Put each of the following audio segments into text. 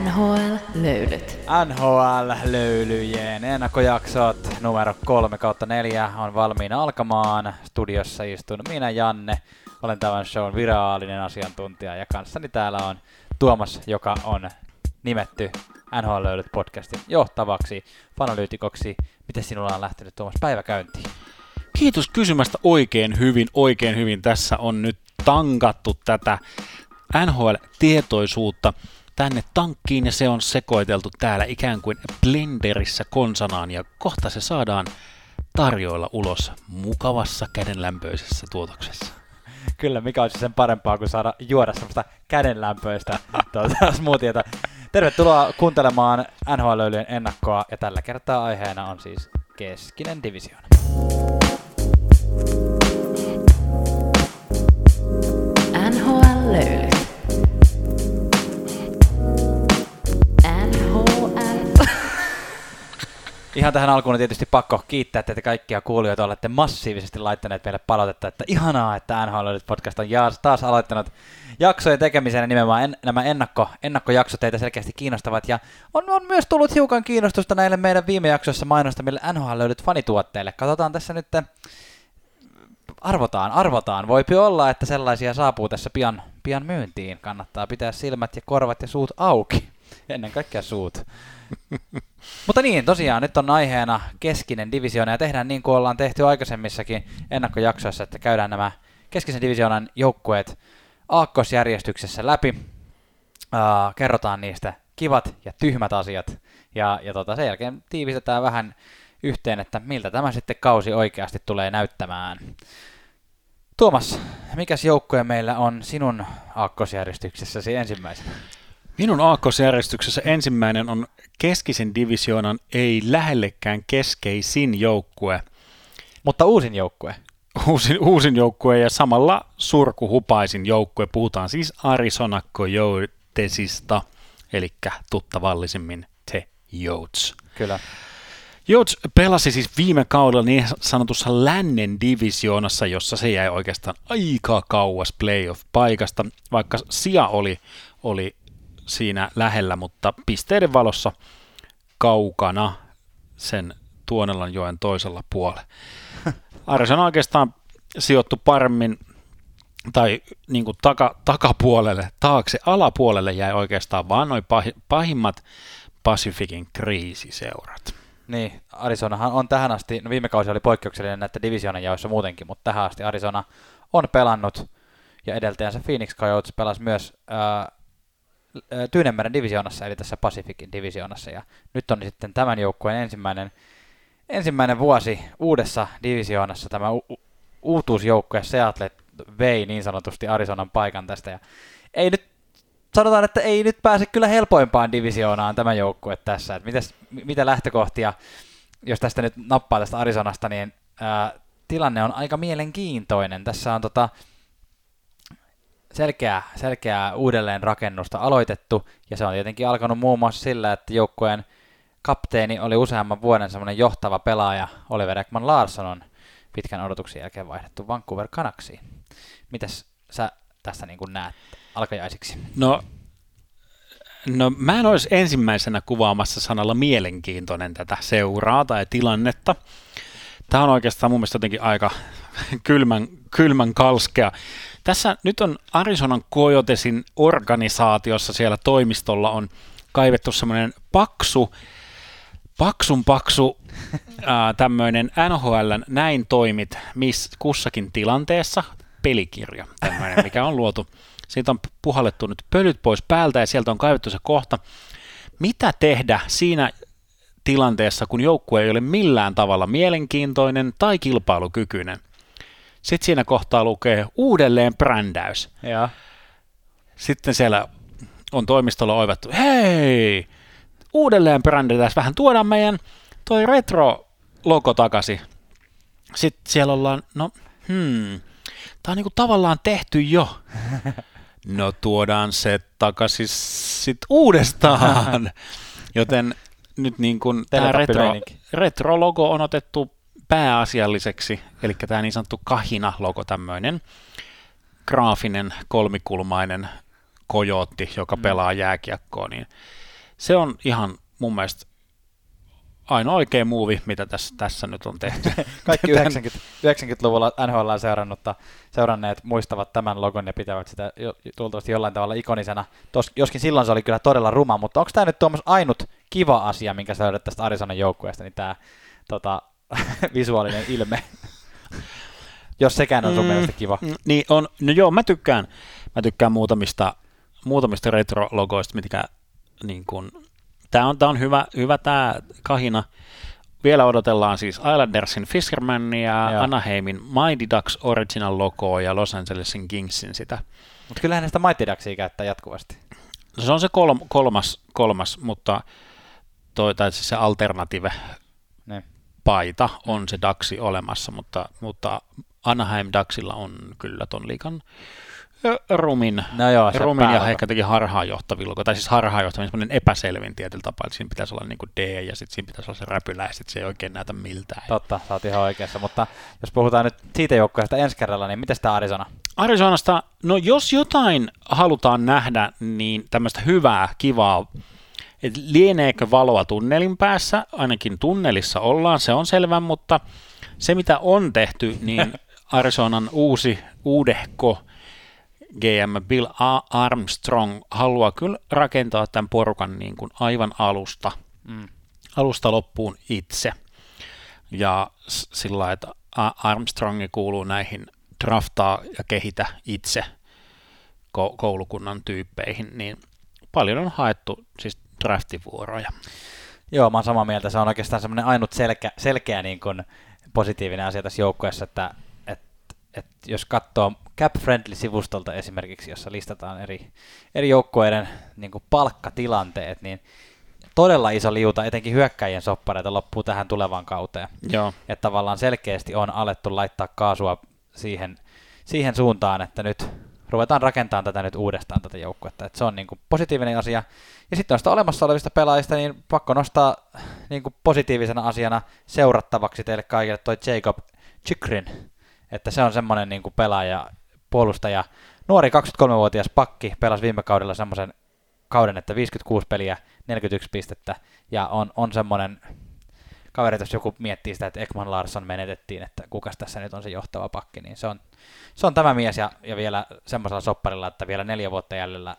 NHL-löylyt. NHL-löylyjen ennakkojaksot numero 3 kautta 4 on valmiina alkamaan. Studiossa istun minä Janne. Olen tämän shown virallinen asiantuntija ja kanssani täällä on Tuomas, joka on nimetty NHL-löylyt podcastin johtavaksi fanalyytikoksi. Miten sinulla on lähtenyt Tuomas päiväkäyntiin? Kiitos kysymästä oikein hyvin, oikein hyvin. Tässä on nyt tankattu tätä NHL-tietoisuutta tänne tankkiin ja se on sekoiteltu täällä ikään kuin blenderissä konsanaan ja kohta se saadaan tarjoilla ulos mukavassa kädenlämpöisessä tuotoksessa. Kyllä, mikä olisi sen parempaa kuin saada juoda semmoista kädenlämpöistä tuota, smoothieta. Tervetuloa kuuntelemaan nhl ennakkoa ja tällä kertaa aiheena on siis keskinen divisioona. NHL. Ihan tähän alkuun on tietysti pakko kiittää teitä kaikkia kuulijoita, olette massiivisesti laittaneet meille palautetta, että ihanaa, että NHL podcast on taas aloittanut jaksojen tekemisen ja nimenomaan en, nämä ennakko, ennakkojaksot teitä selkeästi kiinnostavat ja on, on myös tullut hiukan kiinnostusta näille meidän viime jaksoissa mainostamille NHL löydyt fanituotteille. Katsotaan tässä nyt, arvotaan, arvotaan. Voipi olla, että sellaisia saapuu tässä pian, pian myyntiin. Kannattaa pitää silmät ja korvat ja suut auki. Ennen kaikkea suut. Mutta niin, tosiaan nyt on aiheena keskinen divisioona ja tehdään niin kuin ollaan tehty aikaisemmissakin ennakkojaksoissa, että käydään nämä keskisen divisioonan joukkueet aakkosjärjestyksessä läpi. Uh, kerrotaan niistä kivat ja tyhmät asiat ja, ja tota, sen jälkeen tiivistetään vähän yhteen, että miltä tämä sitten kausi oikeasti tulee näyttämään. Tuomas, mikäs joukkue meillä on sinun aakkosjärjestyksessäsi ensimmäisenä? Minun aakkosjärjestyksessä ensimmäinen on keskisen divisioonan ei lähellekään keskeisin joukkue. Mutta uusin joukkue. Uusin, uusin joukkue ja samalla surkuhupaisin joukkue. Puhutaan siis Arizona Coyotesista, eli tuttavallisimmin The Yotes. Kyllä. Jots pelasi siis viime kaudella niin sanotussa lännen divisioonassa, jossa se jäi oikeastaan aika kauas playoff-paikasta, vaikka sija oli, oli siinä lähellä, mutta pisteiden valossa kaukana sen Tuonelanjoen toisella puolella. Arizona oikeastaan sijoittu paremmin tai niin kuin taka, takapuolelle, taakse, alapuolelle jäi oikeastaan vaan noin pahimmat Pacificin kriisiseurat. Niin, Arizonahan on tähän asti, no viime kausi oli poikkeuksellinen näitä divisioonan jaoissa muutenkin, mutta tähän asti Arizona on pelannut ja edeltäjänsä Phoenix Coyotes pelasi myös ää, Tyynemeren divisioonassa, eli tässä Pacificin divisioonassa, ja nyt on sitten tämän joukkueen ensimmäinen, ensimmäinen vuosi uudessa divisioonassa tämä u- uutuusjoukkue Seattle vei niin sanotusti Arizonan paikan tästä, ja ei nyt sanotaan, että ei nyt pääse kyllä helpoimpaan divisioonaan tämä joukkue tässä. Että mitäs, mitä lähtökohtia, jos tästä nyt nappaa tästä Arizonasta, niin ää, tilanne on aika mielenkiintoinen. Tässä on tota, selkeää, selkeää uudelleenrakennusta aloitettu, ja se on tietenkin alkanut muun muassa sillä, että joukkueen kapteeni oli useamman vuoden semmoinen johtava pelaaja, Oliver Ekman Larsson on pitkän odotuksen jälkeen vaihdettu Vancouver Canucksiin. Mitäs sä tästä niin näet alkajaisiksi? No, no mä en olisi ensimmäisenä kuvaamassa sanalla mielenkiintoinen tätä seuraa tai tilannetta. Tämä on oikeastaan mun mielestä jotenkin aika kylmän, kylmän kalskea. Tässä nyt on Arizonan Coyotesin organisaatiossa siellä toimistolla on kaivettu semmoinen paksu, paksun paksu tämmöinen NHLn näin toimit miss kussakin tilanteessa pelikirja, tämmöinen, mikä on luotu. Siitä on puhallettu nyt pölyt pois päältä ja sieltä on kaivettu se kohta. Mitä tehdä siinä tilanteessa, kun joukkue ei ole millään tavalla mielenkiintoinen tai kilpailukykyinen? Sitten siinä kohtaa lukee uudelleen brändäys. Ja. Sitten siellä on toimistolla oivattu, hei, uudelleen brändätään, vähän tuodaan meidän toi retro-logo takaisin. Sitten siellä ollaan, no, hmm, tämä on niinku tavallaan tehty jo. No tuodaan se takaisin sitten uudestaan. Joten nyt niin kuin tämä retro, retro-logo on otettu pääasialliseksi, eli tämä niin sanottu kahina-logo, tämmöinen graafinen kolmikulmainen kojootti, joka mm. pelaa jääkiekkoa, niin Se on ihan mun mielestä ainoa oikea muuvi, mitä tässä, tässä nyt on tehty. Kaikki 90, 90-luvulla NHL seurannutta, seuranneet muistavat tämän logon ja pitävät sitä jo, tuultavasti jollain tavalla ikonisena. Tos, joskin silloin se oli kyllä todella ruma, mutta onko tämä nyt Tuomas ainut kiva asia, minkä sä löydät tästä Arizonan joukkueesta, niin tämä tota, visuaalinen ilme? Jos sekään on sun mm, mielestä kiva. Niin on, no joo, mä tykkään, mä tykkään muutamista, muutamista retro-logoista, mitkä niin kuin, Tämä on, tämä on hyvä, hyvä tämä kahina. Vielä odotellaan siis Islandersin Fishermania, ja Anaheimin Mighty Ducks Original logoa ja Los Angelesin Kingsin sitä. Mutta kyllähän näistä Mighty Ducksia käyttää jatkuvasti. No se on se kolm, kolmas, kolmas, mutta toi, tai siis se alternative. Paita on se Duxi olemassa, mutta, mutta Anaheim Ducksilla on kyllä ton liikan rumin, no joo, rumin ja ehkä teki harhaanjohtavilla, tai siis harhaanjohtavilla, semmoinen epäselvin tietyllä tapaa, että siinä pitäisi olla niin kuin D ja sitten siinä pitäisi olla se räpylä ja sitten se ei oikein näytä miltään. Totta, sä oot ihan oikeassa, mutta jos puhutaan nyt siitä joukkueesta ensi kerralla, niin miten tämä Arizona? Arizonasta, no jos jotain halutaan nähdä, niin tämmöistä hyvää, kivaa, että lieneekö valoa tunnelin päässä, ainakin tunnelissa ollaan, se on selvä, mutta se mitä on tehty, niin Arizonan uusi, uudehko GM Bill Armstrong haluaa kyllä rakentaa tämän porukan niin kuin aivan alusta, mm. alusta loppuun itse. Ja sillä että Armstrongi kuuluu näihin draftaa ja kehitä itse koulukunnan tyyppeihin, niin paljon on haettu siis draftivuoroja. Joo, mä oon samaa mieltä. Se on oikeastaan semmoinen ainut selkeä, selkeä niin kuin positiivinen asia tässä joukkueessa, että et jos katsoo Cap Friendly-sivustolta esimerkiksi, jossa listataan eri, eri joukkueiden niin palkkatilanteet, niin todella iso liuta, etenkin hyökkäjien soppareita loppuu tähän tulevaan kauteen. Joo. Että tavallaan selkeästi on alettu laittaa kaasua siihen, siihen suuntaan, että nyt ruvetaan rakentamaan tätä nyt uudestaan tätä joukkuetta. Että se on niin kuin positiivinen asia. Ja sitten noista olemassa olevista pelaajista, niin pakko nostaa niin kuin positiivisena asiana seurattavaksi teille kaikille toi Jacob Chikrin, että se on semmoinen niin kuin pelaaja, puolustaja. Nuori 23-vuotias pakki pelasi viime kaudella semmoisen kauden, että 56 peliä, 41 pistettä, ja on, on semmoinen kaveri, jos joku miettii sitä, että Ekman Larsson menetettiin, että kuka tässä nyt on se johtava pakki, niin se on, se on tämä mies, ja, ja vielä semmoisella sopparilla, että vielä neljä vuotta jäljellä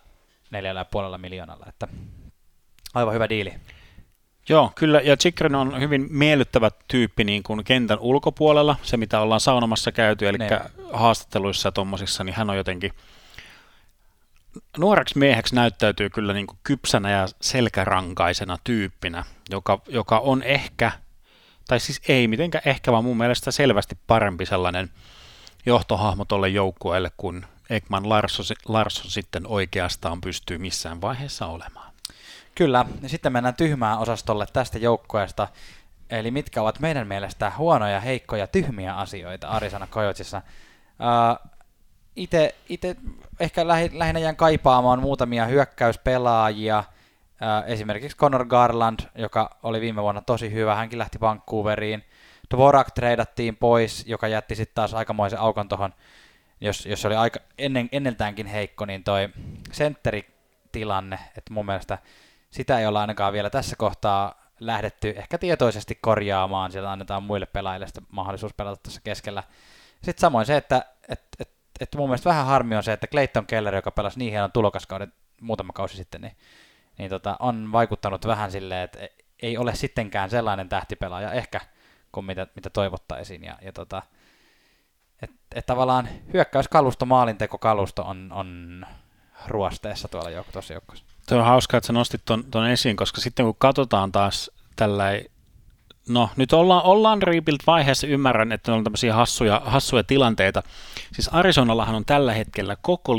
neljällä ja puolella miljoonalla, että aivan hyvä diili. Joo, kyllä, ja Chikrin on hyvin miellyttävä tyyppi niin kuin kentän ulkopuolella, se mitä ollaan saunomassa käyty, eli ne. Niin. haastatteluissa ja tommosissa, niin hän on jotenkin nuoreksi mieheksi näyttäytyy kyllä niin kuin kypsänä ja selkärankaisena tyyppinä, joka, joka on ehkä, tai siis ei mitenkään ehkä, vaan mun mielestä selvästi parempi sellainen johtohahmo tolle joukkueelle kuin Ekman Larsson, Larsson sitten oikeastaan pystyy missään vaiheessa olemaan. Kyllä, ja sitten mennään tyhmään osastolle tästä joukkueesta. Eli mitkä ovat meidän mielestä huonoja, heikkoja, tyhmiä asioita Arizona Coyotesissa. Uh, Itse ehkä lähinnä jään kaipaamaan muutamia hyökkäyspelaajia, esimerkiksi Conor Garland, joka oli viime vuonna tosi hyvä, hänkin lähti Vancouveriin. Dvorak treidattiin pois, joka jätti sitten taas aikamoisen aukon tuohon, jos, jos oli aika ennen, enneltäänkin heikko, niin toi sentteritilanne, että mun mielestä sitä ei olla ainakaan vielä tässä kohtaa lähdetty ehkä tietoisesti korjaamaan, sieltä annetaan muille pelaajille sitä mahdollisuus pelata tässä keskellä. Sitten samoin se, että et, et, et mun mielestä vähän harmi on se, että Clayton Keller, joka pelasi niin hienon tulokaskauden muutama kausi sitten, niin, niin tota, on vaikuttanut vähän silleen, että ei ole sittenkään sellainen tähtipelaaja ehkä kuin mitä, mitä toivottaisiin. Ja, ja tota, että et tavallaan hyökkäyskalusto, maalintekokalusto on, on ruosteessa tuolla jouk- tuossa joukkossa. Tuo on hauskaa, että sä nostit ton, ton esiin, koska sitten kun katsotaan taas tällä no nyt ollaan, ollaan rebuild-vaiheessa, ymmärrän, että on tämmöisiä hassuja, hassuja tilanteita. Siis Arizonallahan on tällä hetkellä koko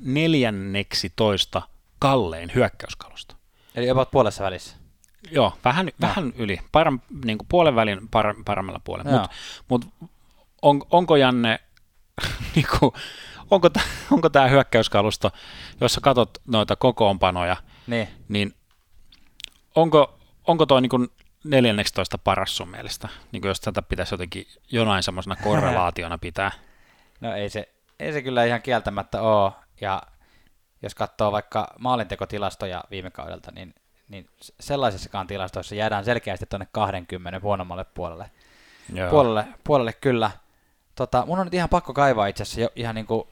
neljänneksi toista kallein hyökkäyskalusta. Eli jopa puolessa välissä. Joo, vähän, no. vähän yli, param, niin kuin puolen välin par, paremmalla puolella. Mutta mut, on, onko Janne niin kuin, onko, t- onko tämä hyökkäyskalusto, jos sä katsot noita kokoonpanoja, niin, niin onko, onko tuo niin 14 paras sun mielestä, niin jos tätä pitäisi jotenkin jonain semmoisena korrelaationa pitää? No ei se, ei se kyllä ihan kieltämättä ole, ja jos katsoo vaikka maalintekotilastoja viime kaudelta, niin, niin sellaisissakaan tilastoissa jäädään selkeästi tuonne 20 huonommalle puolelle. Joo. Puolelle, puolelle kyllä. Tota, mun on nyt ihan pakko kaivaa itse asiassa jo, ihan, niin kuin,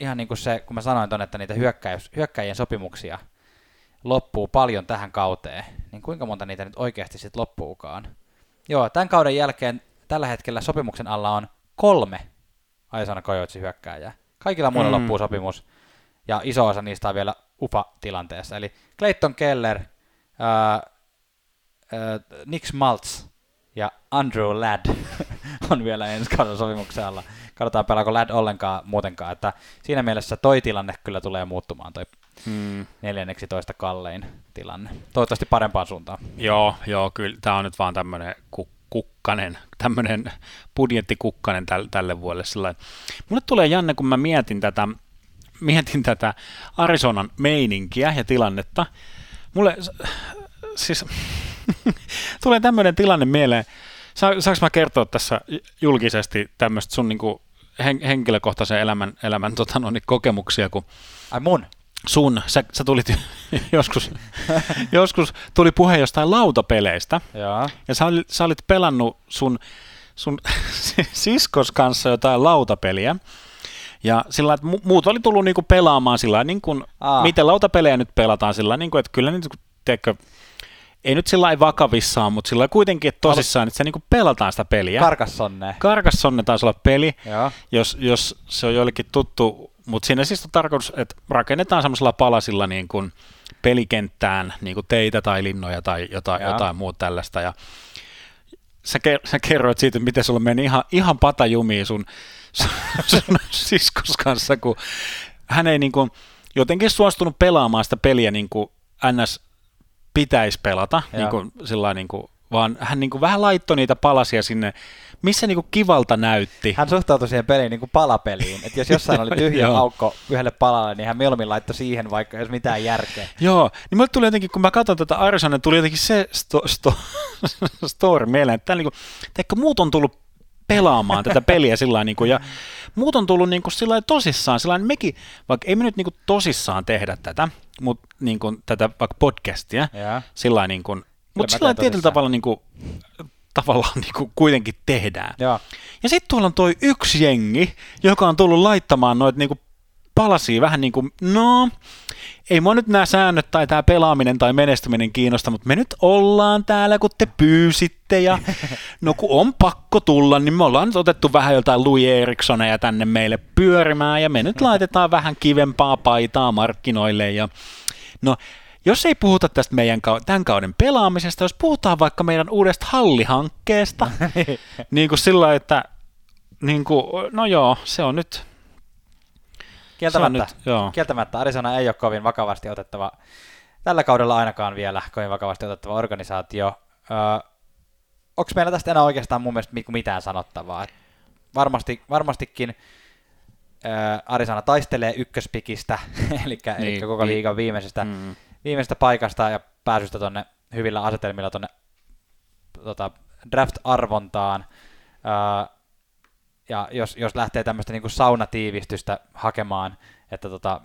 ihan niin kuin se, kun mä sanoin tuonne, että niitä hyökkäys, hyökkäjien sopimuksia loppuu paljon tähän kauteen, niin kuinka monta niitä nyt oikeasti sitten loppuukaan? Joo, tämän kauden jälkeen tällä hetkellä sopimuksen alla on kolme Arizona Coyotesin hyökkääjää. Kaikilla muilla mm. loppuu sopimus, ja iso osa niistä on vielä UFA-tilanteessa. Eli Clayton Keller, ää, ää, Nick Schmaltz ja Andrew Ladd on vielä ensi kauden sopimuksen alla. Katsotaan pelaako Ladd ollenkaan muutenkaan, että siinä mielessä toi tilanne kyllä tulee muuttumaan, toi hmm. 14 kallein tilanne. Toivottavasti parempaan suuntaan. Joo, joo, kyllä tämä on nyt vaan tämmöinen kukkanen, tämmöinen budjettikukkanen tälle, tälle vuodelle. Sillain. Mulle tulee Janne, kun mä mietin tätä, mietin tätä Arizonan meininkiä ja tilannetta. Mulle siis tulee tämmöinen tilanne mieleen. Sa, saanko mä kertoa tässä julkisesti tämmöistä sun niinku hen, henkilökohtaisen elämän, elämän tota, no, niin kokemuksia, kun Ai mun? sun, sä, sä tulit joskus, joskus tuli puhe jostain lautapeleistä, ja, ja sä, olit, sä olit pelannut sun, sun siskos kanssa jotain lautapeliä, ja sillä että muut oli tullut niinku pelaamaan sillä niin kuin, miten lautapelejä nyt pelataan sillä niin kuin, että kyllä nyt, teekö, ei nyt sillä vakavissaan, mutta sillä kuitenkin että tosissaan, että se niinku pelataan sitä peliä. Karkassonne. Karkassonne taisi olla peli, jos, jos se on joillekin tuttu mutta siinä siis on tarkoitus, että rakennetaan semmoisella palasilla niin kuin pelikenttään niin kuin teitä tai linnoja tai jotain, jotain muuta tällaista. Ja sä, ker- sä kerroit siitä, miten sulla meni ihan, ihan patajumiin sun siskos kanssa, kun hän ei niin kuin, jotenkin suostunut pelaamaan sitä peliä niin kuin NS pitäisi pelata, niin kuin, sillä niin kuin, vaan hän niin kuin vähän laittoi niitä palasia sinne missä niinku kivalta näytti. Hän suhtautui siihen peliin niinku palapeliin, että jos jossain oli tyhjä aukko yhdelle palalle, niin hän mieluummin laittoi siihen, vaikka jos mitään järkeä. Joo, niin mulle tuli jotenkin, kun mä katson tätä Arizonan, tuli jotenkin se sto, sto, story mieleen, että niinku, teikö, muut on tullut pelaamaan tätä peliä sillä niin kuin, ja muut on tullut niin kuin, sillä tosissaan, sillä mekin, vaikka ei me nyt niin kuin, tosissaan tehdä tätä, mutta niin kuin, tätä vaikka podcastia, sillä niin kuin, mutta sillä tietyllä tavalla niin kuin, tavallaan niin kuin kuitenkin tehdään. Ja, ja sitten tuolla on toi yksi jengi, joka on tullut laittamaan noita niin kuin palasia vähän niin kuin, no, ei mua nyt nämä säännöt tai tämä pelaaminen tai menestyminen kiinnosta, mutta me nyt ollaan täällä, kun te pyysitte ja no kun on pakko tulla, niin me ollaan nyt otettu vähän jotain Louis Erikssoneja tänne meille pyörimään ja me nyt laitetaan vähän kivempaa paitaa markkinoille ja no jos ei puhuta tästä meidän tämän kauden pelaamisesta, jos puhutaan vaikka meidän uudesta hallihankkeesta, niin kuin sillä että niin kuin, no joo, se on nyt... Kieltämättä, nyt, joo. kieltämättä Arizona ei ole kovin vakavasti otettava, tällä kaudella ainakaan vielä kovin vakavasti otettava organisaatio. Öö, Onko meillä tästä enää oikeastaan mun mielestä mitään sanottavaa? Et varmasti, varmastikin öö, Arizona taistelee ykköspikistä, eli, niin, eli koko niin. liigan viimeisestä mm viimeisestä paikasta ja pääsystä tonne hyvillä asetelmilla tonne tota, draft-arvontaan. Ää, ja jos, jos lähtee tämmöistä niin saunatiivistystä hakemaan, että tota,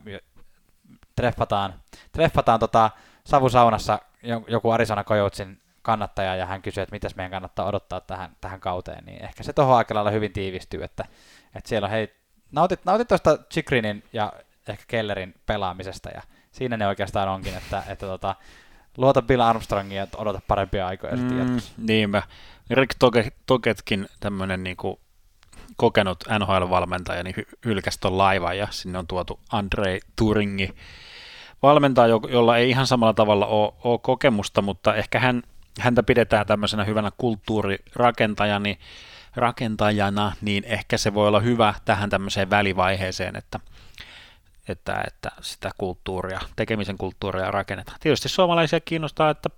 treffataan, treffataan tota, savusaunassa joku Arizona Coyotesin kannattaja ja hän kysyy, että mitäs meidän kannattaa odottaa tähän, tähän kauteen, niin ehkä se tuohon aika lailla hyvin tiivistyy, että, että siellä on hei, nautit, nautit tuosta Chikrinin ja ehkä Kellerin pelaamisesta ja siinä ne oikeastaan onkin, että, että tota, luota Bill Armstrongia ja odota parempia aikoja sitten mm, jatkossa. Niinpä. Rick Toketkin, tämmöinen niinku kokenut NHL-valmentaja, niin hylkäsi tuon laivan ja sinne on tuotu Andre Turingi valmentaja, jolla ei ihan samalla tavalla ole, ole kokemusta, mutta ehkä hän, häntä pidetään tämmöisenä hyvänä kulttuurirakentajana, niin, rakentajana, niin ehkä se voi olla hyvä tähän tämmöiseen välivaiheeseen, että – että, että sitä kulttuuria, tekemisen kulttuuria rakennetaan. Tietysti suomalaisia kiinnostaa, että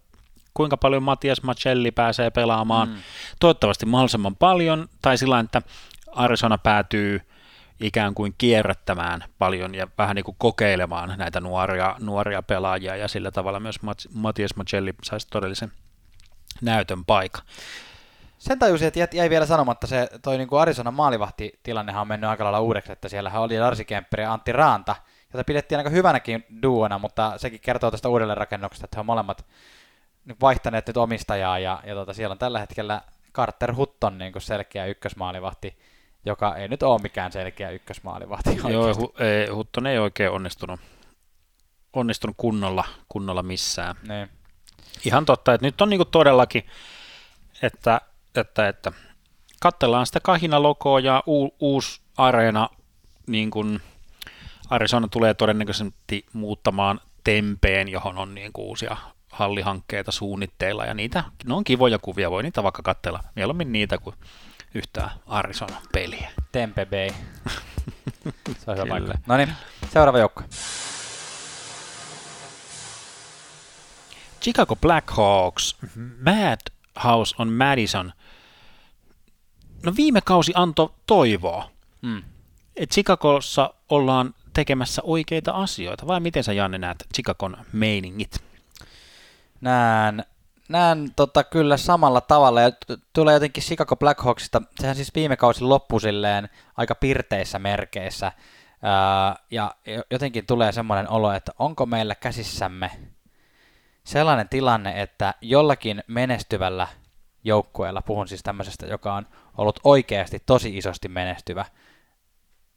kuinka paljon Matias Macelli pääsee pelaamaan. Mm. Toivottavasti mahdollisimman paljon, tai sillä että Arizona päätyy ikään kuin kierrättämään paljon ja vähän niin kuin kokeilemaan näitä nuoria, nuoria pelaajia, ja sillä tavalla myös Matias Macelli saisi todellisen näytön paikan. Sen tajusin, että jäi vielä sanomatta se, toi niin kuin Arizona maalivahtitilannehan on mennyt aika lailla uudeksi, että siellä oli Darcy Kemper ja Antti Raanta, jota pidettiin aika hyvänäkin duona, mutta sekin kertoo tästä uudelleenrakennuksesta, että he on molemmat vaihtaneet nyt omistajaa, ja, ja tota, siellä on tällä hetkellä Carter Hutton niin kuin selkeä ykkösmaalivahti, joka ei nyt ole mikään selkeä ykkösmaalivahti. Joo, hu, ei, Hutton ei oikein onnistunut, onnistunut kunnolla, kunnolla missään. Niin. Ihan totta, että nyt on niin todellakin, että, että, että katsellaan sitä kahina-logoa ja u, uusi areena, niin kuin Arizona tulee todennäköisesti muuttamaan tempeen, johon on niin kuin uusia hallihankkeita suunnitteilla, ja niitä, ne on kivoja kuvia, voi niitä vaikka katsella mieluummin niitä kuin yhtään Arizona-peliä. Tempe Bay. Se on hyvä No niin, seuraava joukko. Chicago Blackhawks, Madhouse on Madison. No viime kausi antoi toivoa. Mm. Et Chicagossa ollaan tekemässä oikeita asioita, vai miten sä Janne näet Chicagon meiningit? Näen, näen tota, kyllä samalla tavalla, ja tulee jotenkin Chicago Blackhawksista, sehän siis viime kausi loppui silleen aika pirteissä merkeissä, ää, ja jotenkin tulee semmoinen olo, että onko meillä käsissämme sellainen tilanne, että jollakin menestyvällä joukkueella, puhun siis tämmöisestä, joka on ollut oikeasti tosi isosti menestyvä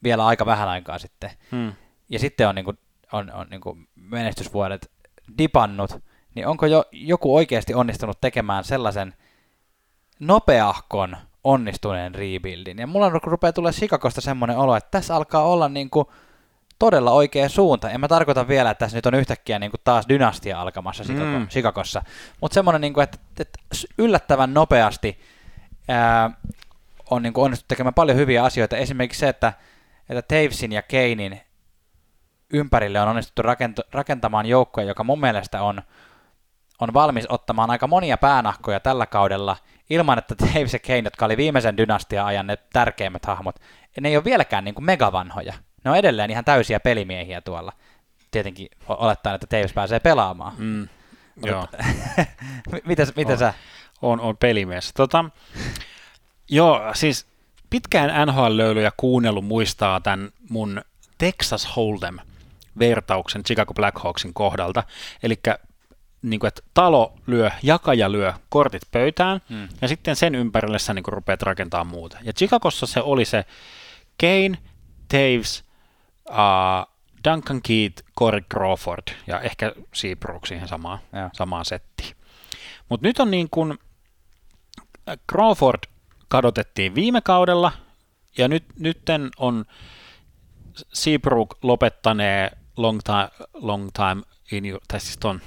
vielä aika vähän aikaa sitten, hmm. ja sitten on, niin kuin, on, on niin kuin menestysvuodet dipannut, niin onko jo joku oikeasti onnistunut tekemään sellaisen nopeahkon onnistuneen rebuildin. Ja mulla rupeaa tulee Chicagosta semmoinen olo, että tässä alkaa olla niin kuin todella oikea suunta. En mä tarkoita vielä, että tässä nyt on yhtäkkiä niin kuin taas dynastia alkamassa mm. Chicagossa, mutta semmoinen, niin kuin, että, että yllättävän nopeasti ää, on niin kuin onnistuttu tekemään paljon hyviä asioita. Esimerkiksi se, että, että Tavesin ja Keinin ympärille on onnistuttu rakentamaan joukkoja, joka mun mielestä on, on valmis ottamaan aika monia päänahkoja tällä kaudella ilman, että Taves ja Kane, jotka oli viimeisen dynastia-ajan ne tärkeimmät hahmot, ne ei ole vieläkään niin kuin megavanhoja. Ne on edelleen ihan täysiä pelimiehiä tuolla. Tietenkin olettaen, että Taves pääsee pelaamaan. Mm, joo. miten, miten on, sä? On, on pelimies. Tota, joo, siis pitkään NHL-löylyjä kuunnellut muistaa tämän mun Texas Hold'em vertauksen Chicago Blackhawksin kohdalta. Eli niin kuin, että talo lyö, jakaja lyö kortit pöytään, hmm. ja sitten sen ympärille sä niin kuin, rupeat rakentamaan muuta. Ja Chicagossa se oli se Kane, Taves, uh, Duncan Keith, Corey Crawford ja ehkä Seabrook siihen samaan, samaan settiin. Mutta nyt on niin kuin, Crawford kadotettiin viime kaudella, ja nyt nytten on Seabrook lopettanee long time, long time in, tai siis ton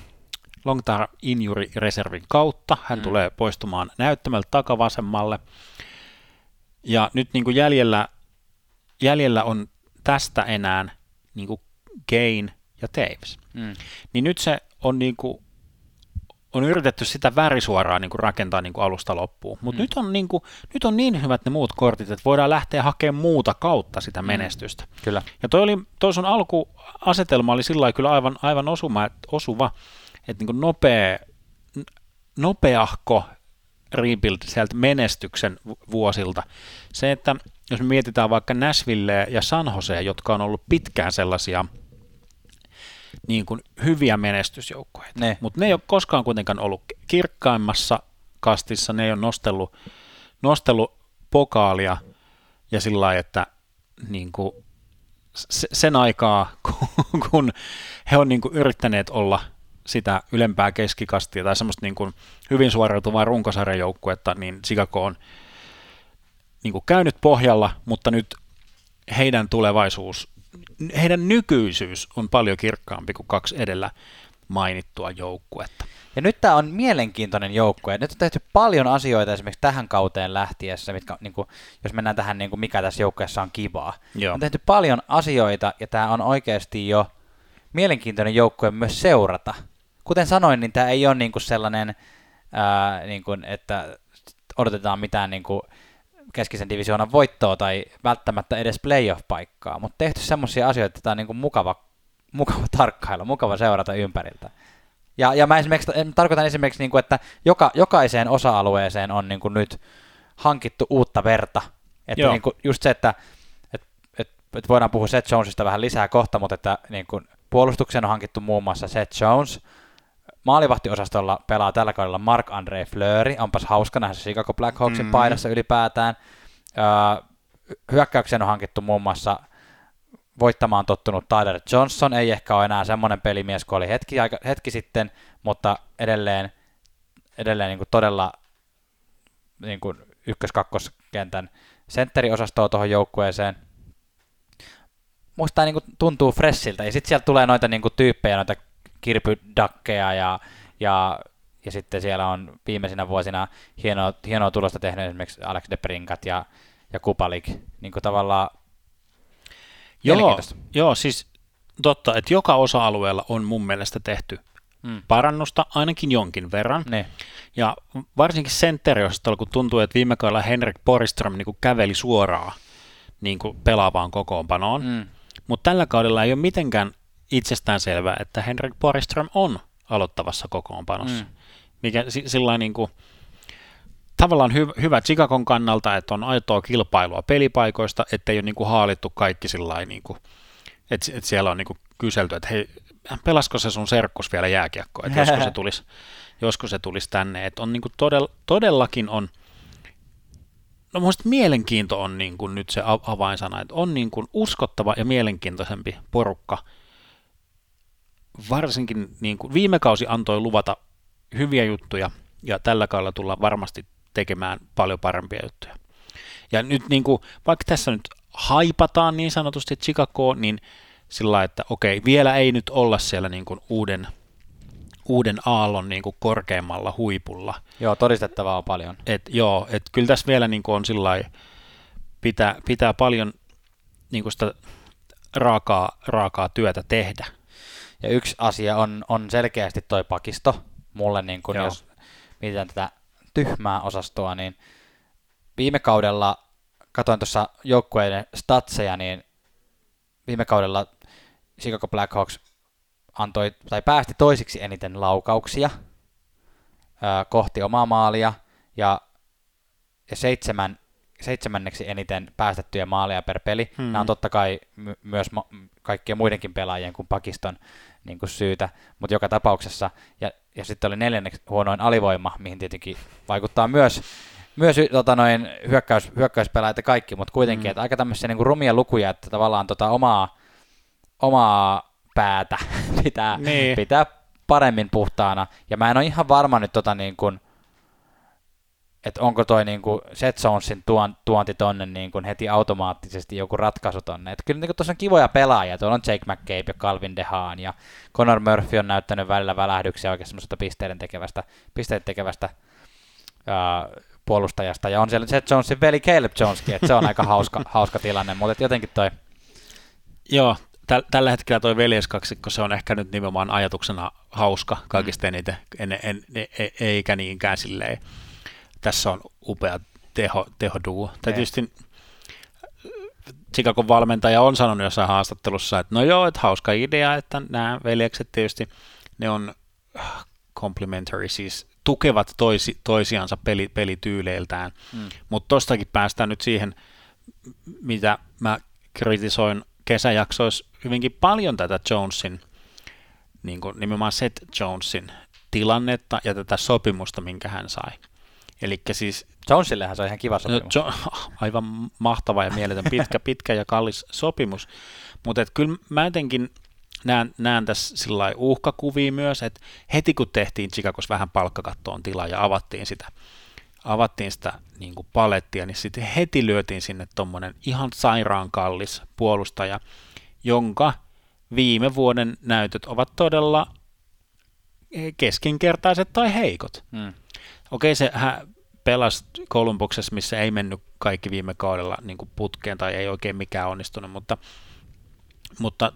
long term injury reservin kautta. Hän mm. tulee poistumaan näyttämältä takavasemmalle. Ja nyt niin kuin jäljellä, jäljellä on tästä enää niin kuin Gain ja Taves. Mm. Niin nyt se on niin kuin, on yritetty sitä värisuoraa niin kuin rakentaa niin kuin alusta loppuun. Mutta mm. nyt, on niin kuin, nyt on niin hyvät ne muut kortit, että voidaan lähteä hakemaan muuta kautta sitä mm. menestystä. Mm. Kyllä. Ja toi, oli, toi sun alkuasetelma oli sillä kyllä aivan, aivan osuma, osuva, että niin nopea, nopeahko rebuild sieltä menestyksen vuosilta. Se, että jos me mietitään vaikka Nashville ja San Jose, jotka on ollut pitkään sellaisia niin kuin hyviä menestysjoukkoja, mutta ne ei ole koskaan kuitenkaan ollut kirkkaimmassa kastissa, ne ei ole nostellut, nostellut pokaalia ja sillä lailla, että niin kuin sen aikaa, kun he on niin kuin yrittäneet olla sitä ylempää keskikastia tai semmoista niin kuin hyvin suoriutuvaa runkosarjajoukkuetta, niin Chicago on niin kuin käynyt pohjalla, mutta nyt heidän tulevaisuus, heidän nykyisyys on paljon kirkkaampi kuin kaksi edellä mainittua joukkuetta. Ja nyt tämä on mielenkiintoinen joukkue. Nyt on tehty paljon asioita esimerkiksi tähän kauteen lähtiessä, mitkä, niin kuin, jos mennään tähän, niin kuin mikä tässä joukkueessa on kivaa. Joo. On tehty paljon asioita ja tämä on oikeasti jo mielenkiintoinen joukkue myös seurata kuten sanoin, niin tämä ei ole niinku sellainen, ää, niinku, että odotetaan mitään niinku keskisen divisioonan voittoa tai välttämättä edes playoff-paikkaa, mutta tehty semmoisia asioita, että tämä on niinku mukava, mukava tarkkailla, mukava seurata ympäriltä. Ja, ja mä esimerkiksi tarkoitan esimerkiksi, niinku, että joka, jokaiseen osa-alueeseen on niinku nyt hankittu uutta verta. Että niinku just se, että että voidaan puhua Seth Jonesista vähän lisää kohta, mutta että niin kuin, puolustuksen on hankittu muun muassa Seth Jones, maalivahtiosastolla pelaa tällä kaudella Mark-André Fleury, onpas hauska nähdä se Chicago Blackhawksin mm-hmm. paidassa ylipäätään. Öö, hyökkäyksen on hankittu muun muassa voittamaan tottunut Tyler Johnson, ei ehkä ole enää semmoinen pelimies kuin oli hetki, aika, hetki sitten, mutta edelleen, edelleen niin kuin todella niin kuin ykkös-kakkoskentän sentteriosastoa tuohon joukkueeseen. Musta niin kuin tuntuu freshiltä, ja sitten sieltä tulee noita niin kuin tyyppejä, noita kirpydakkeja ja, ja, ja sitten siellä on viimeisinä vuosina hienoa, hienoa tulosta tehnyt esimerkiksi Alex de Prinkat ja, ja Kupalik, niin kuin tavallaan Joo, joo, siis totta, että joka osa-alueella on mun mielestä tehty mm. parannusta ainakin jonkin verran. Ne. Ja varsinkin sentteriosastolla, kun tuntuu, että viime kaudella Henrik Borström niin käveli suoraan niin kuin pelaavaan kokoonpanoon. Mm. Mutta tällä kaudella ei ole mitenkään itsestään selvää, että Henrik Borström on aloittavassa kokoonpanossa. Mm. Mikä sillä niin kuin, tavallaan hy, hyvä Chicagon kannalta, että on aitoa kilpailua pelipaikoista, ettei ole niin kuin haalittu kaikki sillä niin kuin, että, että siellä on niin kuin kyselty, että hei, pelasko se sun serkkus vielä jääkiekkoa, että joskus se tulisi, joskus se tulisi tänne, että on niin kuin todell, todellakin on, no muista mielenkiinto on niin kuin nyt se avainsana, että on niin kuin uskottava ja mielenkiintoisempi porukka, varsinkin niin kuin viime kausi antoi luvata hyviä juttuja, ja tällä kaudella tullaan varmasti tekemään paljon parempia juttuja. Ja nyt niin kuin, vaikka tässä nyt haipataan niin sanotusti Chicago, niin sillä että okei, vielä ei nyt olla siellä niin kuin uuden, uuden aallon niin kuin korkeammalla huipulla. Joo, todistettavaa on paljon. Et, joo, et kyllä tässä vielä niin kuin on sillä pitää, pitää paljon niin kuin sitä raakaa, raakaa työtä tehdä. Ja yksi asia on, on selkeästi toi pakisto. Mulle, niin kuin, jos mietitään tätä tyhmää osastoa, niin viime kaudella, katoin tuossa joukkueiden statseja, niin viime kaudella Chicago Blackhawks antoi, tai päästi toisiksi eniten laukauksia ää, kohti omaa maalia, ja, ja seitsemän, seitsemänneksi eniten päästettyjä maaleja per peli. Hmm. Nämä on totta kai my- myös ma- kaikkien muidenkin pelaajien kuin Pakiston niin kuin syytä, mutta joka tapauksessa, ja, ja sitten oli neljänneksi huonoin alivoima, mihin tietenkin vaikuttaa myös, myös tota noin, hyökkäys, hyökkäyspelaajat ja kaikki, mutta kuitenkin, mm. että aika tämmöisiä niin kuin rumia lukuja, että tavallaan tota omaa, omaa päätä pitää, niin. pitää paremmin puhtaana, ja mä en ole ihan varma nyt tota niin kuin, että onko toi niinku Seth Jonesin tuon, tuonti tonne niinku heti automaattisesti joku ratkaisu tonne. Että kyllä niinku tuossa on kivoja pelaajia, tuolla on Jake McCabe ja Calvin DeHaan ja Conor Murphy on näyttänyt välillä välähdyksiä oikein semmoista pisteiden tekevästä, pisteiden tekevästä ää, puolustajasta. Ja on siellä Seth Jonesin veli Caleb Joneskin, että se on aika hauska, hauska tilanne, mutta jotenkin toi... Joo, täl, tällä hetkellä toi veljeskaksikko, se on ehkä nyt nimenomaan ajatuksena hauska kaikista mm. eniten, en, en, en, e, eikä niinkään silleen tässä on upea teho, tehoduo. Tai tietysti Chicagon valmentaja on sanonut jossain haastattelussa, että no joo, että hauska idea, että nämä veljekset tietysti, ne on complementary, siis tukevat toisi, toisiansa peli, pelityyleiltään. Mm. Mutta tostakin päästään nyt siihen, mitä mä kritisoin kesäjaksoissa hyvinkin paljon tätä Jonesin, niin kuin nimenomaan Seth Jonesin tilannetta ja tätä sopimusta, minkä hän sai. Eli siis... Jonesillehän se on ihan kiva sopimus. No, jo, aivan mahtava ja mieletön, pitkä, pitkä ja kallis sopimus. Mutta kyllä mä jotenkin näen, näen tässä sillä uhkakuvia myös, että heti kun tehtiin Chicagos vähän palkkakattoon tilaa ja avattiin sitä, avattiin sitä niin kuin palettia, niin sitten heti lyötiin sinne tuommoinen ihan sairaan kallis puolustaja, jonka viime vuoden näytöt ovat todella keskinkertaiset tai heikot. Hmm. Okei, se hän pelasi Kolumbuksessa, missä ei mennyt kaikki viime kaudella niin kuin putkeen tai ei oikein mikään onnistunut, mutta, mutta,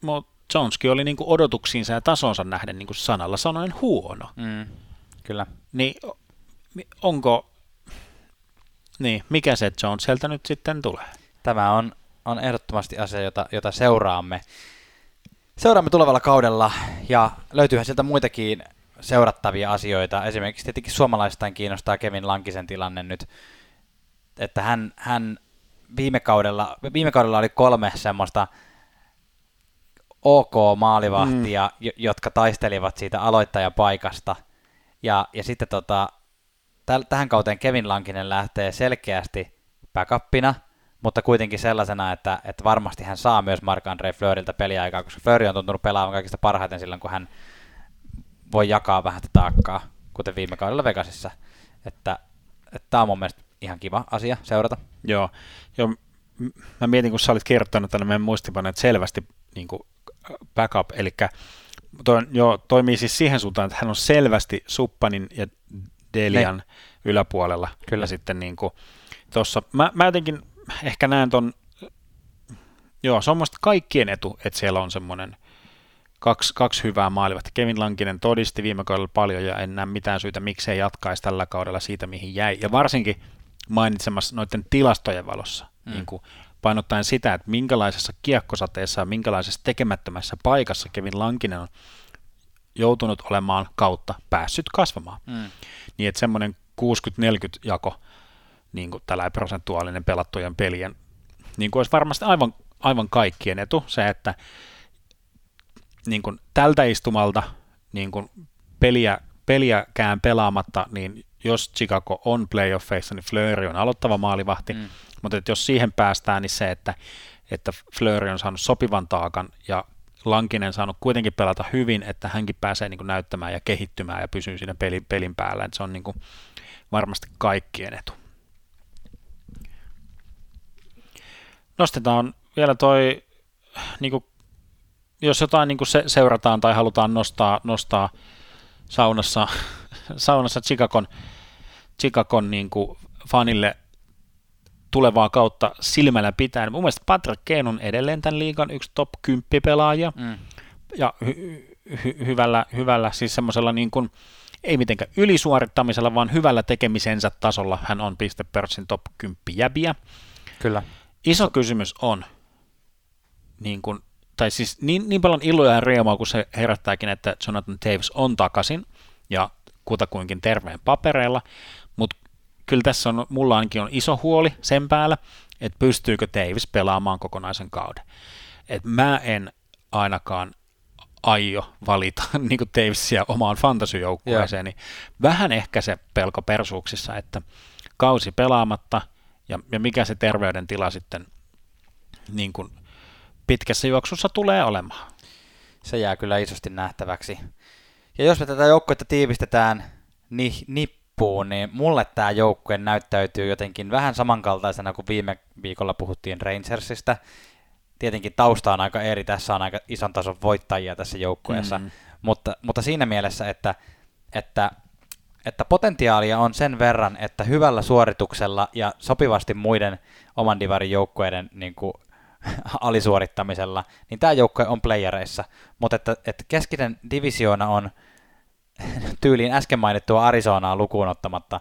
mutta Joneskin oli niin kuin odotuksiinsa ja tasonsa nähden niin kuin sanalla sanoen huono. Mm, kyllä. Niin onko, niin mikä se Jones sieltä nyt sitten tulee? Tämä on, on ehdottomasti asia, jota, jota seuraamme. Seuraamme tulevalla kaudella ja löytyyhän sieltä muitakin seurattavia asioita. Esimerkiksi tietenkin suomalaistain kiinnostaa Kevin Lankisen tilanne nyt, että hän, hän viime kaudella, viime kaudella oli kolme semmoista OK-maalivahtia, mm. jotka taistelivat siitä aloittajapaikasta. Ja, ja sitten tota, täl, tähän kauteen Kevin Lankinen lähtee selkeästi backupina, mutta kuitenkin sellaisena, että, että varmasti hän saa myös Marc-André Fleuriltä peliaikaa, koska Fleury on tuntunut pelaamaan kaikista parhaiten silloin, kun hän voi jakaa vähän taakkaa, kuten viime kaudella Vegasissa. Että, että tämä on mun mielestä ihan kiva asia seurata. Joo, joo mä mietin, kun sä olit kertonut tänne meidän muistipaneet selvästi niin kuin backup, eli toi, jo, toimii siis siihen suuntaan, että hän on selvästi Suppanin ja Delian ne. yläpuolella. Kyllä. Ja sitten niin kuin tossa, mä, mä jotenkin ehkä näen ton, joo, se on musta kaikkien etu, että siellä on semmoinen kaksi, kaksi hyvää maalivahtia. Kevin Lankinen todisti viime kaudella paljon ja en näe mitään syytä, miksei jatkaisi tällä kaudella siitä, mihin jäi. Ja varsinkin mainitsemassa noiden tilastojen valossa, mm. niin kuin painottaen sitä, että minkälaisessa kiekkosateessa ja minkälaisessa tekemättömässä paikassa Kevin Lankinen on joutunut olemaan kautta päässyt kasvamaan. Mm. Niin että semmoinen 60-40 jako, niin kuin tällä prosentuaalinen pelattujen pelien, niin kuin olisi varmasti aivan, aivan kaikkien etu se, että niin kuin tältä istumalta niin kuin peliä, peliäkään pelaamatta, niin jos Chicago on playoffeissa, niin Fleury on aloittava maalivahti, mm. mutta että jos siihen päästään, niin se, että, että Fleury on saanut sopivan taakan ja Lankinen saanut kuitenkin pelata hyvin, että hänkin pääsee niin kuin näyttämään ja kehittymään ja pysyy siinä pelin, pelin päällä, että se on niin kuin varmasti kaikkien etu. Nostetaan vielä toi, niin kuin, jos jotain niin kuin se, seurataan tai halutaan nostaa, nostaa saunassa, saunassa Chicagon, Chicagon niin kuin fanille tulevaa kautta silmällä pitäen. Mun mielestä Patrick Kane on edelleen tämän liigan yksi top 10 pelaaja. Mm. Ja hy- hy- hyvällä, hyvällä, siis semmoisella niin kuin, ei mitenkään ylisuorittamisella, vaan hyvällä tekemisensä tasolla hän on pistepörssin top 10 jäbiä. Kyllä. Iso kysymys on, niin kuin, tai siis niin, niin paljon iloja ja riemaa, kun se herättääkin, että Jonathan Davis on takaisin ja kutakuinkin terveen papereilla, mutta kyllä tässä on, mulla ainakin on iso huoli sen päällä, että pystyykö Davis pelaamaan kokonaisen kauden. Et mä en ainakaan aio valita niin kuin Davisia omaan fantasyjoukkueeseen, niin vähän ehkä se pelko persuuksissa, että kausi pelaamatta ja, ja mikä se terveydentila sitten niin kuin pitkässä juoksussa tulee olemaan. Se jää kyllä isosti nähtäväksi. Ja jos me tätä joukkuetta tiivistetään ni, nippuun, niin mulle tämä joukkue näyttäytyy jotenkin vähän samankaltaisena kuin viime viikolla puhuttiin Rangersista. Tietenkin tausta on aika eri, tässä on aika ison tason voittajia tässä joukkueessa, mm. mutta, mutta siinä mielessä, että, että, että potentiaalia on sen verran, että hyvällä suorituksella ja sopivasti muiden oman divarin joukkueiden niin kuin, alisuorittamisella, niin tämä joukkue on playereissa, mutta että, että keskinen divisioona on tyyliin äsken mainittua Arizonaa lukuun ottamatta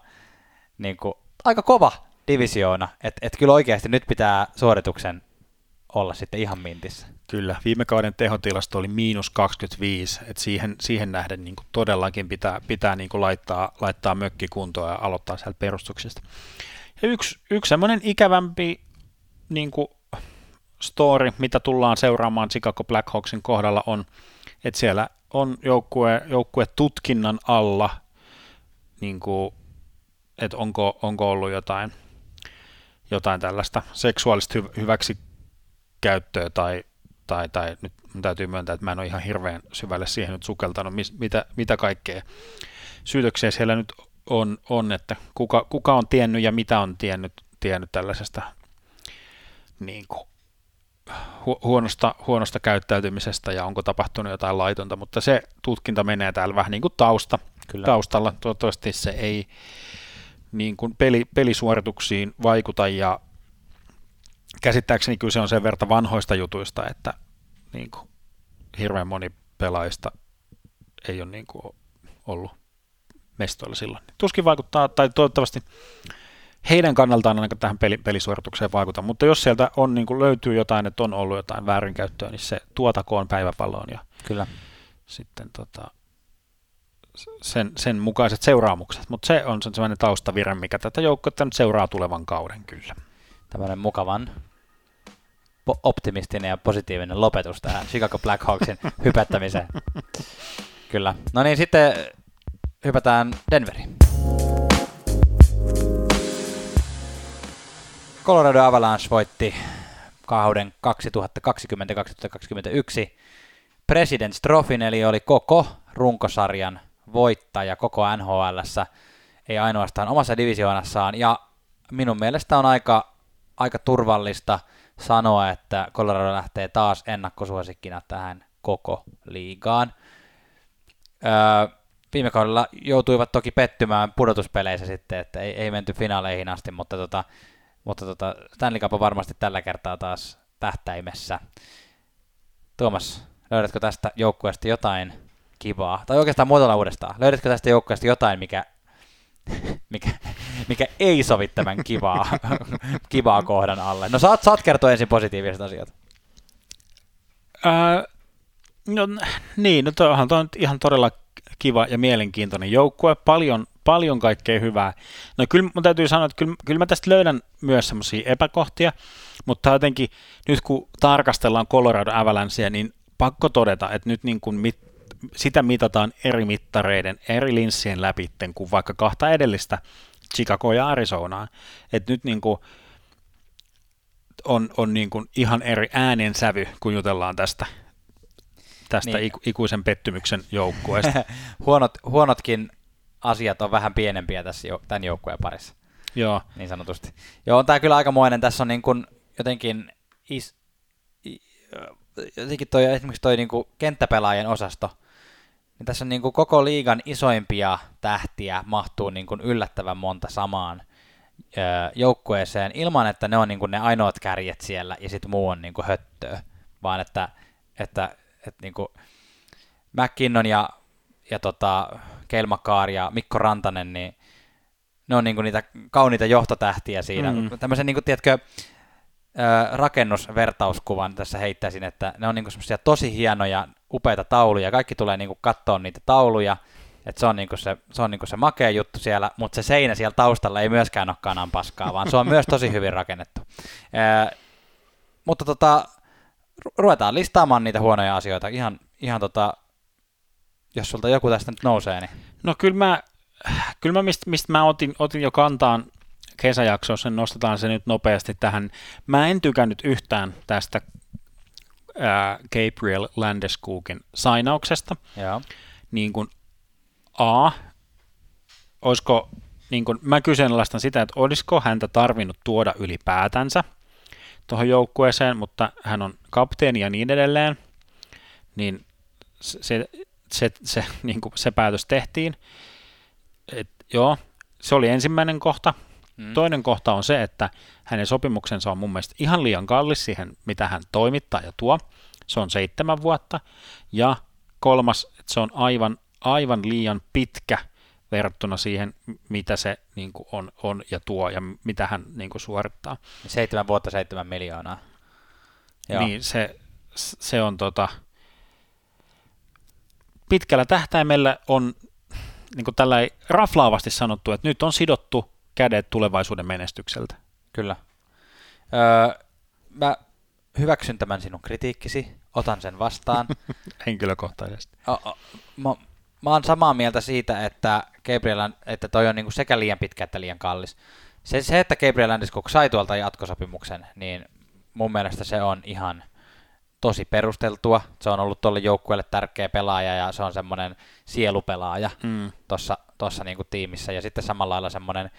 niin kuin, aika kova divisioona, että et kyllä oikeasti nyt pitää suorituksen olla sitten ihan mintissä. Kyllä, viime kauden tehotilasto oli miinus 25, että siihen, siihen nähden niin todellakin pitää, pitää niin laittaa, laittaa mökki kuntoon ja aloittaa sieltä perustuksesta. Ja yksi, yksi semmoinen ikävämpi niin kuin story, mitä tullaan seuraamaan Chicago Blackhawksin kohdalla on, että siellä on joukkue, joukkue tutkinnan alla, niin kuin, että onko, onko ollut jotain, jotain tällaista seksuaalista hy- hyväksikäyttöä tai, tai, tai nyt täytyy myöntää, että mä en ole ihan hirveän syvälle siihen nyt sukeltanut, mis, mitä, mitä kaikkea syytöksiä siellä nyt on, on että kuka, kuka on tiennyt ja mitä on tiennyt, tiennyt tällaisesta niin kuin, huonosta, huonosta käyttäytymisestä ja onko tapahtunut jotain laitonta, mutta se tutkinta menee täällä vähän niin kuin tausta, Kyllä. taustalla. Toivottavasti se ei niin kuin peli, pelisuorituksiin vaikuta ja käsittääkseni kyllä se on sen verran vanhoista jutuista, että niin kuin hirveän moni pelaajista ei ole niin kuin ollut mestoilla silloin. Tuskin vaikuttaa, tai toivottavasti heidän kannaltaan ainakaan tähän peli, pelisuoritukseen vaikuta, mutta jos sieltä on, niin kuin löytyy jotain, että on ollut jotain väärinkäyttöä, niin se tuotakoon päiväpalloon ja Kyllä. sitten tota, sen, sen mukaiset seuraamukset, mutta se on sellainen taustavire, mikä tätä joukkoa nyt seuraa tulevan kauden kyllä. tämmöinen mukavan po- optimistinen ja positiivinen lopetus tähän Chicago Blackhawksin hypättämiseen. Kyllä. No niin, sitten hypätään Denveriin. Colorado Avalanche voitti kauden 2020-2021 President's Trophyn, eli oli koko runkosarjan voittaja koko NHLssä, ei ainoastaan omassa divisioonassaan, ja minun mielestä on aika, aika turvallista sanoa, että Colorado lähtee taas ennakkosuosikkina tähän koko liigaan. Öö, viime kaudella joutuivat toki pettymään pudotuspeleissä sitten, että ei, ei menty finaaleihin asti, mutta, tota, mutta tota Stanley Cup on varmasti tällä kertaa taas tähtäimessä. Tuomas, löydätkö tästä joukkueesta jotain kivaa? Tai oikeastaan muotoilla uudestaan. Löydätkö tästä joukkueesta jotain, mikä, mikä, mikä ei sovi tämän kivaa, kivaa kohdan alle? No saat, saat kertoa ensin positiiviset asiat. Ää, no niin, no toihan toi on ihan todella kiva ja mielenkiintoinen joukkue, paljon, paljon kaikkea hyvää. No kyllä mun täytyy sanoa, että kyllä, kyllä mä tästä löydän myös semmoisia epäkohtia, mutta jotenkin nyt kun tarkastellaan Colorado Avalancea, niin pakko todeta, että nyt niin kuin mit, sitä mitataan eri mittareiden, eri linssien läpi kuin vaikka kahta edellistä Chicago ja Arizonaa. Että nyt niin kuin on, on niin kuin ihan eri äänensävy, kun jutellaan tästä, tästä niin. ikuisen pettymyksen joukkueesta. Huonot, huonotkin asiat on vähän pienempiä tässä jo, tämän joukkueen parissa. Joo. Niin sanotusti. Joo, on tämä kyllä aikamoinen. Tässä on niin kuin jotenkin is, jotenkin toi, esimerkiksi toi niin kuin kenttäpelaajien osasto, niin tässä on niin kuin koko liigan isoimpia tähtiä mahtuu niin kuin yllättävän monta samaan joukkueeseen ilman, että ne on niin kuin ne ainoat kärjet siellä ja sitten muu on niin kuin höttöä, vaan että, että, että niin kuin McKinnon ja, ja tota, Kelmakaar ja Mikko Rantanen, niin ne on niin kuin niitä kauniita johtotähtiä siinä. Mm. Tämmöisen, niin kuin, tiedätkö, rakennusvertauskuvan tässä heittäisin, että ne on niinku semmoisia tosi hienoja, upeita tauluja. Kaikki tulee niinku katsoa niitä tauluja, että se on, niinku se, se, on niinku se makea juttu siellä, mutta se seinä siellä taustalla ei myöskään ole kanan paskaa, vaan se on myös tosi hyvin rakennettu. Ää, mutta tota, ruvetaan listaamaan niitä huonoja asioita. Ihan, ihan tota, jos sulta joku tästä nyt nousee, niin... No kyllä mä, kyllä mä mistä, mistä mä otin, otin jo kantaan kesäjaksossa, nostetaan se nyt nopeasti tähän. Mä en tykännyt yhtään tästä ää, Gabriel Landeskogin sainauksesta. Joo. Niin kuin A, olisiko, niin kuin, mä kyseenalaistan sitä, että olisiko häntä tarvinnut tuoda ylipäätänsä tuohon joukkueeseen, mutta hän on kapteeni ja niin edelleen, niin se, se, se, se, niin kuin se päätös tehtiin. Et, joo, se oli ensimmäinen kohta. Mm. Toinen kohta on se, että hänen sopimuksensa on mun mielestä ihan liian kallis siihen, mitä hän toimittaa ja tuo. Se on seitsemän vuotta. Ja kolmas, että se on aivan, aivan liian pitkä verrattuna siihen, mitä se niin kuin on, on ja tuo ja mitä hän niin kuin suorittaa. Seitsemän vuotta, seitsemän miljoonaa. Joo. Niin, se, se on tota, pitkällä tähtäimellä on niin kuin tällä raflaavasti sanottu, että nyt on sidottu kädet tulevaisuuden menestykseltä. Kyllä. Öö, mä hyväksyn tämän sinun kritiikkisi, otan sen vastaan. Henkilökohtaisesti. O, o, mä, mä oon samaa mieltä siitä, että Gabriel, että toi on niinku sekä liian pitkä että liian kallis. Se, se että Gabriel Landeskog sai tuolta jatkosopimuksen, niin mun mielestä se on ihan tosi perusteltua. Se on ollut tuolle joukkueelle tärkeä pelaaja ja se on semmoinen sielupelaaja mm. tuossa niinku tiimissä. Ja sitten samalla lailla semmoinen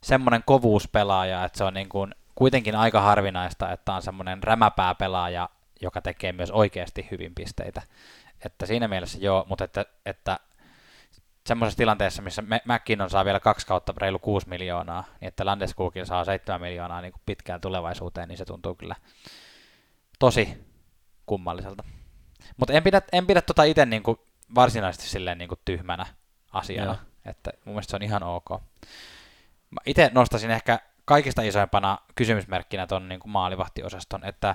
semmoinen kovuuspelaaja, että se on niin kuin kuitenkin aika harvinaista, että on semmoinen rämäpää pelaaja, joka tekee myös oikeasti hyvin pisteitä. Että siinä mielessä joo, mutta että, että semmoisessa tilanteessa, missä McKinnon saa vielä kaksi kautta reilu 6 miljoonaa, niin että Landeskogin saa 7 miljoonaa niin kuin pitkään tulevaisuuteen, niin se tuntuu kyllä tosi kummalliselta. Mutta en pidä, en pidä tota itse niin kuin varsinaisesti silleen niin kuin tyhmänä asiana, Joo. että mun mielestä se on ihan ok. Mä itse nostasin ehkä kaikista isoimpana kysymysmerkkinä tuon niin maalivahtiosaston, että,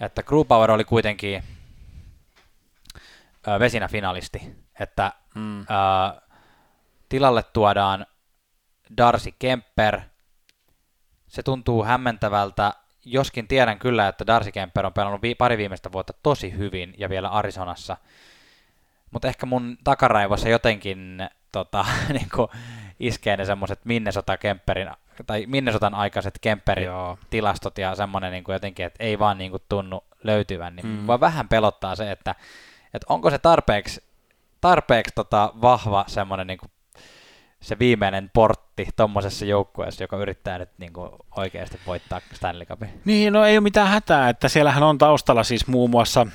että Grubauer oli kuitenkin vesinä finalisti, että mm. ö, tilalle tuodaan Darcy Kemper, se tuntuu hämmentävältä, joskin tiedän kyllä, että Darcy Kemper on pelannut vi- pari viimeistä vuotta tosi hyvin ja vielä Arizonassa. Mutta ehkä mun takaraivossa jotenkin tota, niin iskee ne semmoiset Minnesota Kemperin, tai Minnesotan aikaiset Kemperin Joo. tilastot ja semmoinen niin jotenkin, että ei vaan niin kuin tunnu löytyvän, niin mm. voi vähän pelottaa se, että, että onko se tarpeeksi, tarpeeksi tota vahva semmoinen niin kuin se viimeinen portti tuommoisessa joukkueessa, joka yrittää nyt niin kuin oikeasti voittaa Stanley Cupin. Niin, no ei ole mitään hätää, että siellähän on taustalla siis muun muassa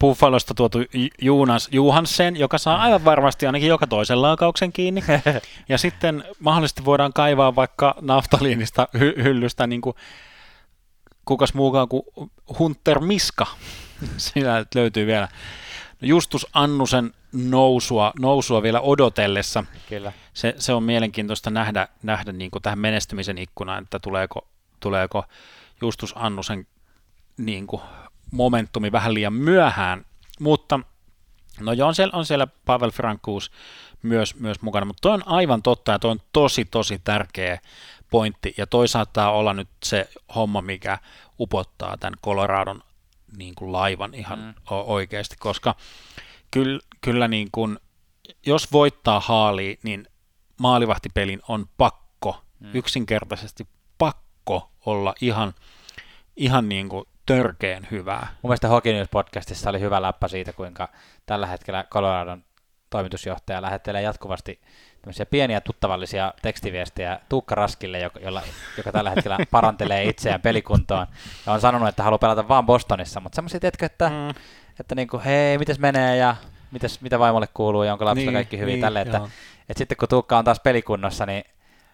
Buffalosta tuotu Jonas Johansen, joka saa aivan varmasti ainakin joka toisen laukauksen kiinni. ja sitten mahdollisesti voidaan kaivaa vaikka naftaliinista hy- hyllystä niin kuin kukas muukaan kuin Hunter Miska. Siinä löytyy vielä Justus Annusen nousua, nousua vielä odotellessa. Kyllä. Se, se on mielenkiintoista nähdä, nähdä niin kuin tähän menestymisen ikkunaan, että tuleeko, tuleeko Justus Annusen niin kuin momentumi vähän liian myöhään, mutta no joo, on siellä, on siellä Pavel Frankuus myös, myös mukana, mutta toi on aivan totta ja toi on tosi tosi tärkeä pointti ja toi saattaa olla nyt se homma, mikä upottaa tämän Coloradon niin kuin laivan ihan mm. oikeasti, koska kyllä, kyllä niin kuin, jos voittaa haali, niin maalivahtipelin on pakko, mm. yksinkertaisesti pakko olla ihan, ihan niin kuin törkeen hyvää. Mun mielestä Hockey News podcastissa oli hyvä läppä siitä, kuinka tällä hetkellä Coloradon toimitusjohtaja lähettelee jatkuvasti tämmöisiä pieniä tuttavallisia tekstiviestejä Tuukka Raskille, joka, jolla, joka tällä hetkellä parantelee itseään pelikuntoon. Ja on sanonut, että haluaa pelata vaan Bostonissa, mutta semmoisia, tiedätkö, että, mm. että niin kuin, hei, mites menee ja mites, mitä vaimolle kuuluu ja onko lapsilla niin, kaikki hyvin niin, tälle, että, että, sitten kun Tuukka on taas pelikunnossa, niin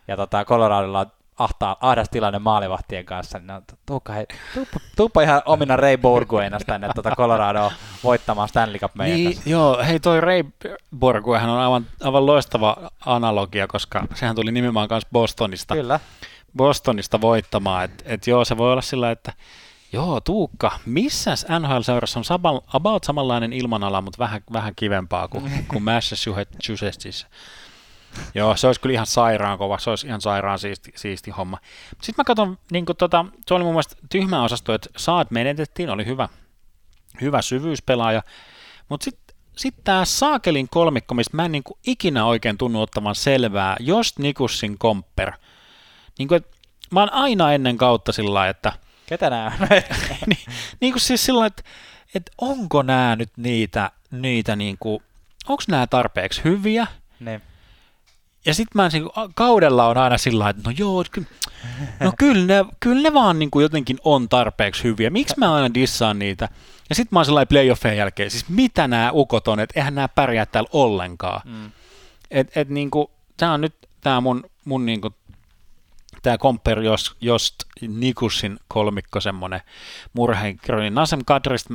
ja tota, Coloradolla on ahtaa, ahdas tilanne maalivahtien kanssa, niin no, tuuppa, hei, tuuppa, tuuppa ihan omina Ray Borguenas tänne tuota Coloradoa voittamaan Stanley Cup meidän niin, kanssa. Joo, hei toi Ray Borguehan on aivan, aivan loistava analogia, koska sehän tuli nimenomaan kanssa Bostonista. Kyllä. Bostonista voittamaan, että et joo, se voi olla sillä, että Joo, Tuukka, missäs NHL-seurassa on sabal, about samanlainen ilmanala, mutta vähän, vähän kivempaa kuin, kuin Massachusettsissa. Joo, se olisi kyllä ihan sairaan kova, se olisi ihan sairaan siisti, siisti homma. Sitten mä katson, niin tota, se oli mun mielestä tyhmä osasto, että saat menetettiin, oli hyvä, hyvä syvyyspelaaja, mutta sitten sit tämä Saakelin kolmikko, mistä mä en niin kuin ikinä oikein tunnu ottavan selvää, jos Nikussin komper. Niin kuin, mä oon aina ennen kautta sillä että... Ketä nämä niin, niin kuin siis sillä että, että onko nämä nyt niitä, niitä niin kuin, onko nämä tarpeeksi hyviä? Ne ja sitten mä niin kaudella on aina sillä että no joo, ky- no kyllä ne, kyllä ne vaan niin kuin jotenkin on tarpeeksi hyviä. Miksi mä aina dissaan niitä? Ja sitten mä oon sellainen playoffien jälkeen, siis mitä nämä ukot on, että eihän nämä pärjää täällä ollenkaan. Mm. Et, et niin kuin, tää on nyt tää mun, mun niin kuin, tää Comper Jost, Jost Nikussin kolmikko semmonen murheenkirjo, niin Nasem Kadrista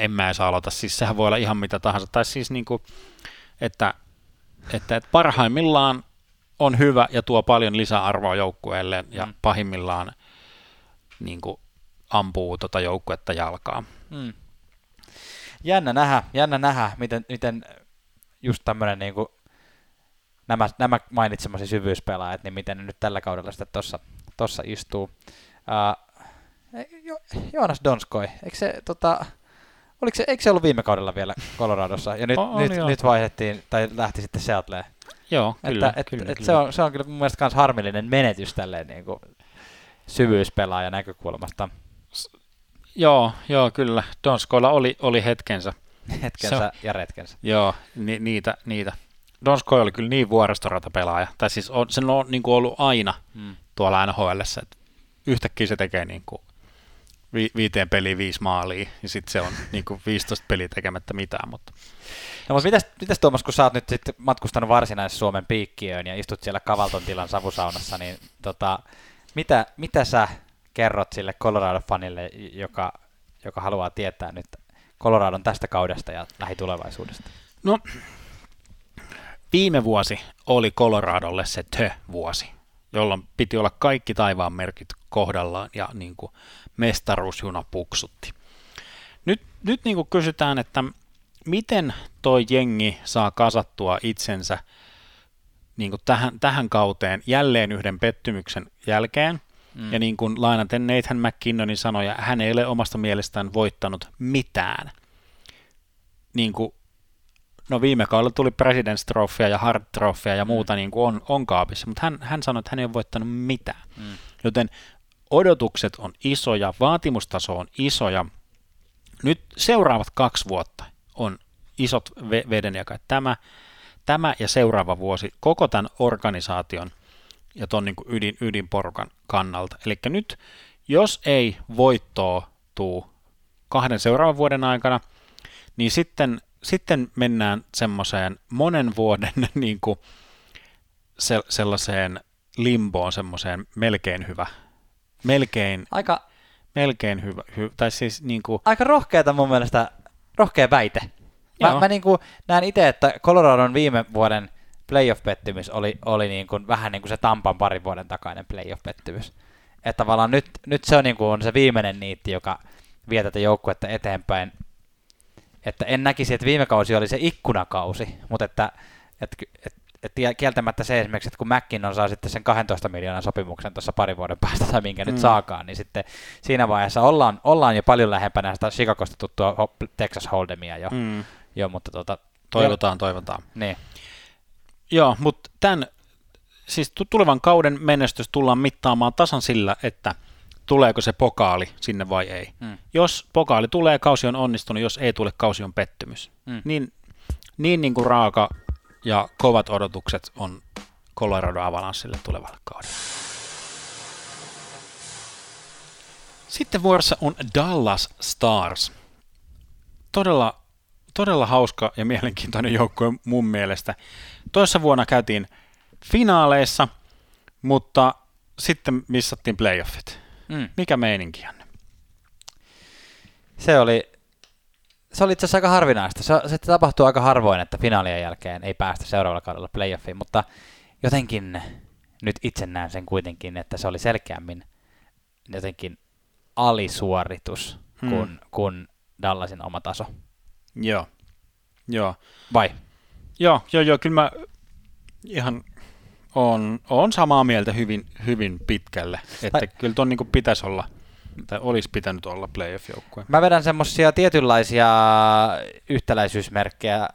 en mä edes aloita, siis sehän voi olla ihan mitä tahansa, tai siis niin kuin, että että, että parhaimmillaan on hyvä ja tuo paljon lisäarvoa joukkueelle ja mm. pahimmillaan niin kuin, ampuu tuota joukkuetta jalkaa. Mm. Jännä nähdä, jännä nähdä, miten, miten just tämmöinen niin kuin, nämä, nämä mainitsemasi syvyyspelaajat, niin miten ne nyt tällä kaudella sitten tuossa tossa istuu. Uh, jo, Joonas Donskoi, eikö se tota, Oliko se, eikö se ollut viime kaudella vielä Coloradossa? Ja nyt, on, nyt, nyt vaihdettiin, tai lähti sitten Seattleen. Joo, kyllä. Että, kyllä, et, kyllä. Se, on, se on kyllä mun mielestä myös harmillinen menetys tälleen niin kuin syvyyspelaajan näkökulmasta. S- joo, joo, kyllä. Donskoilla oli, oli hetkensä. hetkensä on, ja retkensä. Joo, ni, niitä, niitä. Donskoi oli kyllä niin vuoristorata-pelaaja. Tai siis on, sen on niin kuin ollut aina hmm. tuolla NHL, että yhtäkkiä se tekee niin kuin vi- viiteen peliin viisi maalia, ja sitten se on niin kuin 15 peliä tekemättä mitään. Mutta. No mutta mitäs, mitäs Tuomas, kun sä oot nyt sitten matkustanut varsinais-Suomen piikkiöön ja istut siellä Kavalton tilan savusaunassa, niin tota, mitä, mitä sä kerrot sille Colorado-fanille, joka, joka haluaa tietää nyt Coloradon tästä kaudesta ja lähitulevaisuudesta? No, viime vuosi oli Coloradolle se tö-vuosi, jolloin piti olla kaikki taivaan merkit kohdallaan ja niin kuin mestaruusjuna puksutti. Nyt, nyt niin kuin kysytään, että miten toi jengi saa kasattua itsensä niin kuin tähän, tähän kauteen jälleen yhden pettymyksen jälkeen. Mm. Ja niin kuin lainaten Nathan McKinnonin sanoja, hän ei ole omasta mielestään voittanut mitään. Niin kuin, no viime kaudella tuli President's ja Trophya ja mm. muuta niin kuin on, on kaapissa, mutta hän, hän sanoi, että hän ei ole voittanut mitään. Mm. Joten odotukset on isoja, vaatimustaso on isoja. Nyt seuraavat kaksi vuotta on isot vedenjakajat. Tämä, tämä ja seuraava vuosi koko tämän organisaation ja tuon niin ydin, ydinporukan kannalta. Eli nyt, jos ei voittoa tuu kahden seuraavan vuoden aikana, niin sitten, sitten mennään semmoiseen monen vuoden niin kuin se, sellaiseen limboon, semmoiseen melkein hyvä, melkein, aika, melkein hyvä, hy, tai siis niin kuin, aika rohkeata mun mielestä, rohkea väite. Mä, mä niin kuin näen itse, että Coloradon viime vuoden playoff-pettymys oli, oli niin kuin, vähän niin kuin se Tampan parin vuoden takainen playoff-pettymys. Että tavallaan nyt, nyt se on, niin kuin, on se viimeinen niitti, joka vie tätä joukkuetta eteenpäin. Että en näkisi, että viime kausi oli se ikkunakausi, mutta että, että, että että kieltämättä se esimerkiksi, että kun McKinnon saa sitten sen 12 miljoonan sopimuksen tuossa parin vuoden päästä tai minkä mm. nyt saakaan, niin sitten siinä vaiheessa ollaan, ollaan jo paljon lähempänä sitä Chicagosta tuttua Texas Hold'emia jo. Mm. jo mutta tota, toivotaan, jo, toivotaan. Niin. Joo, mutta tämän, siis tulevan kauden menestys tullaan mittaamaan tasan sillä, että tuleeko se pokaali sinne vai ei. Mm. Jos pokaali tulee, kausi on onnistunut, jos ei tule, kausi on pettymys. Mm. Niin, niin, niin kuin raaka ja kovat odotukset on Colorado Avalanssille tulevalle kaudelle. Sitten vuorossa on Dallas Stars. Todella, todella hauska ja mielenkiintoinen joukkue mun mielestä. Toissa vuonna käytiin finaaleissa, mutta sitten missattiin playoffit. Mm. Mikä meininki, Janne? Se oli, se oli itse asiassa aika harvinaista. Se, se tapahtuu aika harvoin, että finaalien jälkeen ei päästä seuraavalla kaudella playoffiin, mutta jotenkin nyt itse näen sen kuitenkin, että se oli selkeämmin jotenkin alisuoritus hmm. kuin, kuin Dallasin oma taso. Joo. Joo. Vai? Joo, joo, joo, kyllä mä ihan on, on samaa mieltä hyvin, hyvin pitkälle, että tai, kyllä tuon niin pitäisi olla, tai olisi pitänyt olla playoff-joukkue. Mä vedän semmoisia tietynlaisia yhtäläisyysmerkkejä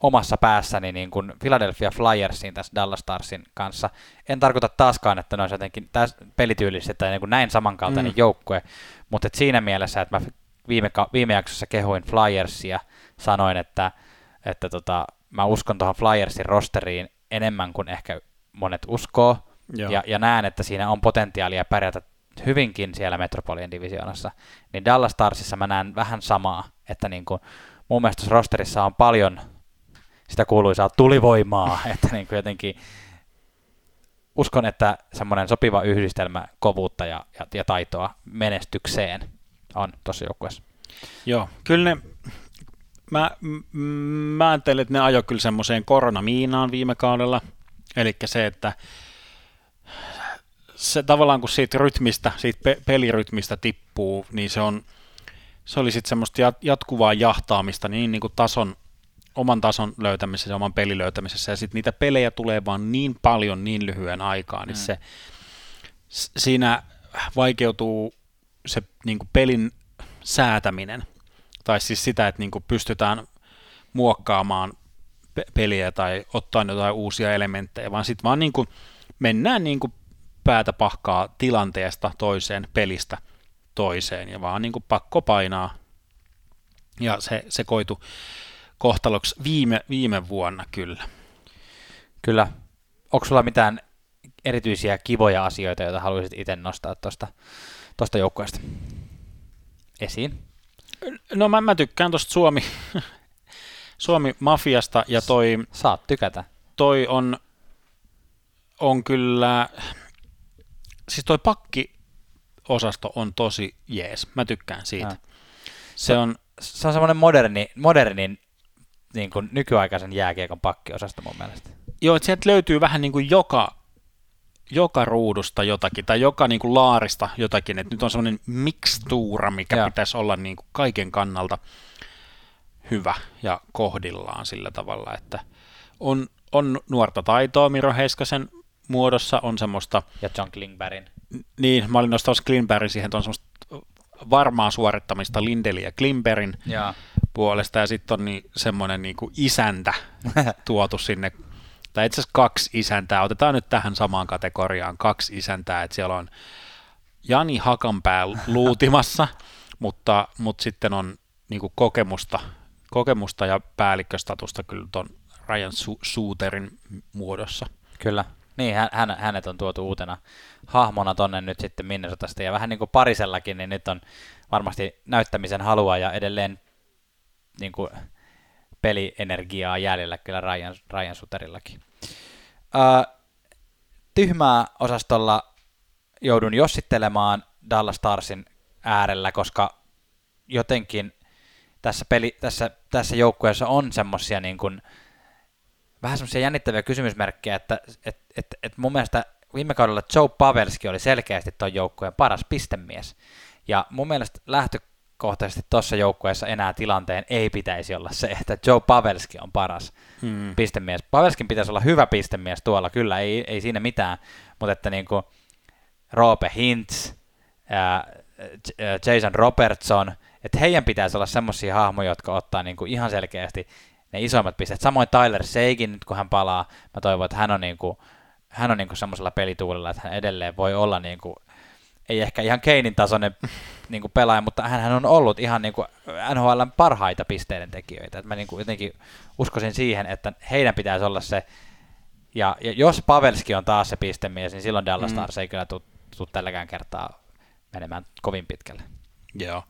omassa päässäni niin kuin Philadelphia Flyersin tässä Dallas Starsin kanssa. En tarkoita taaskaan, että ne olisi jotenkin pelityyliset tai niin kuin näin samankaltainen mm. joukkue, mutta et siinä mielessä, että mä viime, viime jaksossa kehuin Flyersia, sanoin, että, että tota, mä uskon tuohon Flyersin rosteriin enemmän kuin ehkä monet uskoo, ja, ja näen, että siinä on potentiaalia pärjätä hyvinkin siellä Metropolian divisioonassa, niin Dallas Starsissa mä näen vähän samaa, että niin kuin mun mielestä rosterissa on paljon sitä kuuluisaa tulivoimaa, että niin kuin jotenkin uskon, että semmoinen sopiva yhdistelmä kovuutta ja, ja, ja taitoa menestykseen on tuossa joukkueessa. Joo, kyllä ne mä, mä ajattelen, että ne ajoi kyllä semmoiseen koronamiinaan viime kaudella. Eli se, että se tavallaan kun siitä rytmistä, siitä pe- pelirytmistä tippuu, niin se on, se oli sitten semmoista jatkuvaa jahtaamista niin, niin kuin tason, oman tason löytämisessä ja oman pelin löytämisessä, ja sitten niitä pelejä tulee vaan niin paljon niin lyhyen aikaan, niin mm. se, siinä vaikeutuu se niin kuin pelin säätäminen, tai siis sitä, että niin kuin pystytään muokkaamaan pe- peliä tai ottaa jotain uusia elementtejä, vaan sitten vaan niin kuin mennään niin kuin päätä pahkaa tilanteesta toiseen, pelistä toiseen, ja vaan niin kuin pakko painaa. Ja se, se koitu kohtaloksi viime, viime vuonna kyllä. Kyllä. Onko sulla mitään erityisiä kivoja asioita, joita haluaisit itse nostaa tuosta tosta joukkueesta esiin? No mä, mä tykkään tuosta Suomi, Suomi Mafiasta ja toi... Saat tykätä. Toi on, on kyllä... Siis toi pakki-osasto on tosi jees. Mä tykkään siitä. Ja. Se on... Se on semmoinen moderni, modernin niin kuin nykyaikaisen jääkiekon pakkiosasto mun mielestä. Joo, että sieltä löytyy vähän niin kuin joka joka ruudusta jotakin tai joka niin kuin laarista jotakin, että nyt on semmoinen mikstuura, mikä ja. pitäisi olla niin kuin kaiken kannalta hyvä ja kohdillaan sillä tavalla, että on, on nuorta taitoa Miro Heiskasen muodossa on semmoista... Ja John Klingbergin. Niin, mä olin nostamassa Klingbergin siihen, että on semmoista varmaa suorittamista Lindeli ja Klimberin ja. puolesta, ja sitten on niin, semmoinen niin kuin isäntä tuotu sinne, tai itse asiassa kaksi isäntää, otetaan nyt tähän samaan kategoriaan kaksi isäntää, että siellä on Jani Hakanpää luutimassa, mutta, mutta sitten on niin kokemusta, kokemusta ja päällikköstatusta kyllä tuon Ryan Su- Suuterin muodossa. Kyllä. Niin, hän, hänet on tuotu uutena hahmona tonne nyt sitten Minnesotasta, ja vähän niin kuin parisellakin, niin nyt on varmasti näyttämisen halua ja edelleen niin kuin pelienergiaa jäljellä kyllä Ryan, Ryan Suterillakin. Tyhmää osastolla joudun jossittelemaan Dallas Starsin äärellä, koska jotenkin tässä, peli, tässä, tässä joukkueessa on semmoisia niin kuin, vähän semmoisia jännittäviä kysymysmerkkejä, että et, et, et mun mielestä viime kaudella Joe Pavelski oli selkeästi tuon joukkueen paras pistemies. Ja mun mielestä lähtökohtaisesti tuossa joukkueessa enää tilanteen ei pitäisi olla se, että Joe Pavelski on paras hmm. pistemies. Pavelskin pitäisi olla hyvä pistemies tuolla, kyllä, ei, ei siinä mitään, mutta että niin kuin Roope Hintz, ää, Jason Robertson, että heidän pitäisi olla semmoisia hahmoja, jotka ottaa niin kuin ihan selkeästi ne isoimmat pisteet. Samoin Tyler Seigin, nyt kun hän palaa, mä toivon, että hän on, niin kuin, hän on niin kuin semmoisella pelituulella, että hän edelleen voi olla niin kuin, ei ehkä ihan Keinin tasoinen niin kuin pelaaja, mutta hän on ollut ihan niin kuin NHLn parhaita pisteiden tekijöitä. Että mä niin kuin jotenkin uskoisin siihen, että heidän pitäisi olla se, ja, ja jos Pavelski on taas se pistemies, niin silloin Dallas mm. Stars ei kyllä tule tälläkään kertaa menemään kovin pitkälle. Joo.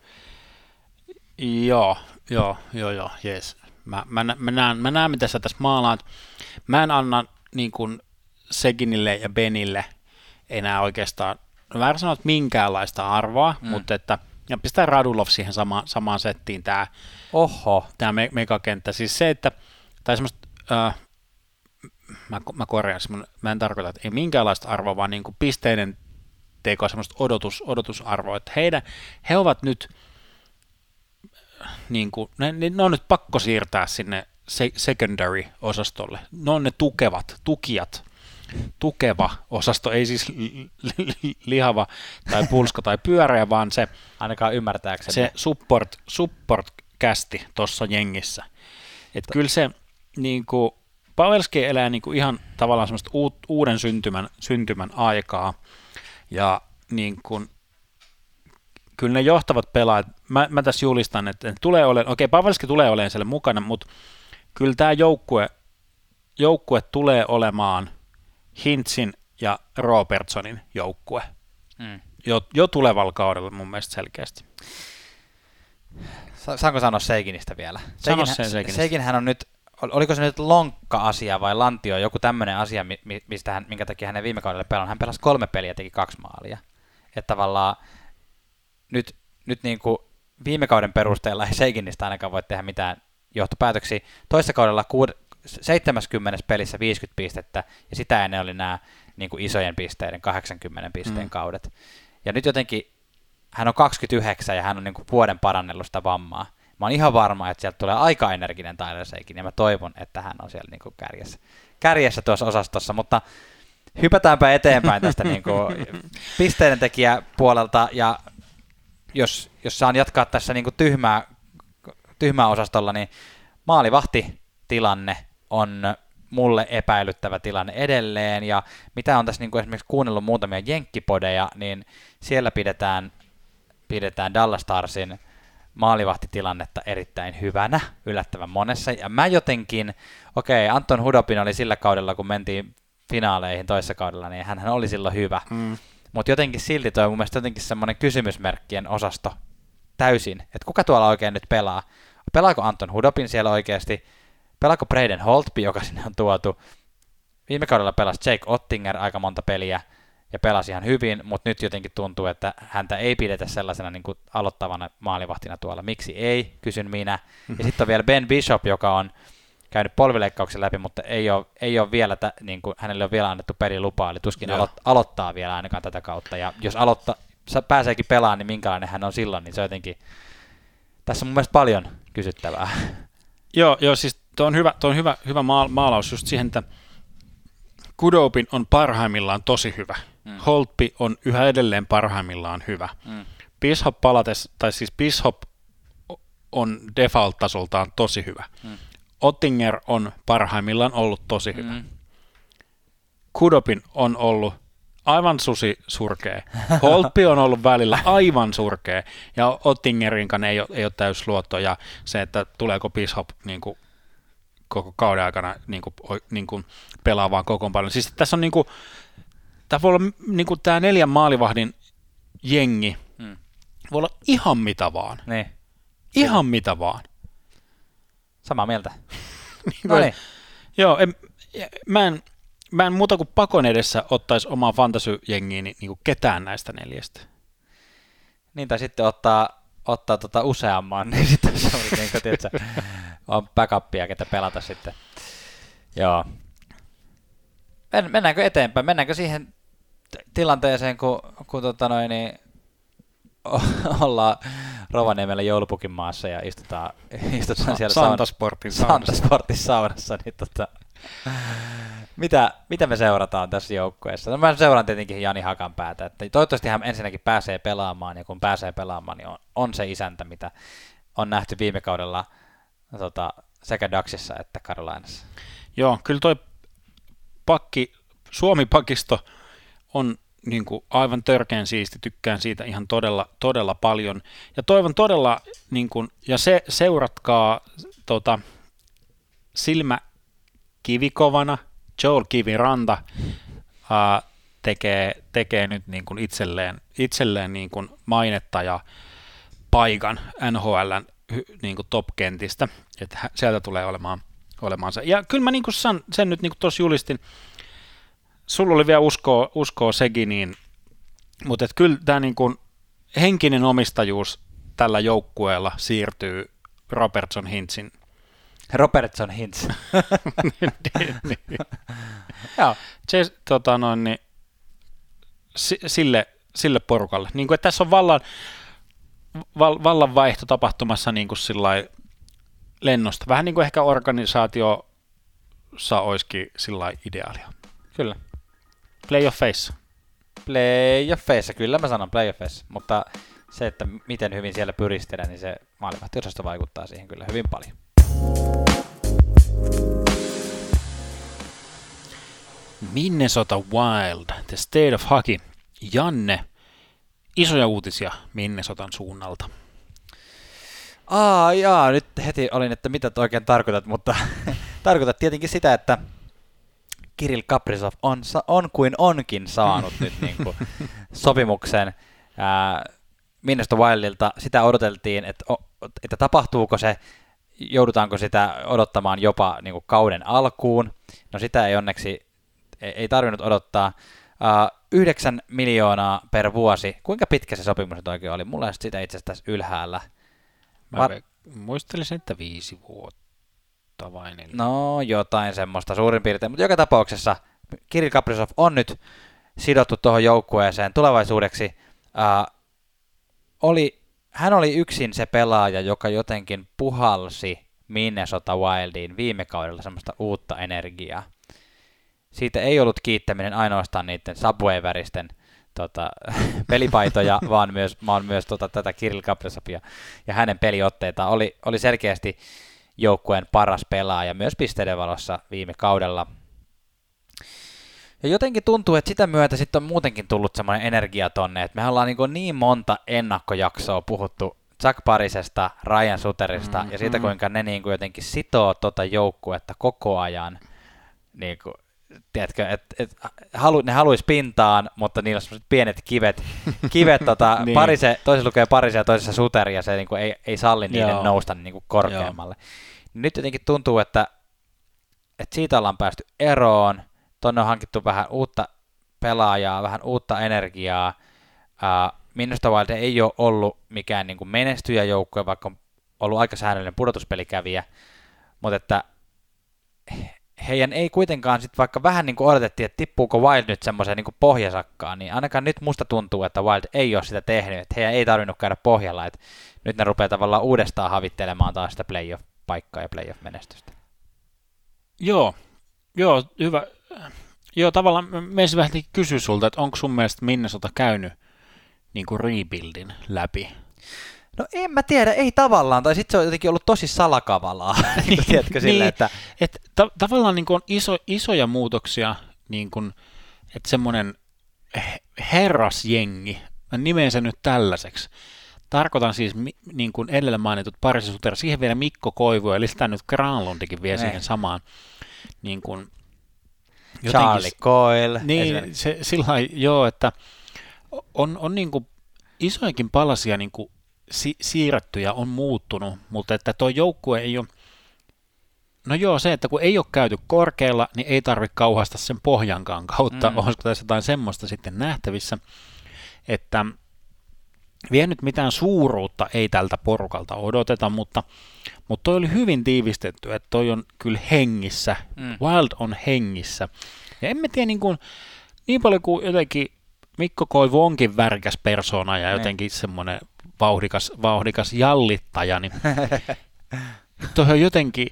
Joo, joo, joo, joo, jees. Mä, mä, mä, näen, mä näen, mitä sä tässä maalaat. Mä en anna niin kuin Seginille ja Benille enää oikeastaan, no väärä sanoa, että minkäänlaista arvoa, mm. mutta että ja pistää Radulov siihen sama, samaan settiin tämä Oho. Tämä me, megakenttä. Siis se, että, tai semmoista, äh, mä, mä korjaan, mä en tarkoita, että ei minkäänlaista arvoa, vaan niin kuin pisteiden teko, semmoista odotus, odotusarvoa, että heidän, he ovat nyt niin kuin, ne, ne on nyt pakko siirtää sinne secondary-osastolle. Ne on ne tukevat, tukijat, tukeva osasto, ei siis lihava tai pulska tai pyöreä, vaan se, ainakaan ymmärtääkseni. se support, support kästi tuossa jengissä. Että kyllä se niin kuin, Pavelski elää niin kuin ihan tavallaan semmoista uuden syntymän, syntymän aikaa, ja niin kuin, kyllä ne johtavat pelaajat, mä, mä tässä julistan, että tulee olemaan, okei, Pavelski tulee olemaan siellä mukana, mutta kyllä tämä joukkue, joukkue tulee olemaan Hintsin ja Robertsonin joukkue. Mm. Jo, jo tulevalla kaudella mun mielestä selkeästi. Saanko sanoa Seikinistä vielä? Sano sen Seikinistä. Seikinhän on nyt, oliko se nyt lonkka-asia vai lantio, joku tämmöinen asia, mistä hän, minkä takia hänen viime kaudella pelannut. Hän pelasi kolme peliä ja teki kaksi maalia. Että tavallaan nyt, nyt niin kuin viime kauden perusteella ei Seikinistä ainakaan voi tehdä mitään johtopäätöksiä. Toissa kaudella 70 pelissä 50 pistettä, ja sitä ennen oli nämä niin kuin isojen pisteiden 80 pisteen mm. kaudet. Ja nyt jotenkin hän on 29 ja hän on niin kuin vuoden parannellut sitä vammaa. Mä oon ihan varma, että sieltä tulee aika energinen Tyler Seikin, ja mä toivon, että hän on siellä niin kuin kärjessä, kärjessä tuossa osastossa, mutta hypätäänpä eteenpäin tästä niin kuin pisteiden tekijä puolelta, ja jos, jos saan jatkaa tässä niin kuin tyhmää, tyhmää osastolla, niin maalivahtitilanne on mulle epäilyttävä tilanne edelleen, ja mitä on tässä niin kuin esimerkiksi kuunnellut muutamia jenkkipodeja, niin siellä pidetään, pidetään Dallas Starsin maalivahtitilannetta erittäin hyvänä, yllättävän monessa, ja mä jotenkin, okei, okay, Anton Hudopin oli sillä kaudella, kun mentiin finaaleihin toisessa kaudella, niin hän oli silloin hyvä, mm. Mutta jotenkin silti toi mun mielestä jotenkin semmoinen kysymysmerkkien osasto täysin, että kuka tuolla oikein nyt pelaa. Pelaako Anton Hudopin siellä oikeasti? Pelaako Braden Holtby, joka sinne on tuotu? Viime kaudella pelasi Jake Ottinger aika monta peliä ja pelasi ihan hyvin, mutta nyt jotenkin tuntuu, että häntä ei pidetä sellaisena niin kuin aloittavana maalivahtina tuolla. Miksi ei, kysyn minä. Ja sitten on vielä Ben Bishop, joka on käynyt polvileikkauksen läpi, mutta ei ole, ei ole vielä, tä, niin kuin, hänelle on vielä annettu perilupaa, eli tuskin alo, aloittaa vielä ainakaan tätä kautta. Ja jos aloittaa, pääseekin pelaamaan, niin minkälainen hän on silloin, niin se on jotenkin, tässä on mun mielestä paljon kysyttävää. Joo, joo siis tuo on hyvä, tuo on hyvä, hyvä maalaus just siihen, että Kudopin on parhaimmillaan tosi hyvä. Mm. Holtby on yhä edelleen parhaimmillaan hyvä. Mm. Bishop palates, tai siis Bishop on default-tasoltaan tosi hyvä. Mm. Ottinger on parhaimmillaan ollut tosi hyvä. Mm. Kudopin on ollut aivan susi surkea. Holtby on ollut välillä aivan surkea. Ja Ottingerin ei ole, ei ole täysluotto. Ja se, että tuleeko Bishop niin kuin, koko kauden aikana niin kuin, niin kuin pelaa vaan kokoonpanoon. Siis tässä on niin kuin, tämä voi olla niin kuin tämä neljän maalivahdin jengi. Mm. Voi olla ihan mitä vaan. Niin, Ihan mitä vaan. samaa mieltä. Niin No niin, Joo, en, mä, en, mä en muuta kuin pakon edessä ottaisi omaa fantasy-jengiä niin, niin kuin ketään näistä neljästä. niin tai sitten ottaa, ottaa tota useamman, niin sitten se on niin kuin, tiedätkö, on backupia, ketä pelata sitten. Joo. Men, mennäänkö eteenpäin? Mennäänkö siihen tilanteeseen, kun, kun tota noin, niin, ollaan Rovaniemellä joulupukin maassa ja istutaan, istutaan siellä Santasportin saunassa. Santasportin saunassa, niin tota, mitä, mitä me seurataan tässä joukkueessa? No mä seuraan tietenkin Jani Hakanpäätä, että toivottavasti hän ensinnäkin pääsee pelaamaan, ja kun pääsee pelaamaan, niin on, on se isäntä, mitä on nähty viime kaudella tota, sekä Daxissa että Carolinassa. Joo, kyllä toi pakki, Suomi-pakisto on niin kuin aivan törkeän siisti, tykkään siitä ihan todella, todella paljon. Ja toivon todella, niin kuin, ja se seuratkaa tota, silmä kivikovana, Joel Kiviranta ää, tekee, tekee nyt niin kuin itselleen, itselleen niin kuin mainetta ja paikan NHLn niin kuin top-kentistä, että sieltä tulee olemaan, olemaan se. Ja kyllä mä niin kuin san, sen nyt niin kuin tuossa julistin, sulla oli vielä uskoa, uskoa sekin, niin, mutta et kyllä tämä niin kuin henkinen omistajuus tällä joukkueella siirtyy Robertson Hintsin. Robertson Hintz. niin, niin. Joo. Se, tota noin, niin, si- sille, sille porukalle. Niin kuin, että tässä on vallan, val, vallanvaihto tapahtumassa niin kuin lennosta. Vähän niin kuin ehkä organisaatiossa olisikin sillä ideaalia. Kyllä. Playoffeissa. Playoffeissa, kyllä mä sanon playoffeissa, mutta se, että miten hyvin siellä pyristellään, niin se maalivahtiosasto vaikuttaa siihen kyllä hyvin paljon. Minnesota Wild, The State of Hockey. Janne, isoja uutisia Minnesotan suunnalta. Aa, jaa, nyt heti olin, että mitä oikein tarkoitat, mutta tarkoitat tietenkin sitä, että Kirill Kaprizov on, on kuin onkin saanut nyt niin kuin sopimuksen ää, Minnesota Wildilta. Sitä odoteltiin, että, että tapahtuuko se, joudutaanko sitä odottamaan jopa niin kuin kauden alkuun. No sitä ei onneksi, ei, ei tarvinnut odottaa. Ää, 9 miljoonaa per vuosi. Kuinka pitkä se sopimus nyt oikein oli? Mulla ole sitä itse asiassa tässä ylhäällä. Mä ve- muistelisin, että viisi vuotta vai neljä. No jotain semmoista suurin piirtein, mutta joka tapauksessa Kirill Kaprizov on nyt sidottu tuohon joukkueeseen tulevaisuudeksi. Ää, oli, hän oli yksin se pelaaja, joka jotenkin puhalsi Minnesota Wildiin viime kaudella semmoista uutta energiaa. Siitä ei ollut kiittäminen ainoastaan niiden Subway-väristen tota, pelipaitoja, vaan myös, vaan myös tota, tätä Kirill Kaprizovia ja hänen peliotteita. Oli, oli selkeästi joukkueen paras pelaaja myös pisteiden valossa viime kaudella. Ja jotenkin tuntuu, että sitä myötä sitten on muutenkin tullut semmoinen energia tonne, että me ollaan niin, niin monta ennakkojaksoa puhuttu Jack Parisesta, Ryan Suterista mm, ja siitä, mm. kuinka ne niin kuin jotenkin sitoo tota joukkuetta koko ajan. Niin kuin, tiedätkö, et, et, halu, ne haluaisi pintaan, mutta niillä on sellaiset pienet kivet, kivet tota, Niin. parise, toisessa lukee Parise ja toisessa Suteri, ja se niin kuin, ei, ei salli niiden Joo. nousta niin kuin korkeammalle. Nyt jotenkin tuntuu, että, että siitä ollaan päästy eroon, tonne on hankittu vähän uutta pelaajaa, vähän uutta energiaa. Uh, Minusta Wild ei ole ollut mikään niin kuin menestyjäjoukkue, vaikka on ollut aika säännöllinen pudotuspelikävijä, mutta että heidän ei kuitenkaan sit vaikka vähän niin kuin odotettiin, että tippuuko Wild nyt semmoiseen niin kuin pohjasakkaan, niin ainakaan nyt musta tuntuu, että Wild ei ole sitä tehnyt, että heidän ei tarvinnut käydä pohjalla, että nyt ne rupeaa tavallaan uudestaan havittelemaan taas sitä playoff-paikkaa ja playoff-menestystä. Joo, joo, hyvä. joo, tavallaan me vähän kysyä sulta, että onko sun mielestä Minnesota käynyt niin kuin rebuildin läpi? No en mä tiedä, ei tavallaan, tai sitten se on jotenkin ollut tosi salakavalaa, niin, tiedätkö, sille, niin, että... Et, ta- tavallaan niin on iso, isoja muutoksia, niin kuin, että semmoinen herrasjengi, mä nimeen sen nyt tällaiseksi, Tarkoitan siis niin kuin edellä mainitut parisisuutera, siihen vielä Mikko Koivu, eli sitä nyt Granlundikin vie ne. siihen samaan. Niin kuin, jotenkin, Charlie Coyle. Niin, se, sillä joo, että on, on niin kuin isojakin palasia niin kuin si- siirretty ja on muuttunut, mutta että tuo joukkue ei ole, no joo se, että kun ei ole käyty korkealla, niin ei tarvitse kauhasta sen pohjankaan kautta, mm. olisiko tässä jotain semmoista sitten nähtävissä, että vielä nyt mitään suuruutta ei tältä porukalta odoteta, mutta, mutta toi oli hyvin tiivistetty, että toi on kyllä hengissä, mm. Wild on hengissä. Ja emme tiedä niin, kuin, niin paljon kuin jotenkin Mikko Koivu onkin värikäs persona ja niin. jotenkin semmoinen vauhdikas, vauhdikas jallittaja, niin toi on jotenkin,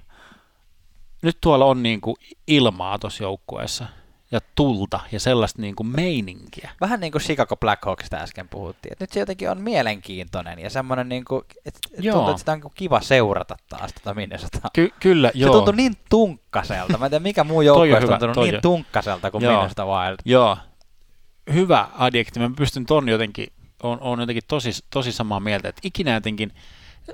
nyt tuolla on niin kuin ilmaa tuossa joukkueessa ja tulta ja sellaista niin kuin meininkiä. Vähän niin kuin Chicago Blackhawksista äsken puhuttiin. Et nyt se jotenkin on mielenkiintoinen ja semmoinen, niin kuin, että tuntuu, että sitä on kiva seurata taas tätä Minnesotaa. Ky- kyllä, joo. Se tuntui niin tunkkaselta. Mä en tiedä, mikä muu joukkue on tuntunut niin tunkkaselta kuin joo. Minnesota Wild. Joo, hyvä adjekti. Mä pystyn ton jotenkin, on, on jotenkin tosi, tosi samaa mieltä, että ikinä jotenkin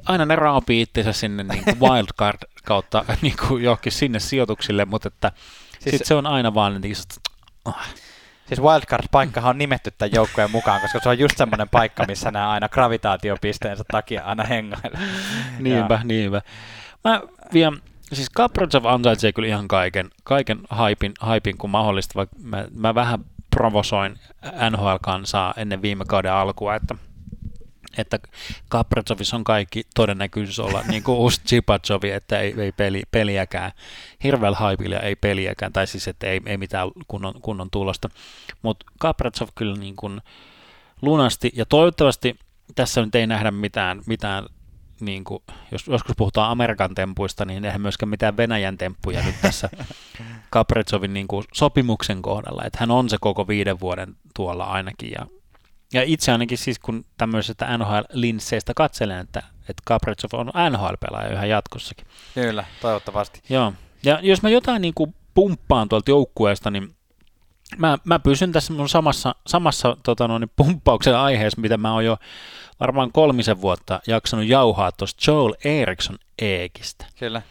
aina ne raapii itsensä sinne niin kuin wildcard kautta niin kuin johonkin sinne sijoituksille, mutta että Siis, Sitten se on aina vaan niin oh. Siis wildcard-paikkahan on nimetty tämän joukkueen mukaan, koska se on just semmoinen paikka, missä nämä aina gravitaatiopisteensä takia aina hengailee. niinpä, ja. niinpä. Mä vielä, siis Kaprotsev ansaitsee kyllä ihan kaiken, kaiken haipin, haipin kuin mahdollista, vaikka mä, mä vähän provosoin NHL-kansaa ennen viime kauden alkua, että – että Kapratsovissa on kaikki todennäköisyys olla niin kuin uusi Chipatsovi, että ei, ei peli, peliäkään, hirveällä haipilla ei peliäkään, tai siis että ei, ei mitään kunnon, kunnon tulosta. Mutta Kapratsov kyllä niin kuin lunasti, ja toivottavasti tässä nyt ei nähdä mitään, mitään niin kuin, jos joskus puhutaan Amerikan tempuista, niin eihän myöskään mitään Venäjän temppuja nyt tässä Kapretsovin niin kuin sopimuksen kohdalla, että hän on se koko viiden vuoden tuolla ainakin, ja ja itse ainakin siis, kun tämmöisestä NHL-linsseistä katselen, että, että Kapritsov on NHL-pelaaja yhä jatkossakin. Kyllä, toivottavasti. Joo. Ja jos mä jotain niin kuin pumppaan tuolta joukkueesta, niin mä, mä pysyn tässä mun samassa, samassa tota noin, pumppauksen aiheessa, mitä mä oon jo varmaan kolmisen vuotta jaksanut jauhaa tuosta Joel Eriksson Eekistä. Kyllä.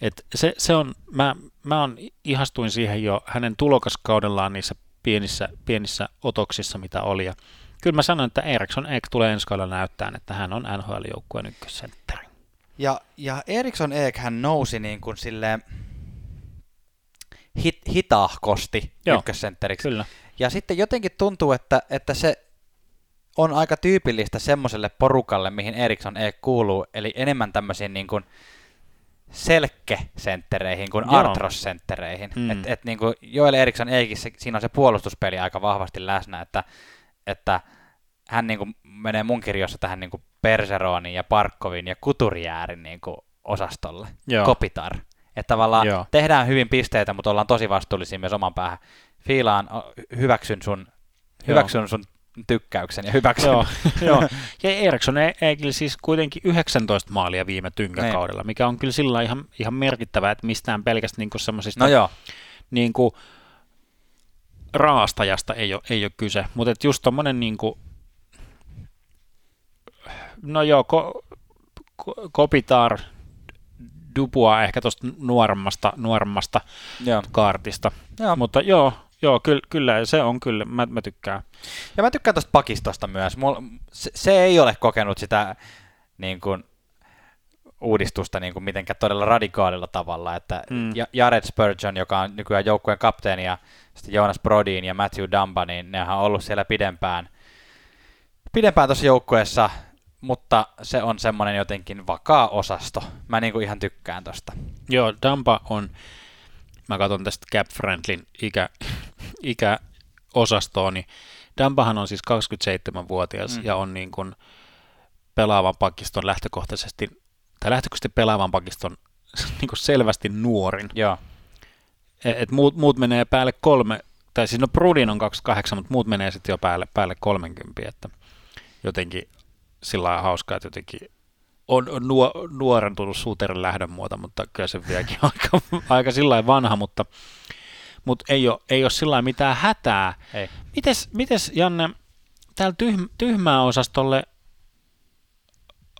Et se, se on, mä, mä on, ihastuin siihen jo hänen tulokaskaudellaan niissä pienissä, pienissä otoksissa, mitä oli. Ja kyllä mä sanon, että Eriksson Ek tulee ensi kaudella näyttää, että hän on NHL-joukkueen ykkössentteri. Ja, ja Eriksson Ek hän nousi niin kuin sille hit, hitahkosti Joo, ykkössentteriksi. Kyllä. Ja sitten jotenkin tuntuu, että, että se on aika tyypillistä semmoiselle porukalle, mihin Eriksson Ek kuuluu, eli enemmän tämmöisiin niin kuin selkke-senttereihin kuin Artros-senttereihin. Mm. Et, et niin kuin Joel Eriksson Eikissä, siinä on se puolustuspeli aika vahvasti läsnä, että että hän niin kuin menee mun kirjoissa tähän niin kuin Perseronin ja Parkkovin ja Kuturijäärin niin kuin osastolle, Joo. Kopitar. Että tavallaan Joo. tehdään hyvin pisteitä, mutta ollaan tosi vastuullisia myös oman päähän. Fiilaan, hyväksyn sun, hyväksyn sun tykkäyksen ja hyväksyn. Joo, joo. Ja Eriksson ei, ei kyllä siis kuitenkin 19 maalia viime tynkäkaudella, niin. mikä on kyllä sillä ihan, ihan merkittävää, että mistään pelkästään niin semmoisista no joo. Niin kuin, raastajasta ei ole, ei ole kyse, mutta just tommonen niin kuin, no joo, ko, ko, Kopitar, Dupua ehkä tuosta nuoremmasta, nuoremmasta joo. kaartista, joo. mutta joo, Joo, kyllä, kyllä se on kyllä, mä, mä tykkään. Ja mä tykkään tuosta pakistosta myös. Mul, se, se ei ole kokenut sitä niin kuin, uudistusta niin kuin mitenkään todella radikaalilla tavalla, että mm. Jared Spurgeon, joka on nykyään joukkueen kapteeni, ja sitten Jonas Brodin ja Matthew Dumba, niin ne on ollut siellä pidempään, pidempään tuossa joukkueessa, mutta se on semmoinen jotenkin vakaa osasto. Mä niin kuin ihan tykkään tosta. Joo, Dumba on, mä katson tästä Cap Friendlin ikä, ikäosastoa, niin Dumbahan on siis 27-vuotias mm. ja on niin kuin pelaavan pakiston lähtökohtaisesti tai lähtökohtaisesti pelaavan pakiston niin kuin selvästi nuorin. Joo. Et, et muut, muut menee päälle kolme tai siis no Brudin on 28, mutta muut menee sitten jo päälle, päälle 30, että jotenkin sillä lailla hauskaa, että jotenkin on nuo, nuorentunut suuterin lähdön muuta, mutta kyllä se vieläkin aika, aika sillä vanha, mutta, mutta ei ole, ei ole sillä mitään hätää. Ei. Mites, mites Janne, täällä tyhm, tyhmää osastolle,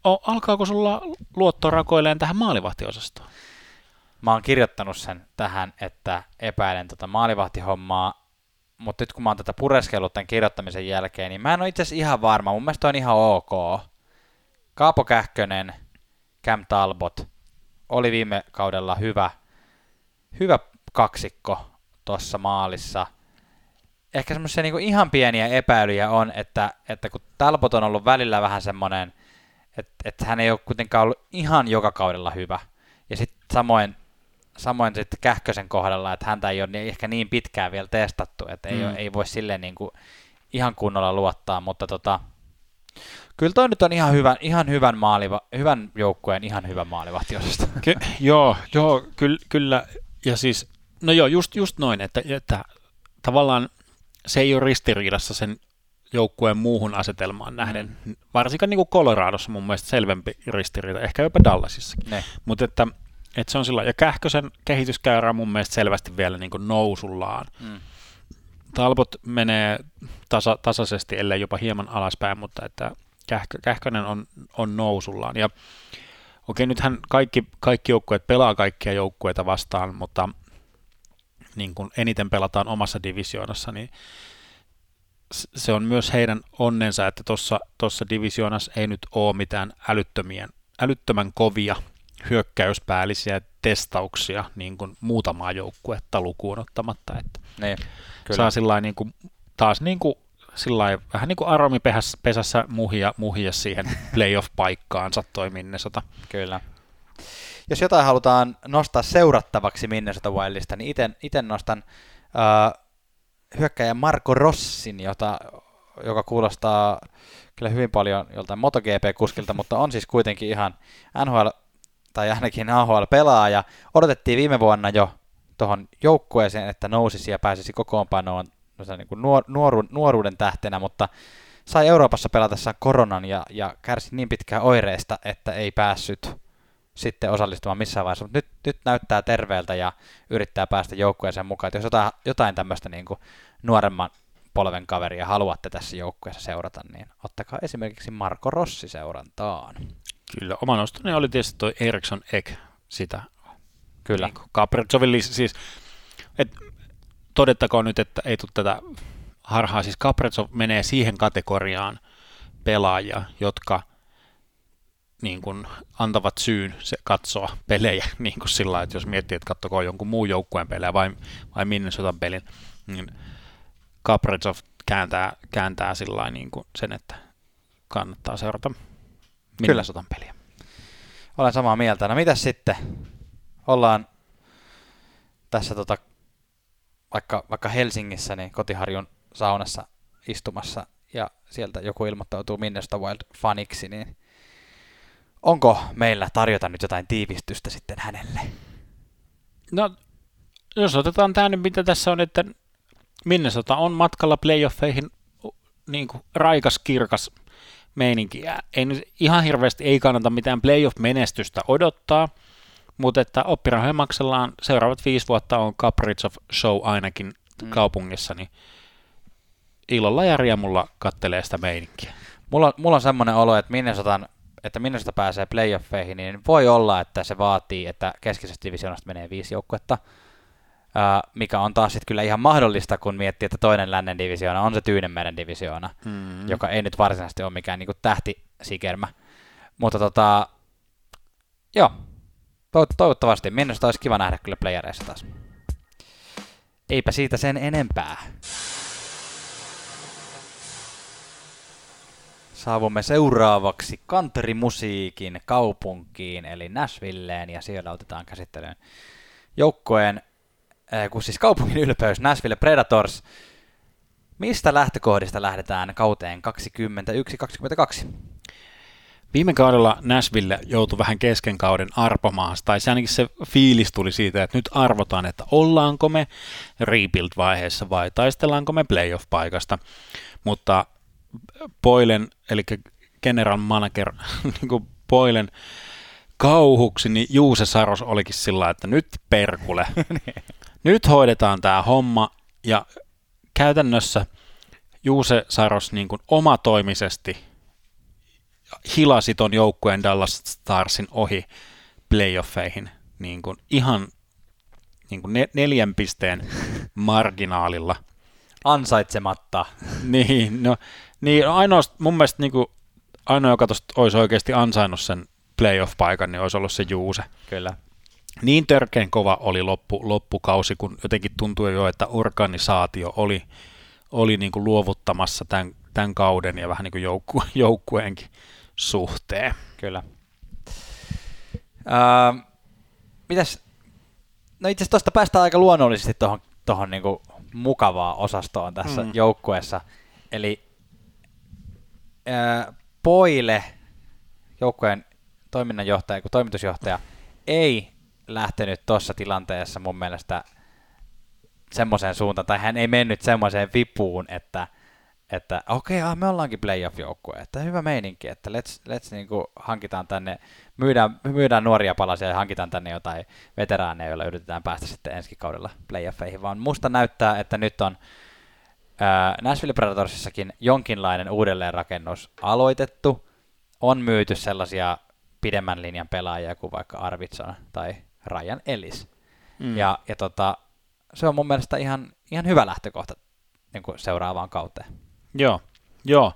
o, alkaako sulla luotto rakoileen tähän maalivahtiosastoon? Mä oon kirjoittanut sen tähän, että epäilen tota maalivahtihommaa, mutta nyt kun mä oon tätä pureskellut tämän kirjoittamisen jälkeen, niin mä en ole itse asiassa ihan varma. Mun mielestä on ihan ok. Kaapo Kähkönen, Cam Talbot oli viime kaudella hyvä, hyvä kaksikko tuossa maalissa. Ehkä semmoisia niin ihan pieniä epäilyjä on, että, että kun Talbot on ollut välillä vähän semmoinen, että, että hän ei ole kuitenkaan ollut ihan joka kaudella hyvä. Ja sitten samoin, samoin sitten Kähkösen kohdalla, että häntä ei ole niin, ehkä niin pitkään vielä testattu, että ei, mm. ole, ei voi silleen niin kuin ihan kunnolla luottaa, mutta tota, Kyllä toi nyt on ihan hyvän, ihan hyvän, maaliva, hyvän joukkueen ihan hyvä maalivahtiosasto. Ky- joo, joo ky- kyllä. Ja siis, no joo, just, just noin, että, että tavallaan se ei ole ristiriidassa sen joukkueen muuhun asetelmaan nähden. Mm. Varsinkaan niin kuin Coloradossa mun mielestä selvempi ristiriita, ehkä jopa Dallasissakin. Mutta että, että se on sillä ja Kähkösen kehityskäyrä on mun mielestä selvästi vielä niin kuin nousullaan. Mm. Talbot menee tasa, tasaisesti, ellei jopa hieman alaspäin, mutta että Kähkö, Kähkönen on, on nousullaan. Ja okei, nythän kaikki, kaikki joukkueet pelaa kaikkia joukkueita vastaan, mutta niin kuin eniten pelataan omassa divisioonassa, niin se on myös heidän onnensa, että tuossa divisioonassa ei nyt ole mitään älyttömien, älyttömän kovia hyökkäyspäällisiä testauksia niin kuin muutamaa joukkuetta lukuun ottamatta. Että niin, kyllä. Saa sillä niin kuin, taas niin kuin sillä vähän niin kuin Aromi pesässä muhia, muhia siihen playoff-paikkaansa toi Minnesota. Kyllä. Jos jotain halutaan nostaa seurattavaksi Minnesota Wildista, niin itse nostan uh, hyökkäjä Marco Rossin, jota, joka kuulostaa kyllä hyvin paljon joltain MotoGP-kuskilta, mutta on siis kuitenkin ihan NHL tai ainakin AHL-pelaaja. Odotettiin viime vuonna jo tuohon joukkueeseen, että nousisi ja pääsisi kokoonpanoon niin kuin nuor, nuoru, nuoruuden tähtenä, mutta sai Euroopassa pelatessa koronan ja, ja kärsi niin pitkään oireista, että ei päässyt sitten osallistumaan missään vaiheessa, mutta nyt, nyt näyttää terveeltä ja yrittää päästä joukkueeseen mukaan. Että jos jotain, jotain tämmöistä niin kuin nuoremman polven kaveria haluatte tässä joukkueessa seurata, niin ottakaa esimerkiksi Marko Rossi seurantaan. Kyllä, oma nostoni oli tietysti tuo Eriksson Ek, sitä. Kyllä. Niin siis, et todettakoon nyt, että ei tule tätä harhaa, siis Caprezzo menee siihen kategoriaan pelaajia, jotka niin kuin antavat syyn se katsoa pelejä niin kuin sillä että jos miettii, että katsokoo jonkun muun joukkueen pelejä vai, vai Minnesotan pelin, niin Caprezzo kääntää, kääntää sillä niin kuin sen, että kannattaa seurata Minnesotan peliä. Olen samaa mieltä. No mitäs sitten? Ollaan tässä tota vaikka, vaikka Helsingissä niin kotiharjun saunassa istumassa ja sieltä joku ilmoittautuu Minnesota Wild faniksi, niin onko meillä tarjota nyt jotain tiivistystä sitten hänelle? No, jos otetaan tämä nyt, mitä tässä on, että Minnesota on matkalla playoffeihin niin kuin raikas, kirkas meininki. Ei nyt ihan hirveästi ei kannata mitään playoff-menestystä odottaa – mutta että oppirahoja maksellaan, seuraavat viisi vuotta on Caprice of Show ainakin mm. kaupungissa, niin ilolla ja riemulla kattelee sitä meininkiä. Mulla, mulla on semmoinen olo, että Minnesotan että Minnesota pääsee playoffeihin, niin voi olla, että se vaatii, että keskisestä divisioonasta menee viisi joukkuetta, mikä on taas sitten kyllä ihan mahdollista, kun miettii, että toinen lännen divisioona on se Tyynemeren divisioona, mm. joka ei nyt varsinaisesti ole mikään niin tähtisikermä. Mutta tota, joo, Toivottavasti. Minnesota olisi kiva nähdä kyllä playereissa taas. Eipä siitä sen enempää. Saavumme seuraavaksi kanterimusiikin kaupunkiin, eli Nashvilleen, ja siellä otetaan käsittelyyn joukkojen, äh, kun siis kaupungin ylpeys, Nashville Predators. Mistä lähtökohdista lähdetään kauteen 21-22? Viime kaudella Nashville joutui vähän kesken kauden arpomaan, tai se ainakin se fiilis tuli siitä, että nyt arvotaan, että ollaanko me rebuild-vaiheessa vai taistellaanko me playoff-paikasta. Mutta Poilen, eli general manager, niin kuin Poilen kauhuksi, niin Juuse Saros olikin sillä että nyt perkule. nyt hoidetaan tämä homma, ja käytännössä Juuse Saros niin kuin omatoimisesti hilasi ton joukkueen Dallas Starsin ohi playoffeihin niin kuin ihan niin kuin neljän pisteen marginaalilla. Ansaitsematta. niin, no, niin ainoa, mun mielestä niin kuin, ainoa, joka tosta olisi oikeasti ansainnut sen playoff-paikan, niin olisi ollut se Juuse. Kyllä. Niin törkeän kova oli loppu, loppukausi, kun jotenkin tuntui jo, että organisaatio oli, oli niin kuin luovuttamassa tämän, tämän kauden ja vähän niin kuin joukku, joukkueenkin suhteen. Kyllä. Öö, mitäs, no itse asiassa tuosta päästään aika luonnollisesti tuohon tohon niinku mukavaa osastoon tässä mm. joukkueessa. Eli öö, Poile, joukkueen toiminnanjohtaja, kun toimitusjohtaja, ei lähtenyt tuossa tilanteessa mun mielestä semmoiseen suuntaan, tai hän ei mennyt semmoiseen vipuun, että että okei, okay, ah, me ollaankin playoff-joukkue, että hyvä meininki, että let's, let's niin kuin hankitaan tänne, myydään, myydään nuoria palasia ja hankitaan tänne jotain veteraaneja, joilla yritetään päästä sitten ensi kaudella playoffeihin, vaan musta näyttää, että nyt on Nashville Predatorsissakin jonkinlainen uudelleenrakennus aloitettu, on myyty sellaisia pidemmän linjan pelaajia kuin vaikka Arvidsson tai Ryan Ellis. Mm. Ja, ja tota, se on mun mielestä ihan, ihan hyvä lähtökohta niin kuin seuraavaan kauteen. Joo, joo.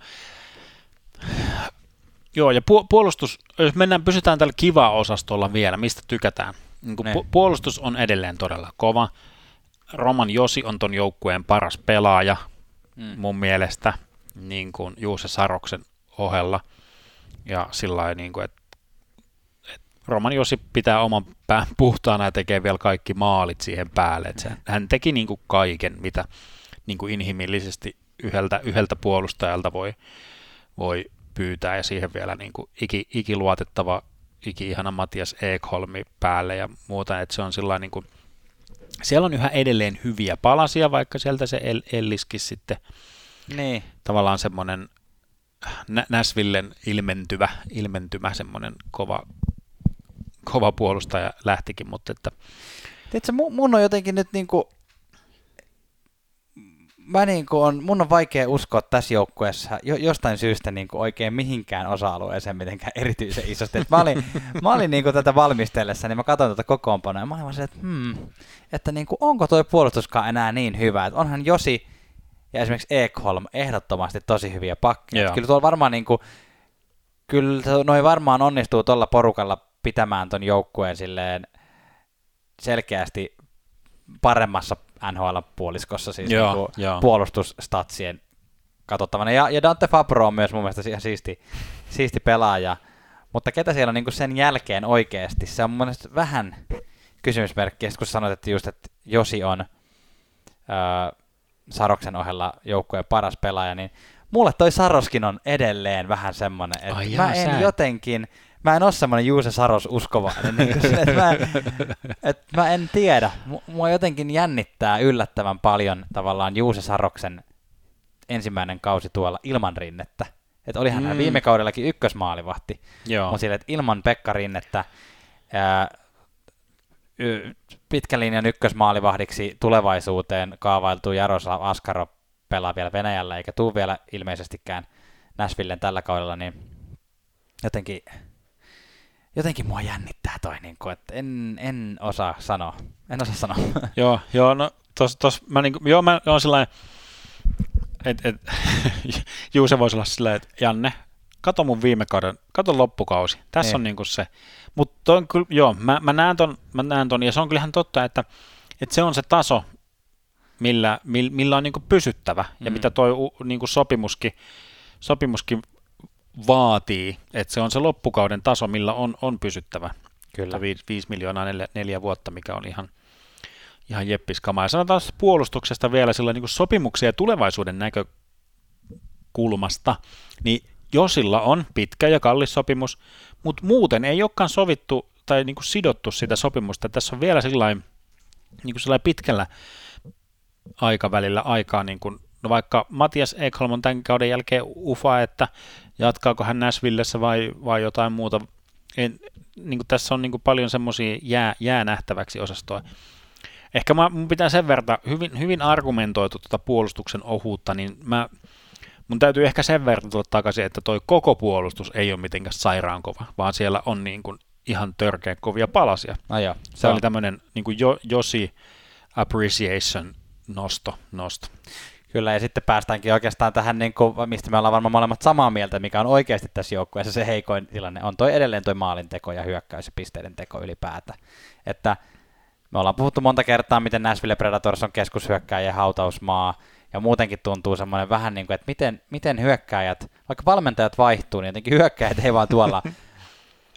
Joo, ja puolustus, jos mennään, pysytään tällä kiva-osastolla vielä, mistä tykätään. Niin kuin pu- puolustus on edelleen todella kova. Roman Josi on ton joukkueen paras pelaaja mm. mun mielestä, niin kuin Juuse Saroksen ohella. Ja sillä niin kuin, että et Roman Josi pitää oman pään puhtaana ja tekee vielä kaikki maalit siihen päälle. Et se, hän teki niin kuin kaiken, mitä niin kuin inhimillisesti yhdeltä, yhdeltä puolustajalta voi, voi pyytää ja siihen vielä niin kuin iki, ikiluotettava, iki-ihana Matias Ekholmi päälle ja muuta, että se on sillä niin kuin, siellä on yhä edelleen hyviä palasia, vaikka sieltä se El- Elliskin sitten niin. tavallaan semmoinen Näsvillen ilmentyvä, ilmentymä semmoinen kova, kova puolustaja lähtikin, mutta että Tiedätkö, mun on jotenkin nyt niin kuin mä niin kuin on, mun on vaikea uskoa tässä joukkueessa jo, jostain syystä niin kuin oikein mihinkään osa-alueeseen mitenkään erityisen isosti. Et mä olin, mä olin niin kuin tätä valmistellessa, niin mä katsoin tätä kokoonpanoa ja mä olin se, että, hmm, että niin kuin, onko toi puolustuskaan enää niin hyvä, että onhan Josi ja esimerkiksi Ekholm ehdottomasti tosi hyviä pakkeja. Kyllä tuolla varmaan niin kuin, kyllä noin varmaan onnistuu tuolla porukalla pitämään ton joukkueen silleen selkeästi paremmassa NHL-puoliskossa siis joo, niin joo. puolustusstatsien katsottavana. Ja, ja Dante Fabro on myös mun mielestä ihan siisti, siisti pelaaja. Mutta ketä siellä on niin kuin sen jälkeen oikeasti? Se on mun mielestä vähän kysymysmerkki, kun sanoit, että just, että Josi on öö, Saroksen ohella joukkueen paras pelaaja, niin mulle toi Saroskin on edelleen vähän semmoinen, että Ai mä en sä... jotenkin, mä en ole semmoinen Juuse Saros uskovainen, niin kuin, että mä, et mä en tiedä. Mua jotenkin jännittää yllättävän paljon tavallaan Juuse Saroksen ensimmäinen kausi tuolla ilman rinnettä. Että olihan mm. hän viime kaudellakin ykkösmaalivahti, mutta sille, että ilman Pekka Rinnettä ää, pitkän linjan ykkösmaalivahdiksi tulevaisuuteen kaavailtu Jaroslav Askaro pelaa vielä Venäjällä, eikä tuu vielä ilmeisestikään Nashvillen tällä kaudella, niin jotenkin jotenkin mua jännittää toi, niin kuin, että en, en osaa sanoa. En osaa sanoa. joo, joo, no tos, tos, mä niin kuin, joo, mä oon sellainen, että et, Juuse voisi olla silleen, että Janne, kato mun viime kauden, kato loppukausi. Tässä niin. on niin kuin se. Mutta kyllä, joo, mä, mä, näen ton, mä näen ton, ja se on kyllähän totta, että, että se on se taso, millä, millä on niin kuin pysyttävä, mm. ja mitä toi niin kuin sopimuskin, sopimuskin vaatii, että se on se loppukauden taso, millä on, on pysyttävä. Kyllä. 5, 5 miljoonaa neljä, neljä vuotta, mikä on ihan, ihan jeppiskama. Ja sanotaan puolustuksesta vielä sillä niin sopimuksia ja tulevaisuuden näkökulmasta, niin Josilla on pitkä ja kallis sopimus, mutta muuten ei olekaan sovittu tai niin kuin sidottu sitä sopimusta. Tässä on vielä sellainen, niin kuin pitkällä aikavälillä aikaa, niin kuin, no vaikka Matias Ekholm on tämän kauden jälkeen ufa, että jatkaako hän Näsvillessä vai, vai jotain muuta. En, niin kuin tässä on niin kuin paljon semmoisia jää, jää nähtäväksi osastoa. Ehkä mä, mun pitää sen verran, hyvin, hyvin argumentoitu tuota puolustuksen ohuutta, niin mä, mun täytyy ehkä sen verran tulla takaisin, että toi koko puolustus ei ole mitenkään sairaankova, vaan siellä on niin kuin ihan törkeä kovia palasia. Joo, se, oli tämmöinen niin jo, Josi appreciation nosto, nosto. Kyllä, ja sitten päästäänkin oikeastaan tähän, niin kuin, mistä me ollaan varmaan molemmat samaa mieltä, mikä on oikeasti tässä joukkueessa se heikoin tilanne, on toi edelleen toi maalinteko ja hyökkäys ja pisteiden teko ylipäätä. Että me ollaan puhuttu monta kertaa, miten Nashville Predators on keskushyökkäjien hautausmaa, ja muutenkin tuntuu semmoinen vähän niin kuin, että miten, miten hyökkäjät, vaikka valmentajat vaihtuu, niin jotenkin hyökkäjät ei vaan tuolla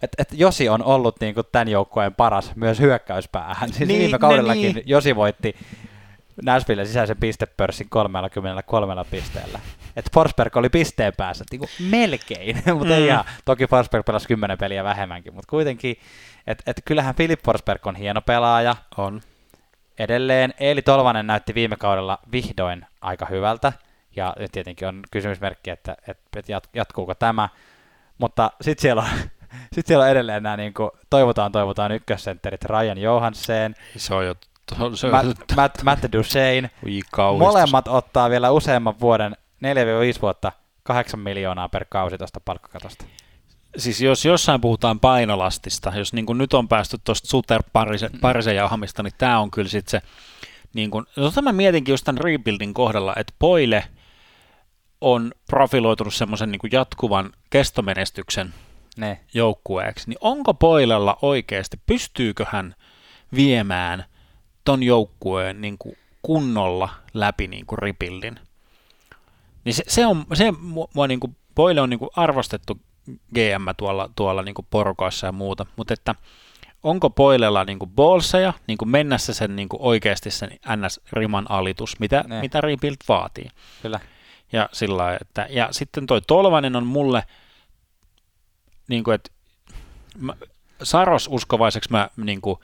että et Josi on ollut niin kuin tämän joukkueen paras myös hyökkäyspäähän. Siis niin, viime kaudellakin niin. Josi voitti Nashville sisäisen pistepörssin 33 pisteellä. Et Forsberg oli pisteen päässä, niin kuin melkein, mutta mm. ei ihan. Toki Forsberg pelasi 10 peliä vähemmänkin, mutta kuitenkin, että et kyllähän Filip Forsberg on hieno pelaaja. On. Edelleen Eeli Tolvanen näytti viime kaudella vihdoin aika hyvältä, ja tietenkin on kysymysmerkki, että, että jatkuuko tämä. Mutta sitten siellä on sitten siellä on edelleen nämä niin kuin, toivotaan, toivotaan ykkössentterit Ryan Johansen. Se on jo se Matt, Matt, Matt Duchesne. Molemmat ottaa vielä useamman vuoden, 4-5 vuotta, 8 miljoonaa per kausi tuosta palkkakatosta. Siis jos jossain puhutaan painolastista, jos niin kuin nyt on päästy tuosta Suter parisen jauhamista, niin tämä on kyllä sitten se, niin kuin, no mä mietinkin just tämän rebuildin kohdalla, että Poile on profiloitunut semmoisen niin jatkuvan kestomenestyksen ne. joukkueeksi, niin onko Poilella oikeasti, pystyykö hän viemään ton joukkueen niin kuin kunnolla läpi niin kuin rebuildin? Niin se, se on, se mua niin kuin, Poile on niin kuin arvostettu GM tuolla, tuolla niin kuin porukoissa ja muuta, mutta että onko Poilella niin kuin ballseja niin kuin mennä se sen niin kuin oikeasti sen NS-riman alitus, mitä, mitä rebuild vaatii. Kyllä. Ja, sillä että, ja sitten toi Tolvanen on mulle – niin kuin, että mä, Saros uskovaiseksi mä niin kuin,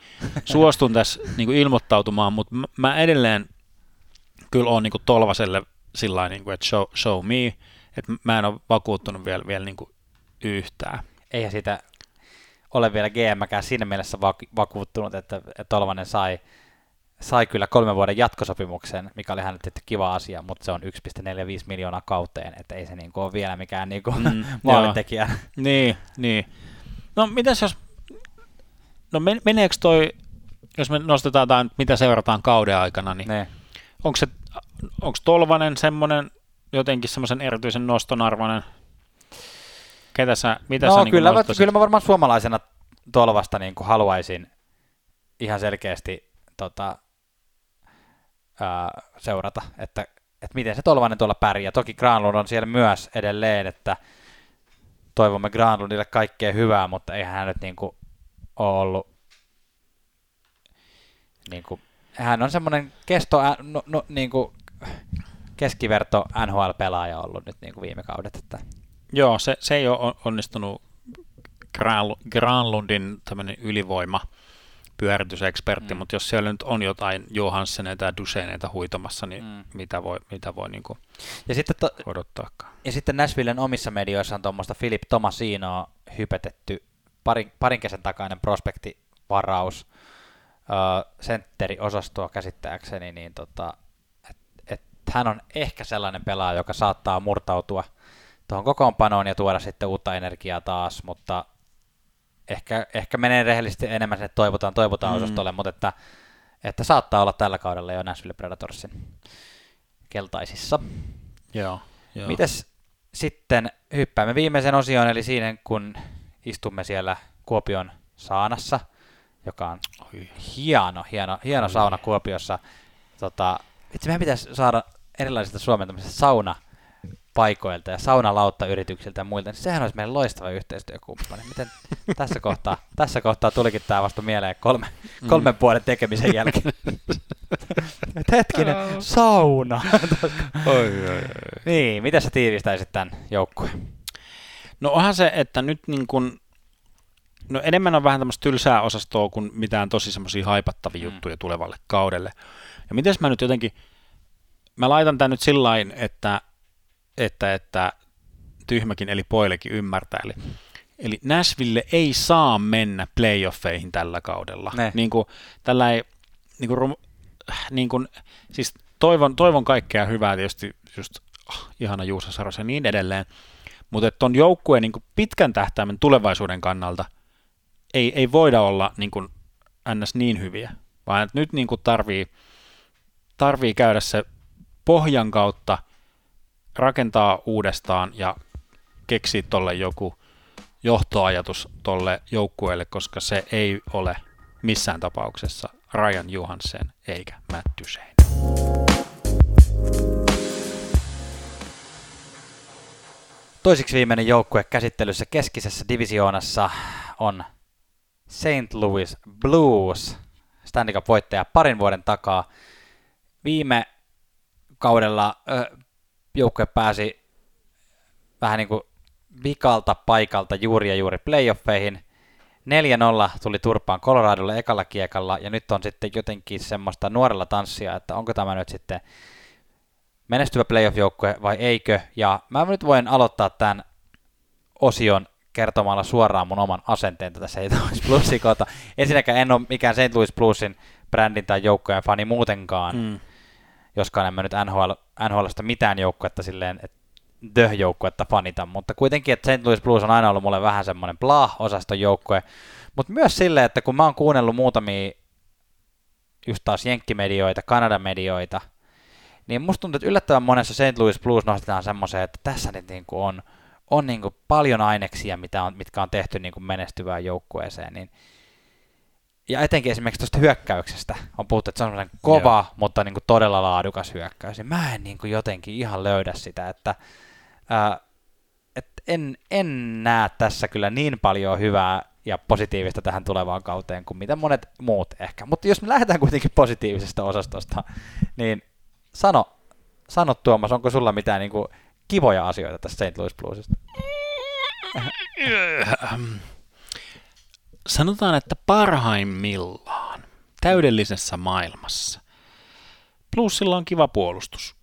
suostun tässä niin kuin, ilmoittautumaan, mutta mä, mä edelleen kyllä on niin kuin, Tolvaselle sillä niin kuin, että show, show me, että mä en ole vakuuttunut vielä, vielä niin kuin, yhtään. Eihän sitä ole vielä GMkään siinä mielessä vakuuttunut, että, että Tolvanen sai sai kyllä kolmen vuoden jatkosopimuksen, mikä oli hänelle tietysti kiva asia, mutta se on 1,45 miljoonaa kauteen, että ei se niin kuin ole vielä mikään niin kuin mm, maalintekijä. Niin, niin. No mitäs jos, no meneekö toi, jos me nostetaan tämä, mitä seurataan kauden aikana, niin ne. onko se, onko Tolvanen semmoinen jotenkin semmoisen erityisen noston arvoinen? Ketä sä, mitä no, sä niin kyllä, mä, kyllä mä varmaan suomalaisena Tolvasta niin kuin haluaisin ihan selkeästi tota, ää, seurata, että, että miten se Tolvanen tuolla pärjää. Toki Granlund on siellä myös edelleen, että toivomme Granlundille kaikkea hyvää, mutta eihän hän nyt niin kuin ole ollut niin kuin, hän on semmoinen kesto, no, no, niin kuin keskiverto NHL-pelaaja ollut nyt niin kuin viime kaudet. Että. Joo, se, se ei ole onnistunut Granlundin tämmöinen ylivoima pyöritysekspertti, mm. mutta jos siellä nyt on jotain Johansseneita ja Duseneita huitomassa, niin mm. mitä voi, mitä voi niin kuin ja sitten to, odottaakaan. Ja sitten Nashvillen omissa medioissa on tuommoista Philip Tomasinoa hypetetty parin, parin kesän takainen prospektivaraus, uh, sentteriosastoa käsittääkseni, niin tota, et, et hän on ehkä sellainen pelaaja, joka saattaa murtautua tuohon kokoonpanoon ja tuoda sitten uutta energiaa taas, mutta ehkä, ehkä menee rehellisesti enemmän sinne toivotaan, toivotaan mm. osastolle, mutta että, että saattaa olla tällä kaudella jo Nashville Predatorsin keltaisissa. Joo, joo. Mites sitten hyppäämme viimeisen osioon, eli siinä kun istumme siellä Kuopion saanassa, joka on Oi. hieno, hieno, hieno Oi. sauna Kuopiossa. Tota, itse meidän pitäisi saada erilaisista Suomen sauna paikoilta ja saunalautta-yrityksiltä ja muilta, niin sehän olisi meidän loistava yhteistyökumppani. Miten tässä kohtaa, tässä kohtaa tulikin tämä vasta mieleen kolme, mm. kolmen mm. vuoden tekemisen jälkeen. Et hetkinen, sauna. oi, oi, oi. Niin, miten sä tiivistäisit tämän joukkueen? No onhan se, että nyt niin kuin, no enemmän on vähän tämmöistä tylsää osastoa kuin mitään tosi semmoisia haipattavia mm. juttuja tulevalle kaudelle. Ja miten mä nyt jotenkin, mä laitan tämän nyt sillä että, että, että tyhmäkin eli poillekin ymmärtää. Eli, eli Nashville ei saa mennä playoffeihin tällä kaudella. Ne. Niin kuin, tällä ei, niin kuin, niin kuin, siis toivon, toivon kaikkea hyvää tietysti just oh, ihana Juusa Saros ja niin edelleen, mutta ton joukkueen niin pitkän tähtäimen tulevaisuuden kannalta ei, ei voida olla niin kuin ns. niin hyviä, vaan että nyt niin kuin tarvii, tarvii käydä se pohjan kautta, rakentaa uudestaan ja keksiä tolle joku johtoajatus tolle joukkueelle, koska se ei ole missään tapauksessa Ryan Johansen eikä Matt Duchene. Toisiksi viimeinen joukkue käsittelyssä keskisessä divisioonassa on St. Louis Blues, Stanley Cup-voittaja parin vuoden takaa. Viime kaudella joukkue pääsi vähän niin kuin vikalta paikalta juuri ja juuri playoffeihin. 4-0 tuli turpaan Coloradolle ekalla kiekalla, ja nyt on sitten jotenkin semmoista nuorella tanssia, että onko tämä nyt sitten menestyvä playoff-joukkue vai eikö. Ja mä nyt voin aloittaa tämän osion kertomalla suoraan mun oman asenteen tätä St. Louis Bluesin kautta. Ensinnäkään en ole mikään St. Louis Bluesin brändin tai joukkojen fani muutenkaan, mm. joskaan en mä nyt NHL, NHLista mitään joukkuetta silleen, että The-joukkuetta fanita, mutta kuitenkin, että St. Louis Blues on aina ollut mulle vähän semmoinen blah-osaston joukkue, mutta myös silleen, että kun mä oon kuunnellut muutamia just taas jenkkimedioita, Kanadan medioita, niin musta tuntuu, että yllättävän monessa St. Louis Blues nostetaan semmoiseen, että tässä nyt niin kuin on, on niin kuin paljon aineksia, mitä on, mitkä on tehty niin kuin menestyvään joukkueeseen, niin ja etenkin esimerkiksi tuosta hyökkäyksestä on puhuttu, että se on semmoinen kova, Joo. mutta niin kuin todella laadukas hyökkäys. Ja mä en niin kuin jotenkin ihan löydä sitä, että ää, et en, en näe tässä kyllä niin paljon hyvää ja positiivista tähän tulevaan kauteen kuin mitä monet muut ehkä. Mutta jos me lähdetään kuitenkin positiivisesta osastosta, niin sano, sano Tuomas, onko sulla mitään niin kuin kivoja asioita tästä St. Louis Bluesista? Sanotaan, että parhaimmillaan täydellisessä maailmassa Bluesilla on kiva puolustus.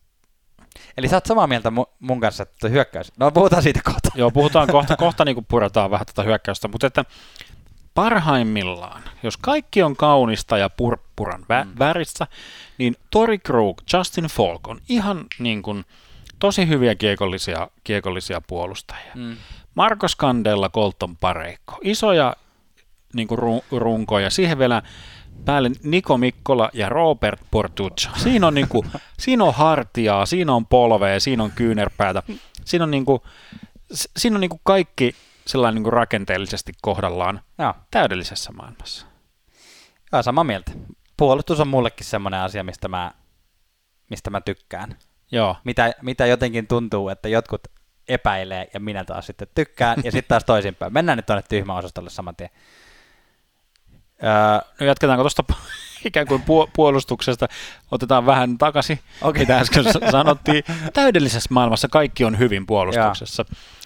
Eli sä oot samaa mieltä mun kanssa, että hyökkäys. No puhutaan siitä kohta. Joo, puhutaan kohta, kohta niin kuin puretaan vähän tätä hyökkäystä, mutta että parhaimmillaan, jos kaikki on kaunista ja purppuran vä- mm. värissä, niin Tori Krug, Justin Falk on ihan niin kuin tosi hyviä kiekollisia, kiekollisia puolustajia. Mm. Marcos Candella, Colton Pareikko, isoja niin kuin runkoja. Siihen vielä päälle Niko Mikkola ja Robert Portuccio. Siinä on, niin kuin, siinä on hartiaa, siinä on polvea, siinä on kyynärpäätä. Siinä on, niin kuin, siinä on niin kuin kaikki sellainen niin kuin rakenteellisesti kohdallaan Joo. täydellisessä maailmassa. Joo, sama mieltä. Puolustus on mullekin semmoinen asia, mistä mä, mistä mä tykkään. Joo. Mitä, mitä jotenkin tuntuu, että jotkut epäilee ja minä taas sitten tykkään, ja sitten taas toisinpäin. Mennään nyt tuonne tyhmäosastolle saman tien. Öö, no jatketaanko tuosta ikään kuin puolustuksesta, otetaan vähän takaisin, okay. mitä äsken sanottiin. Täydellisessä maailmassa kaikki on hyvin puolustuksessa,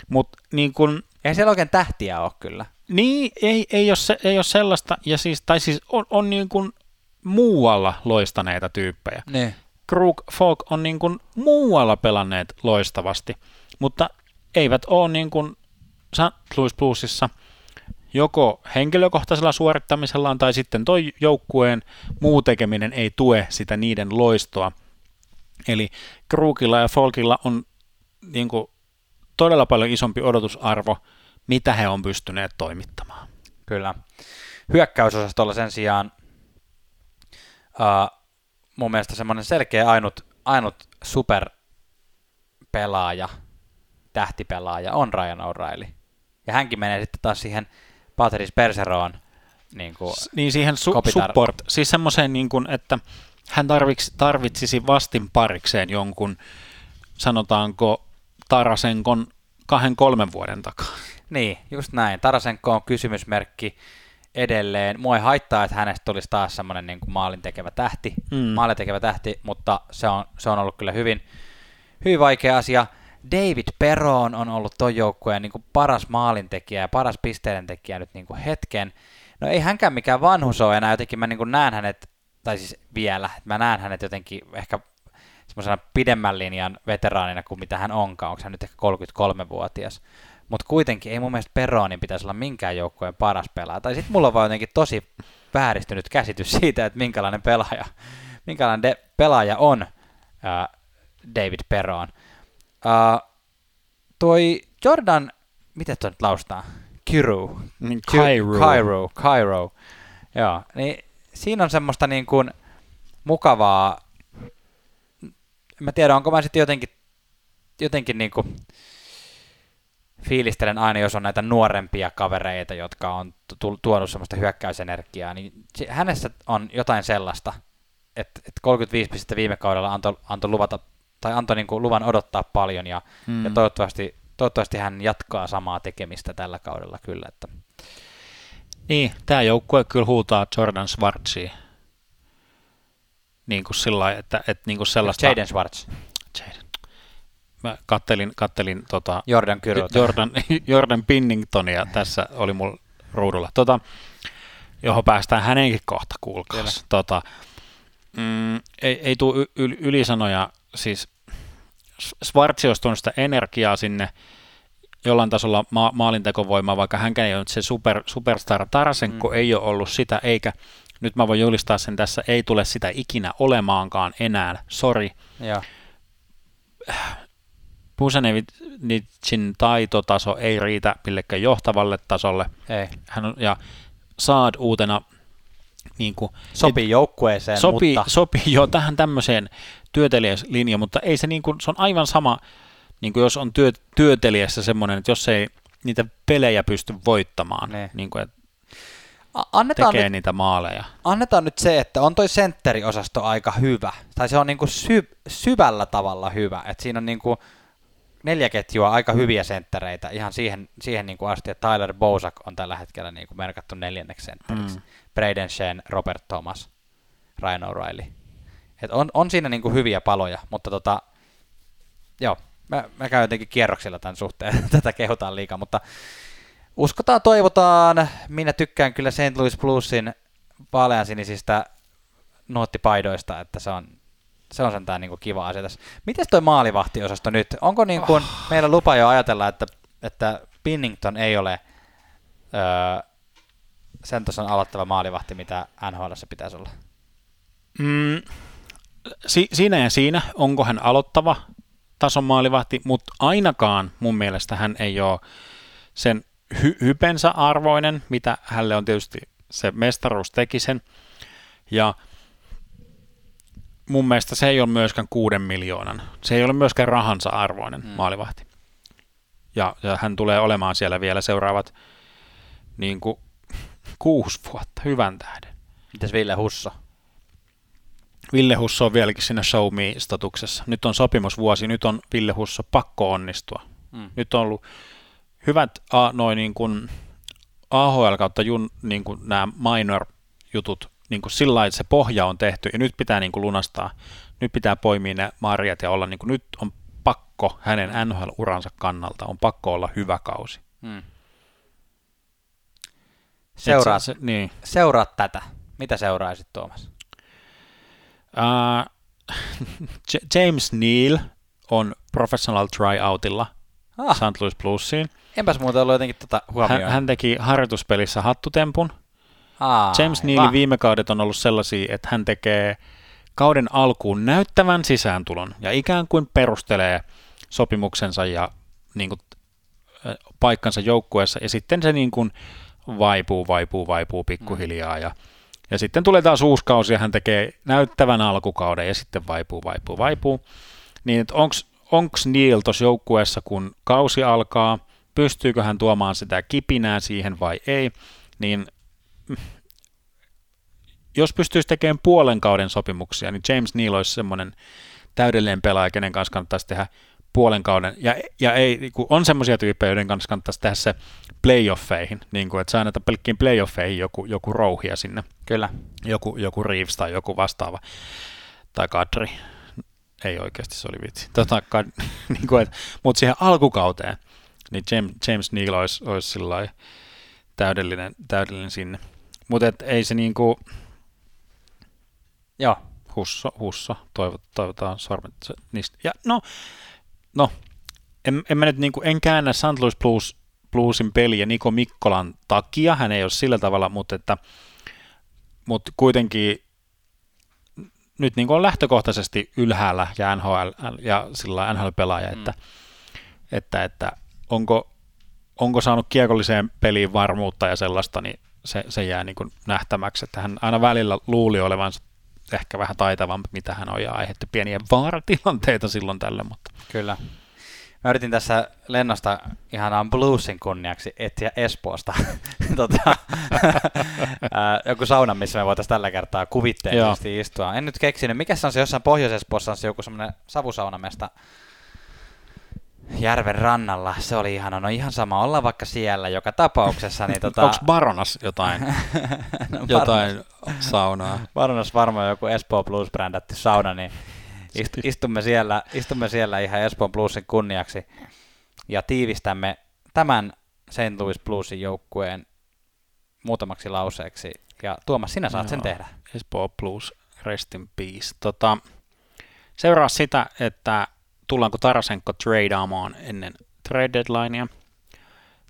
mutta niin kun, Eihän siellä oikein tähtiä ole kyllä. Niin, ei, ei, ole, se, ei ole sellaista, ja siis, tai siis on, on niin kuin muualla loistaneita tyyppejä. Ne. Krug Folk on niin kuin muualla pelanneet loistavasti, mutta eivät ole niin kuin St. Louis Bluesissa – joko henkilökohtaisella suorittamisellaan tai sitten toi joukkueen muu tekeminen ei tue sitä niiden loistoa. Eli Krugilla ja Folkilla on niin kuin, todella paljon isompi odotusarvo, mitä he on pystyneet toimittamaan. Kyllä. Hyökkäysosastolla sen sijaan uh, mun mielestä semmoinen selkeä ainut, ainut superpelaaja, tähtipelaaja on Ryan O'Reilly. Ja hänkin menee sitten taas siihen Patrice Perseroon niin, kuin niin siihen su- support, siis semmoiseen, niin kuin, että hän tarviksi, tarvitsisi vastin parikseen jonkun, sanotaanko, Tarasenkon kahden kolmen vuoden takaa. Niin, just näin. Tarasenko on kysymysmerkki edelleen. Mua ei haittaa, että hänestä tulisi taas semmoinen niin kuin maalin tekevä tähti, mm. maalin tekevä tähti, mutta se on, se on ollut kyllä hyvin, hyvin vaikea asia. David Peron on ollut ton joukkueen niin kuin paras maalintekijä ja paras pisteiden tekijä nyt niin kuin hetken. No ei hänkään mikään vanhus ole enää, jotenkin mä niin kuin näen hänet, tai siis vielä, mä näen hänet jotenkin ehkä semmoisena pidemmän linjan veteraanina kuin mitä hän onkaan, onko hän nyt ehkä 33-vuotias. Mutta kuitenkin ei mun mielestä Peronin pitäisi olla minkään joukkueen paras pelaaja. Tai sitten mulla on vaan jotenkin tosi vääristynyt käsitys siitä, että minkälainen pelaaja, minkälainen de- pelaaja on ää, David Peron. Ää, toi Jordan, miten toi nyt laustaa? Kiru. Niin Cairo. Cairo. Cairo. Joo, niin siinä on semmoista niin kuin mukavaa, mä tiedä, onko mä sitten jotenkin, jotenkin niin kuin fiilistelen aina, jos on näitä nuorempia kavereita, jotka on tu- tuonut semmoista hyökkäysenergiaa, niin se, hänessä on jotain sellaista, että, että 35 pistettä viime kaudella antoi, antoi luvata, tai antoi niin kuin luvan odottaa paljon, ja, mm. ja toivottavasti, toivottavasti hän jatkaa samaa tekemistä tällä kaudella kyllä, että Niin, tämä joukkue kyllä huutaa Jordan Schwarzia. Niin kuin sillä lailla, että, että niin kuin sellaista... Jaden Schwartz, Jaden. Mä kattelin, kattelin tota, Jordan Kyrö. Jordan, Jordan Pinningtonia tässä oli mulla ruudulla, tota, johon päästään hänenkin kohta, kuulkaas. Tota, mm, ei, ei tule yl- ylisanoja, siis Schwartz olisi tuonut sitä energiaa sinne, jollain tasolla ma- maalintekovoimaa, vaikka hänkään ei ole nyt se super, superstar Tarasenko mm. ei ole ollut sitä, eikä nyt mä voin julistaa sen tässä, ei tule sitä ikinä olemaankaan enää, sori. Joo. Pusanevicin taitotaso ei riitä millekään johtavalle tasolle. Ei. Hän on, ja Saad uutena niin kuin, Sopii joukkueeseen, sopii, mutta sopii jo tähän tämmöiseen työtelijäslinjaan, mutta ei se niin kuin, se on aivan sama, niin kuin jos on työ, työtelijässä semmoinen, että jos ei niitä pelejä pysty voittamaan, Ne. niin kuin, että annetaan tekee nyt, niitä maaleja. annetaan nyt se, että on toi sentteriosasto aika hyvä. Tai se on niinku sy- syvällä tavalla hyvä. Et siinä on niinku neljä ketjua aika hyviä senttereitä ihan siihen, siihen niinku asti, että Tyler Bozak on tällä hetkellä niinku merkattu neljänneksi sentteriksi. Mm. Braden Shane, Robert Thomas, Ryan O'Reilly. Et on, on siinä niinku hyviä paloja, mutta tota, joo, mä, mä käyn jotenkin kierroksilla tämän suhteen, tätä kehutaan liikaa, mutta uskotaan, toivotaan. Minä tykkään kyllä St. Louis Bluesin vaaleansinisistä nuottipaidoista, että se on, se on sentään niin kiva asia tässä. Miten toi maalivahtiosasto nyt? Onko niin kuin, oh. meillä lupa jo ajatella, että, että Pinnington ei ole öö, sen tason aloittava maalivahti, mitä NHL pitäisi olla? Mm, si- siinä ja siinä, onko hän aloittava tason maalivahti, mutta ainakaan mun mielestä hän ei ole sen hy- hypensä arvoinen, mitä hälle on tietysti se mestaruus teki sen. Ja mun mielestä se ei ole myöskään kuuden miljoonan. Se ei ole myöskään rahansa arvoinen mm. maalivahti. Ja, ja hän tulee olemaan siellä vielä seuraavat niin kuin, kuusi vuotta hyvän tähden. Mitäs Ville Husso? Ville Husso on vieläkin siinä show me-statuksessa. Nyt on sopimusvuosi, nyt on Ville Husso pakko onnistua. Mm. Nyt on ollut hyvät a, noin niin kuin AHL kautta jun, niin kuin nämä minor-jutut niin kuin sillä lailla, että se pohja on tehty ja nyt pitää niin kuin lunastaa. Nyt pitää poimia ne marjat ja olla niin kuin, nyt on pakko hänen NHL-uransa kannalta, on pakko olla hyvä kausi. Mm. Seuraat, se, niin. seuraat tätä. Mitä seuraisit, Tuomas? Uh, James Neal on professional tryoutilla Ah, St. Louis Bluesiin. enpäs muuten ollut jotenkin tota Hän, huomioon. hän teki harjoituspelissä hattutempun. Aa, James aivan. viime kaudet on ollut sellaisia, että hän tekee kauden alkuun näyttävän sisääntulon ja ikään kuin perustelee sopimuksensa ja niin kuin, paikkansa joukkueessa ja sitten se niin kuin vaipuu, vaipuu, vaipuu pikkuhiljaa ja, ja sitten tulee taas uusi kausi ja hän tekee näyttävän alkukauden ja sitten vaipuu, vaipuu, vaipuu. Niin että onko Neil tuossa joukkueessa, kun kausi alkaa, pystyykö hän tuomaan sitä kipinää siihen vai ei, niin jos pystyisi tekemään puolen kauden sopimuksia, niin James Neal olisi semmoinen täydellinen pelaaja, kenen kanssa kannattaisi tehdä puolen kauden. Ja, ja ei, kun on semmoisia tyyppejä, joiden kanssa kannattaisi tehdä se playoffeihin, niin kuin, että saa näitä pelkkiin playoffeihin joku, joku rouhia sinne, Kyllä. joku, joku Reeves tai joku vastaava, tai Kadri. Ei oikeasti se oli vitsi. Tota, niin kuin, mutta siihen alkukauteen, niin James, James Neal olisi, olisi täydellinen, täydellinen sinne. Mutta ei se niinku... Joo. Husso, husso, toivot, toivotaan sormet niistä. Ja no, no en, en mä nyt niinku, en käännä St. Louis Blues, Bluesin peliä Niko Mikkolan takia, hän ei ole sillä tavalla, mutta että mutta kuitenkin nyt niin on lähtökohtaisesti ylhäällä ja NHL ja sillä NHL-pelaaja, mm. että, että, että onko, onko saanut kiekolliseen peliin varmuutta ja sellaista, niin se, se jää niin nähtämäksi, että hän aina välillä luuli olevansa ehkä vähän taitavampi, mitä hän on, ja aiheutti pieniä vaaratilanteita silloin tälle. Mutta. Kyllä. Mä yritin tässä lennosta ihanaan bluesin kunniaksi etsiä Espoosta tota, joku sauna, missä me voitaisiin tällä kertaa kuvitteellisesti istua. En nyt keksinyt, mikä se on se jossain Pohjois-Espoossa on se joku semmoinen savusaunamesta järven rannalla. Se oli ihan, no ihan sama olla vaikka siellä joka tapauksessa. Niin tota... Onko Baronas jotain, no, jotain saunaa? Baronas varmaan joku Espoo Blues brändätty sauna, niin ist, istumme, siellä, istumme siellä ihan Espoo Bluesin kunniaksi ja tiivistämme tämän St. Louis Bluesin joukkueen muutamaksi lauseeksi. Ja Tuomas, sinä saat Joo, sen tehdä. Espoo Blues, rest in peace. Tota, seuraa sitä, että tullaanko Tarasenko tradeaamaan ennen trade deadlinea.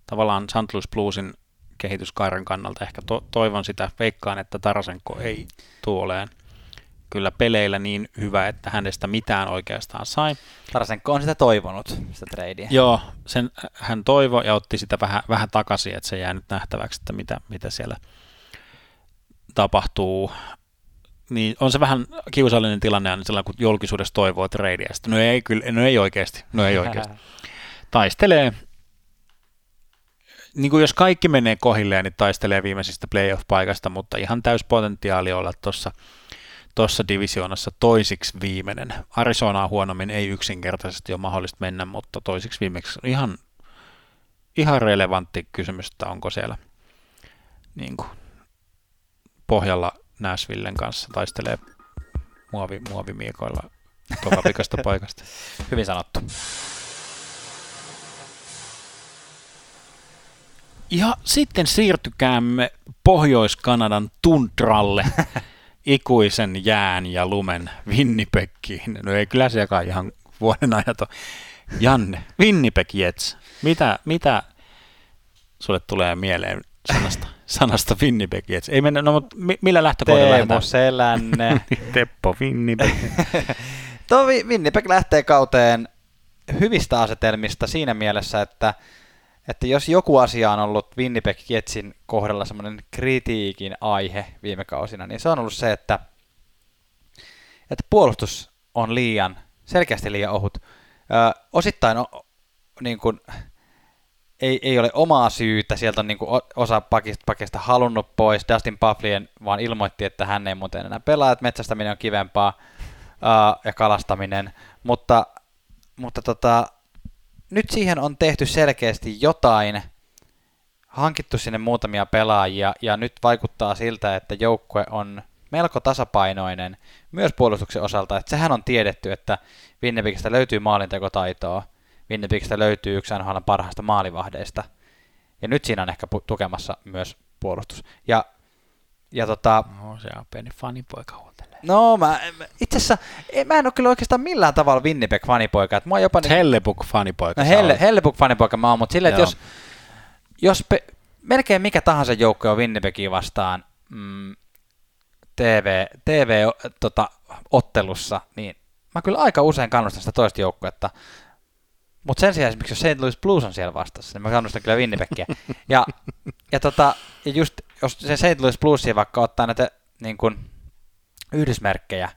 Tavallaan St. Louis Bluesin kehityskaaren kannalta ehkä to- toivon sitä, veikkaan, että Tarasenko ei tuoleen kyllä peleillä niin hyvä, että hänestä mitään oikeastaan sai. Tarasenko on sitä toivonut, sitä tradea. Joo, sen hän toivo ja otti sitä vähän, vähän takaisin, että se jää nyt nähtäväksi, että mitä, mitä siellä tapahtuu niin on se vähän kiusallinen tilanne aina silloin, kun julkisuudessa toivoo tradea. no ei kyllä, no ei oikeasti, no ei oikeasti. Taistelee, niin kuin jos kaikki menee kohilleen, niin taistelee viimeisistä playoff-paikasta, mutta ihan täyspotentiaali olla tuossa tuossa divisioonassa toisiksi viimeinen. Arizonaa huonommin ei yksinkertaisesti ole mahdollista mennä, mutta toisiksi viimeksi ihan, ihan relevantti kysymys, että onko siellä niin kuin, pohjalla Nashvillen kanssa taistelee muovi, muovimiekoilla tokapikasta paikasta. Hyvin sanottu. Ja sitten siirtykäämme Pohjois-Kanadan tuntralle, ikuisen jään ja lumen Winnipegkiin. No ei kyllä sekaan ihan vuoden ajato. Janne, Winnipeg Jets. Mitä, mitä sulle tulee mieleen sanasta? sanasta Winnipeg Jets. Ei mennä, no mutta millä lähtökohdalla Teemo lähdetään? Selänne. Teppo Winnipeg. Tuo Winnipeg lähtee kauteen hyvistä asetelmista siinä mielessä, että, että jos joku asia on ollut Winnipeg Jetsin kohdalla semmoinen kritiikin aihe viime kausina, niin se on ollut se, että, että puolustus on liian, selkeästi liian ohut. Ö, osittain on, niin kuin, ei, ei ole omaa syytä, sieltä on niin kuin osa pakista, pakista halunnut pois, Dustin Pufflien vaan ilmoitti, että hän ei muuten enää pelaa, että metsästäminen on kivempaa uh, ja kalastaminen, mutta, mutta tota, nyt siihen on tehty selkeästi jotain, hankittu sinne muutamia pelaajia ja nyt vaikuttaa siltä, että joukkue on melko tasapainoinen myös puolustuksen osalta, että sehän on tiedetty, että Winnipegistä löytyy maalintekotaitoa, Winnipegistä löytyy yksi NHL parhaista maalivahdeista. Ja nyt siinä on ehkä pu- tukemassa myös puolustus. Ja, ja tota... No, se on pieni fanipoika huoltelee. No, mä, itse asiassa, mä en ole kyllä oikeastaan millään tavalla Winnipeg-fanipoika. Että mä jopa niin... Hellebuk-fanipoika. No, Helle, Hellebuk-fanipoika mä oon, mutta silleen, että jos, jos pe, melkein mikä tahansa joukko on Winnipegia vastaan mm, TV, TV-ottelussa, tota, niin mä kyllä aika usein kannustan sitä toista joukkuetta mutta sen sijaan esimerkiksi jos St. Louis Blues on siellä vastassa, niin mä kannustan kyllä Winnipegkiä. ja, ja, tota, ja just jos se St. Louis Blues vaikka ottaa näitä niin kuin, yhdysmerkkejä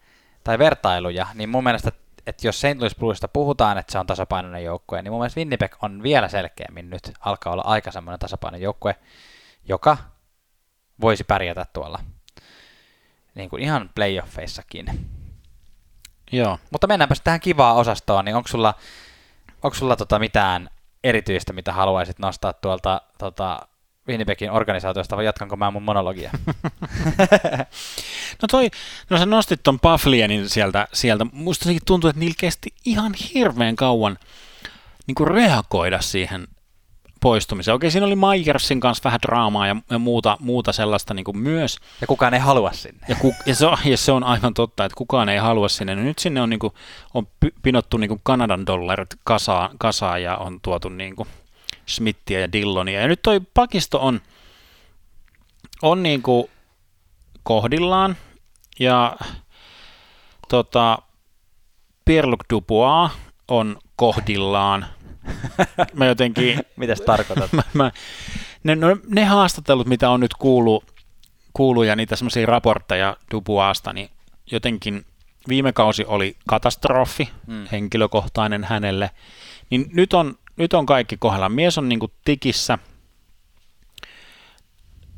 tai vertailuja, niin mun mielestä, että jos St. Louis Bluesista puhutaan, että se on tasapainoinen joukkue, niin mun mielestä Winnipeg on vielä selkeämmin nyt alkaa olla aika semmoinen tasapainoinen joukkue, joka voisi pärjätä tuolla niin kuin ihan playoffeissakin. Joo. Mutta mennäänpä tähän kivaa osastoon, niin onko sulla onko sulla tota mitään erityistä, mitä haluaisit nostaa tuolta tota, Winnipegin organisaatiosta, vai jatkanko mä mun monologia? No toi, no sä nostit ton Paflienin sieltä, sieltä. Musta tuntuu, että niillä kesti ihan hirveän kauan niin kuin reagoida siihen poistumiseen. Okei, siinä oli Myersin kanssa vähän draamaa ja, ja muuta, muuta sellaista niin kuin myös. Ja kukaan ei halua sinne. Ja, ku, ja, se on, ja se on aivan totta, että kukaan ei halua sinne. No nyt sinne on, niin kuin, on pinottu niin kuin Kanadan dollarit kasaan, kasaan ja on tuotu niin kuin Smithia ja Dillonia. Ja nyt toi pakisto on, on niin kuin kohdillaan ja tota, Pierre-Luc Dubois on kohdillaan. Mä jotenkin... Mitäs tarkoitat? mä, mä, ne, no, ne haastattelut, mitä on nyt kuulu, kuulu ja niitä semmoisia raportteja Dubuasta, niin jotenkin viime kausi oli katastrofi, mm. henkilökohtainen hänelle, niin nyt on, nyt on kaikki kohdalla. Mies on niinku tikissä,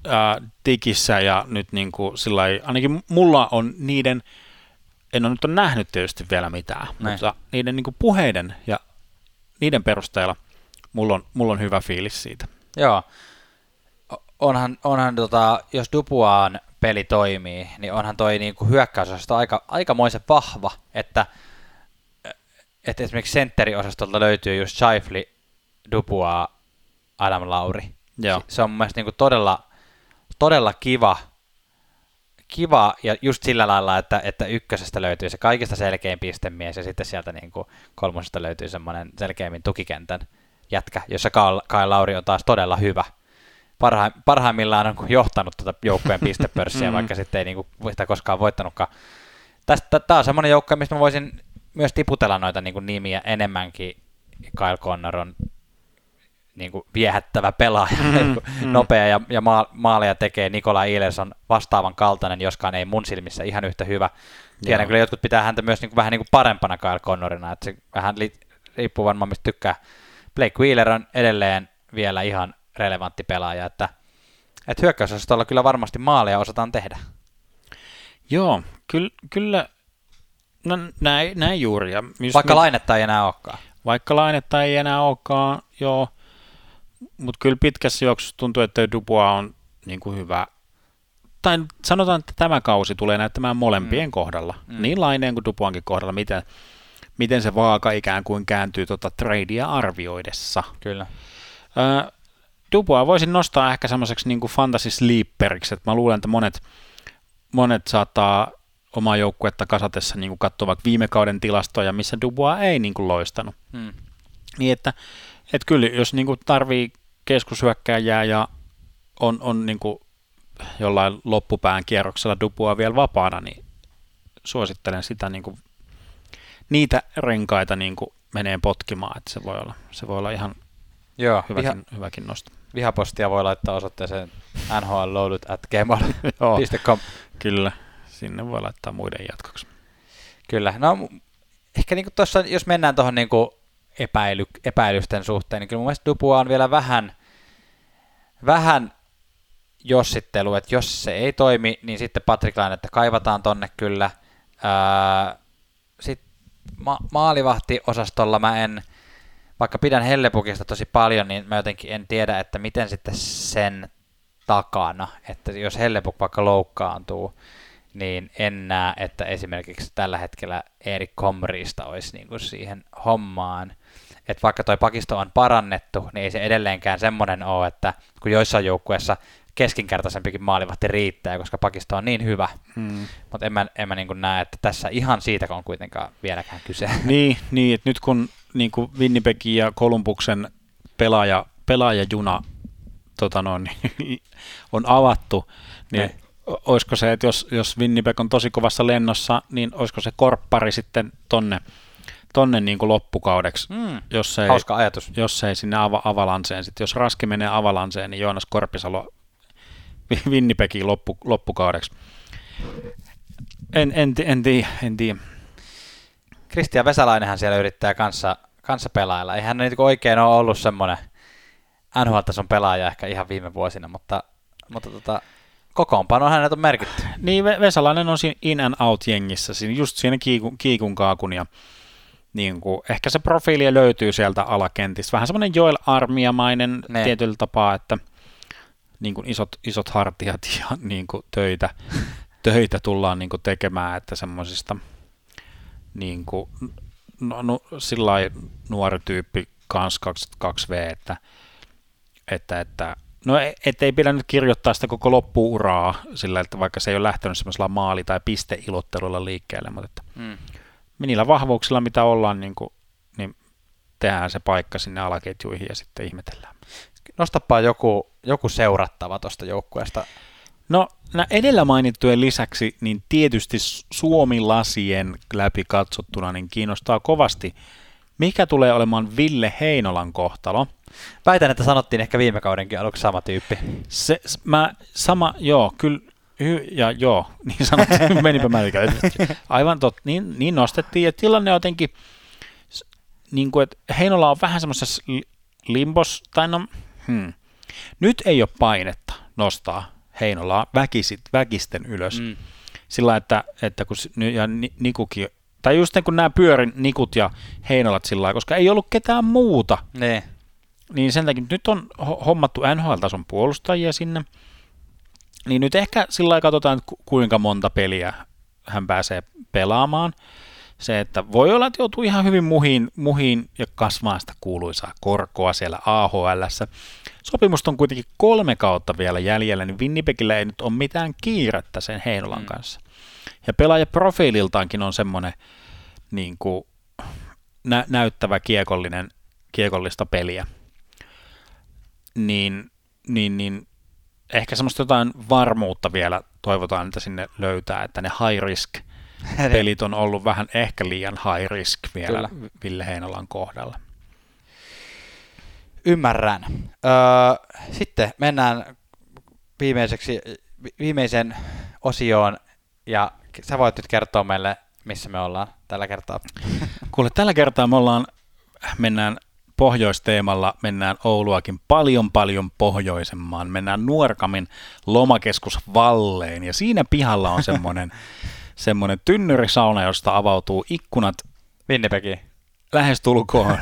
ää, tikissä ja nyt niinku sillä ainakin mulla on niiden, en ole nyt ole nähnyt tietysti vielä mitään, Näin. mutta niiden niinku puheiden ja niiden perusteella mulla on, mulla on hyvä fiilis siitä. Joo. Onhan, onhan tota, jos Dupuaan peli toimii, niin onhan toi niinku hyökkäysosasta aika, aikamoisen vahva, että, että esimerkiksi sentteriosastolta löytyy just Shifley, Dupua, Adam Lauri. Joo. Se on mun mielestä niinku todella, todella kiva, kiva ja just sillä lailla, että, että ykkösestä löytyy se kaikista selkein pistemies ja sitten sieltä niin kuin kolmosesta löytyy semmoinen selkeimmin tukikentän jätkä, jossa Kai Lauri on taas todella hyvä. Parha, parhaimmillaan on johtanut tuota joukkueen pistepörssiä, mm. vaikka sitten ei niin kuin sitä koskaan voittanutkaan. Tästä, tämä on semmoinen joukko, mistä mä voisin myös tiputella noita niin kuin nimiä enemmänkin. Kyle Connor on niin kuin viehättävä pelaaja, mm, mm. nopea ja, ja maaleja tekee. Nikola Iles on vastaavan kaltainen, joskaan ei mun silmissä ihan yhtä hyvä. Tiedän Joo. kyllä jotkut pitää häntä myös niin kuin, vähän niin kuin parempana Kyle Connorina, että se vähän li, riippuu varmaan mistä tykkää. Blake Wheeler on edelleen vielä ihan relevantti pelaaja, että, että hyökkäysosastolla kyllä varmasti maaleja osataan tehdä. Joo, kyllä, kyllä no, näin, näin juuri. Ja Vaikka mit... lainetta ei enää olekaan. Vaikka lainetta ei enää olekaan, joo mutta kyllä pitkässä juoksussa tuntuu, että Dubois on niin kuin hyvä. Tai sanotaan, että tämä kausi tulee näyttämään molempien mm. kohdalla, mm. niin Laineen kuin Duboankin kohdalla, miten, miten se vaaka ikään kuin kääntyy tuota tradea arvioidessa. Kyllä. Äh, Dubois voisin nostaa ehkä semmoiseksi niin fantasy sleeperiksi, että mä luulen, että monet, monet saattaa omaa joukkuetta kasatessa niin kuin katsoa vaikka viime kauden tilastoja, missä Dubois ei niin kuin loistanut. Mm. Niin että et kyllä, jos niinku tarvii keskushyökkääjää ja on, on niinku jollain loppupään kierroksella dupua vielä vapaana, niin suosittelen sitä niinku, niitä renkaita niinku menee potkimaan, että se voi olla, se voi olla ihan Joo, hyväkin, viha, hyväkin nosto. Vihapostia voi laittaa osoitteeseen nhlloadut at. Kyllä, sinne voi laittaa muiden jatkoksi. Kyllä, no ehkä niin tuossa, jos mennään tuohon niin epäily, epäilysten suhteen, niin kyllä mun mielestä Dupua on vielä vähän, vähän jossittelu, että jos se ei toimi, niin sitten Patrick että kaivataan tonne kyllä. Sitten ma- maalivahtiosastolla mä en, vaikka pidän Hellepukista tosi paljon, niin mä jotenkin en tiedä, että miten sitten sen takana, että jos Hellepuk vaikka loukkaantuu, niin en näe, että esimerkiksi tällä hetkellä Erik Komriista olisi niin kuin siihen hommaan että vaikka toi pakisto on parannettu, niin ei se edelleenkään semmoinen ole, että kun joissain joukkueissa keskinkertaisempikin maalivahti riittää, koska pakisto on niin hyvä. Hmm. Mutta en mä, en mä niin näe, että tässä ihan siitä on kuitenkaan vieläkään kyse. Niin, niin että nyt kun niin kuin Winnipegin ja Kolumbuksen pelaaja, pelaajajuna tota noin, on avattu, niin ne. Olisiko se, että jos, jos Winnipeg on tosi kovassa lennossa, niin olisiko se korppari sitten tonne tonne niin kuin loppukaudeksi, mm. jos, ei, Hauska ajatus. jos ei sinne ava, avalanseen. Sitten jos Raski menee avalanseen, niin Joonas Korpisalo Winnipegin loppu, loppukaudeksi. En, en, en, tiedä, en tiedä. Kristian Vesalainenhan siellä yrittää kanssa, kanssa pelailla. Eihän hän oikein ole ollut semmoinen NHL-tason pelaaja ehkä ihan viime vuosina, mutta, mutta tota, kokoonpano hänet on merkitty. Niin, Vesalainen on siinä in and out jengissä, siinä just siinä kiikun, kiikun kaakun ja niin kuin, ehkä se profiili löytyy sieltä alakentistä. Vähän semmoinen Joel Armiamainen ne. tietyllä tapaa, että niin kuin isot, isot hartiat ja niin kuin töitä, töitä tullaan niin kuin tekemään, että semmoisista niin kuin, no, no, sillä nuori tyyppi kans 22V, että, että, että no e, et ei pidä nyt kirjoittaa sitä koko loppuuraa sillä, että vaikka se ei ole lähtenyt semmoisella maali- tai pisteilottelulla liikkeelle, mutta että mm. niillä vahvuuksilla, mitä ollaan, niin, kuin, niin tehdään se paikka sinne alaketjuihin ja sitten ihmetellään. Nostapa joku, joku seurattava tuosta joukkueesta. No edellä mainittujen lisäksi, niin tietysti Suomi-lasien läpi katsottuna niin kiinnostaa kovasti, mikä tulee olemaan Ville Heinolan kohtalo. Väitän, että sanottiin ehkä viime kaudenkin aluksi sama tyyppi. Se, mä, sama, joo, kyllä, hy, ja joo, niin sanottiin, menipä mä Aivan tot, niin, niin nostettiin, ja tilanne jotenkin, niin kuin, että Heinola on vähän semmoisessa limbos, tai no, hmm. nyt ei ole painetta nostaa Heinolaa väkisit, väkisten ylös. Mm. Sillä että, että kun ja Nikukin, tai just niin kun nämä pyörin Nikut ja Heinolat sillä koska ei ollut ketään muuta. Ne. Niin sen takia nyt on hommattu NHL-tason puolustajia sinne. Niin nyt ehkä sillä lailla katsotaan, kuinka monta peliä hän pääsee pelaamaan se, että voi olla, että joutuu ihan hyvin muhiin, muhiin ja kasvaa sitä kuuluisaa korkoa siellä AHL. Sopimusta on kuitenkin kolme kautta vielä jäljellä, niin Winnipegillä ei nyt ole mitään kiirettä sen Heinolan mm. kanssa. Ja pelaajaprofiililtaankin on semmoinen niin kuin, nä- näyttävä kiekollinen, kiekollista peliä. Niin, niin, niin ehkä semmoista jotain varmuutta vielä toivotaan, että sinne löytää, että ne high risk – pelit on ollut vähän ehkä liian high risk vielä Kyllä. Ville Heinolan kohdalla. Ymmärrän. Öö, sitten mennään viimeiseksi, viimeisen osioon ja sä voit nyt kertoa meille, missä me ollaan tällä kertaa. Kuule, tällä kertaa me ollaan, mennään pohjoisteemalla, mennään Ouluakin paljon paljon pohjoisemmaan, mennään Nuorkamin lomakeskus Valleen ja siinä pihalla on semmoinen semmoinen tynnyrisauna, josta avautuu ikkunat Winnipegi. Lähestulkoon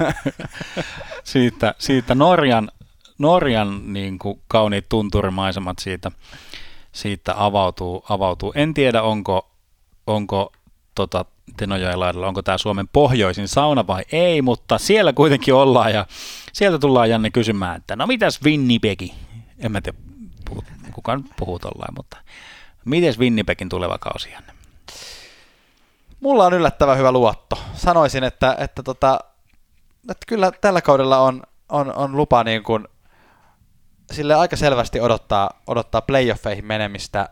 siitä, siitä Norjan, Norjan niin kuin kauniit tunturimaisemat siitä, siitä avautuu, avautuu. En tiedä, onko, onko tota, Tenojoen laidalla, onko tämä Suomen pohjoisin sauna vai ei, mutta siellä kuitenkin ollaan ja sieltä tullaan Janne kysymään, että no mitäs Winnipegi? En mä tiedä, kukaan puhuu tollain, mutta mites Winnipegin tuleva kausi, Janne? mulla on yllättävän hyvä luotto. Sanoisin, että, että, tota, että kyllä tällä kaudella on, on, on lupa niin kuin, sille aika selvästi odottaa, odottaa playoffeihin menemistä.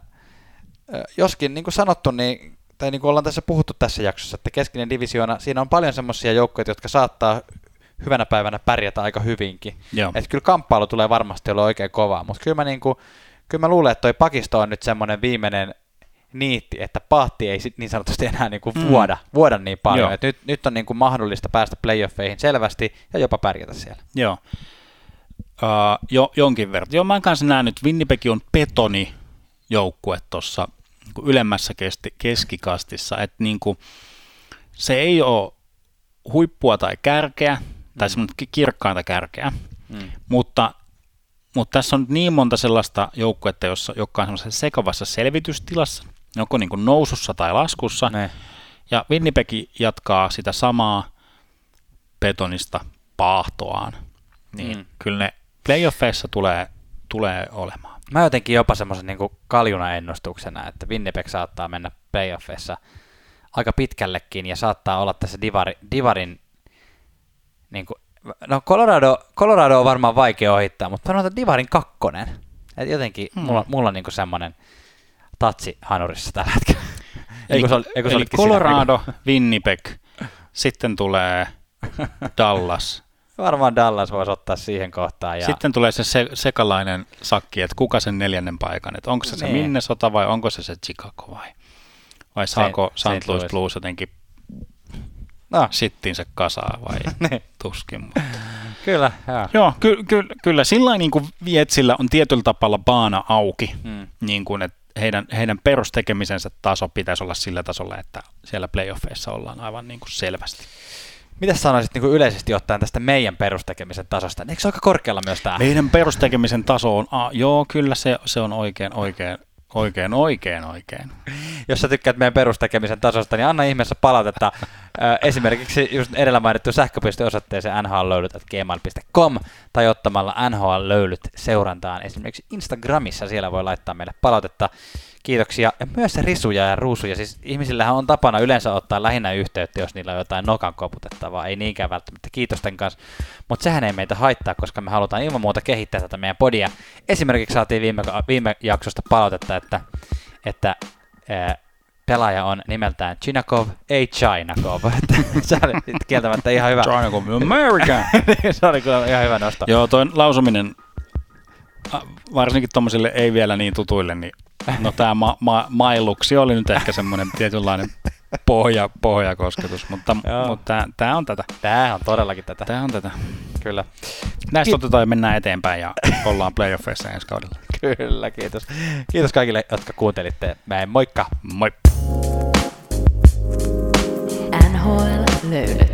Joskin niin kuin sanottu, niin, tai niin kuin ollaan tässä puhuttu tässä jaksossa, että keskinen divisioona, siinä on paljon semmoisia joukkoja, jotka saattaa hyvänä päivänä pärjätä aika hyvinkin. Että kyllä kamppailu tulee varmasti olla oikein kovaa, mutta kyllä mä, niin kuin, kyllä mä luulen, että toi pakisto on nyt semmoinen viimeinen niitti, että paatti ei sit niin sanotusti enää niin kuin mm. vuoda, vuoda niin paljon. Et nyt, nyt on niin kuin mahdollista päästä playoffeihin selvästi ja jopa pärjätä siellä. Joo. Uh, jo, jonkin verran. Joo, mä kanssa näen, että Winnipeg on betoni joukkue tuossa niin ylemmässä kesti, keskikastissa, että niin kuin, se ei ole huippua tai kärkeä, tai mm. semmoinen kirkkainta kärkeä, mm. mutta mutta tässä on niin monta sellaista joukkuetta, jossa, jotka on semmoisessa sekavassa selvitystilassa, joko niin kuin nousussa tai laskussa. Ne. Ja Winnipeg jatkaa sitä samaa betonista paahtoaan. Niin mm. kyllä ne playoffeissa tulee, tulee olemaan. Mä jotenkin jopa semmoisen niin kaljuna ennustuksena, että Winnipeg saattaa mennä playoffeissa aika pitkällekin ja saattaa olla tässä divari, Divarin niin kuin, no Colorado, Colorado on varmaan vaikea ohittaa, mutta sanotaan Divarin kakkonen. Et jotenkin hmm. mulla, mulla on niin semmoinen tatsi hanurissa tällä hetkellä. Eli, se oli, se eli Colorado, siinä? Winnipeg, sitten tulee Dallas. Varmaan Dallas voisi ottaa siihen kohtaan. Ja... Sitten tulee se, se sekalainen sakki, että kuka sen neljännen paikan, että onko se se niin. Minnesota vai onko se se Chicago vai, vai saako St. Louis Blues jotenkin no. se kasaa vai niin. tuskin. Mutta. Kyllä, joo. joo ky- ky- kyllä sillä niin kuin Vietsillä on tietyllä tapalla baana auki, hmm. niin kuin, että heidän, heidän perustekemisensä taso pitäisi olla sillä tasolla, että siellä playoffeissa ollaan aivan niin kuin selvästi. Mitä sanoisit niin kuin yleisesti ottaen tästä meidän perustekemisen tasosta? Eikö se aika korkealla myös tämä? Meidän perustekemisen taso on, a, joo, kyllä se, se on oikein, oikein, Oikein, oikein, oikein. Jos sä tykkäät meidän perustekemisen tasosta, niin anna ihmeessä palautetta esimerkiksi just edellä mainittu sähköpostiosoitteeseen nhlöylyt.gmail.com tai ottamalla NHL-löylyt seurantaan esimerkiksi Instagramissa. Siellä voi laittaa meille palautetta. Kiitoksia. Ja myös risuja ja ruusuja. Siis ihmisillähän on tapana yleensä ottaa lähinnä yhteyttä, jos niillä on jotain nokan koputettavaa. Ei niinkään välttämättä kiitosten kanssa. Mutta sehän ei meitä haittaa, koska me halutaan ilman muuta kehittää tätä meidän podia. Esimerkiksi saatiin viime, viime jaksosta palautetta, että, että ää, pelaaja on nimeltään Chinakov, ei Chinakov. se oli kieltämättä ihan hyvä. Chinakov, American! se oli kyllä ihan hyvä nosto. Joo, toi lausuminen varsinkin tuommoisille ei vielä niin tutuille, niin No tämä ma- ma- mailuksi oli nyt ehkä semmoinen tietynlainen pohja, pohjakosketus, mutta, mutta tämä on tätä. Tämä on todellakin tätä. Tämä on tätä. Kyllä. Näistä Ki- otetaan ja mennään eteenpäin ja ollaan playoffeissa ensi kaudella. Kyllä, kiitos. Kiitos kaikille, jotka kuuntelitte. Mä en moikka. Moi. NHL löydyt.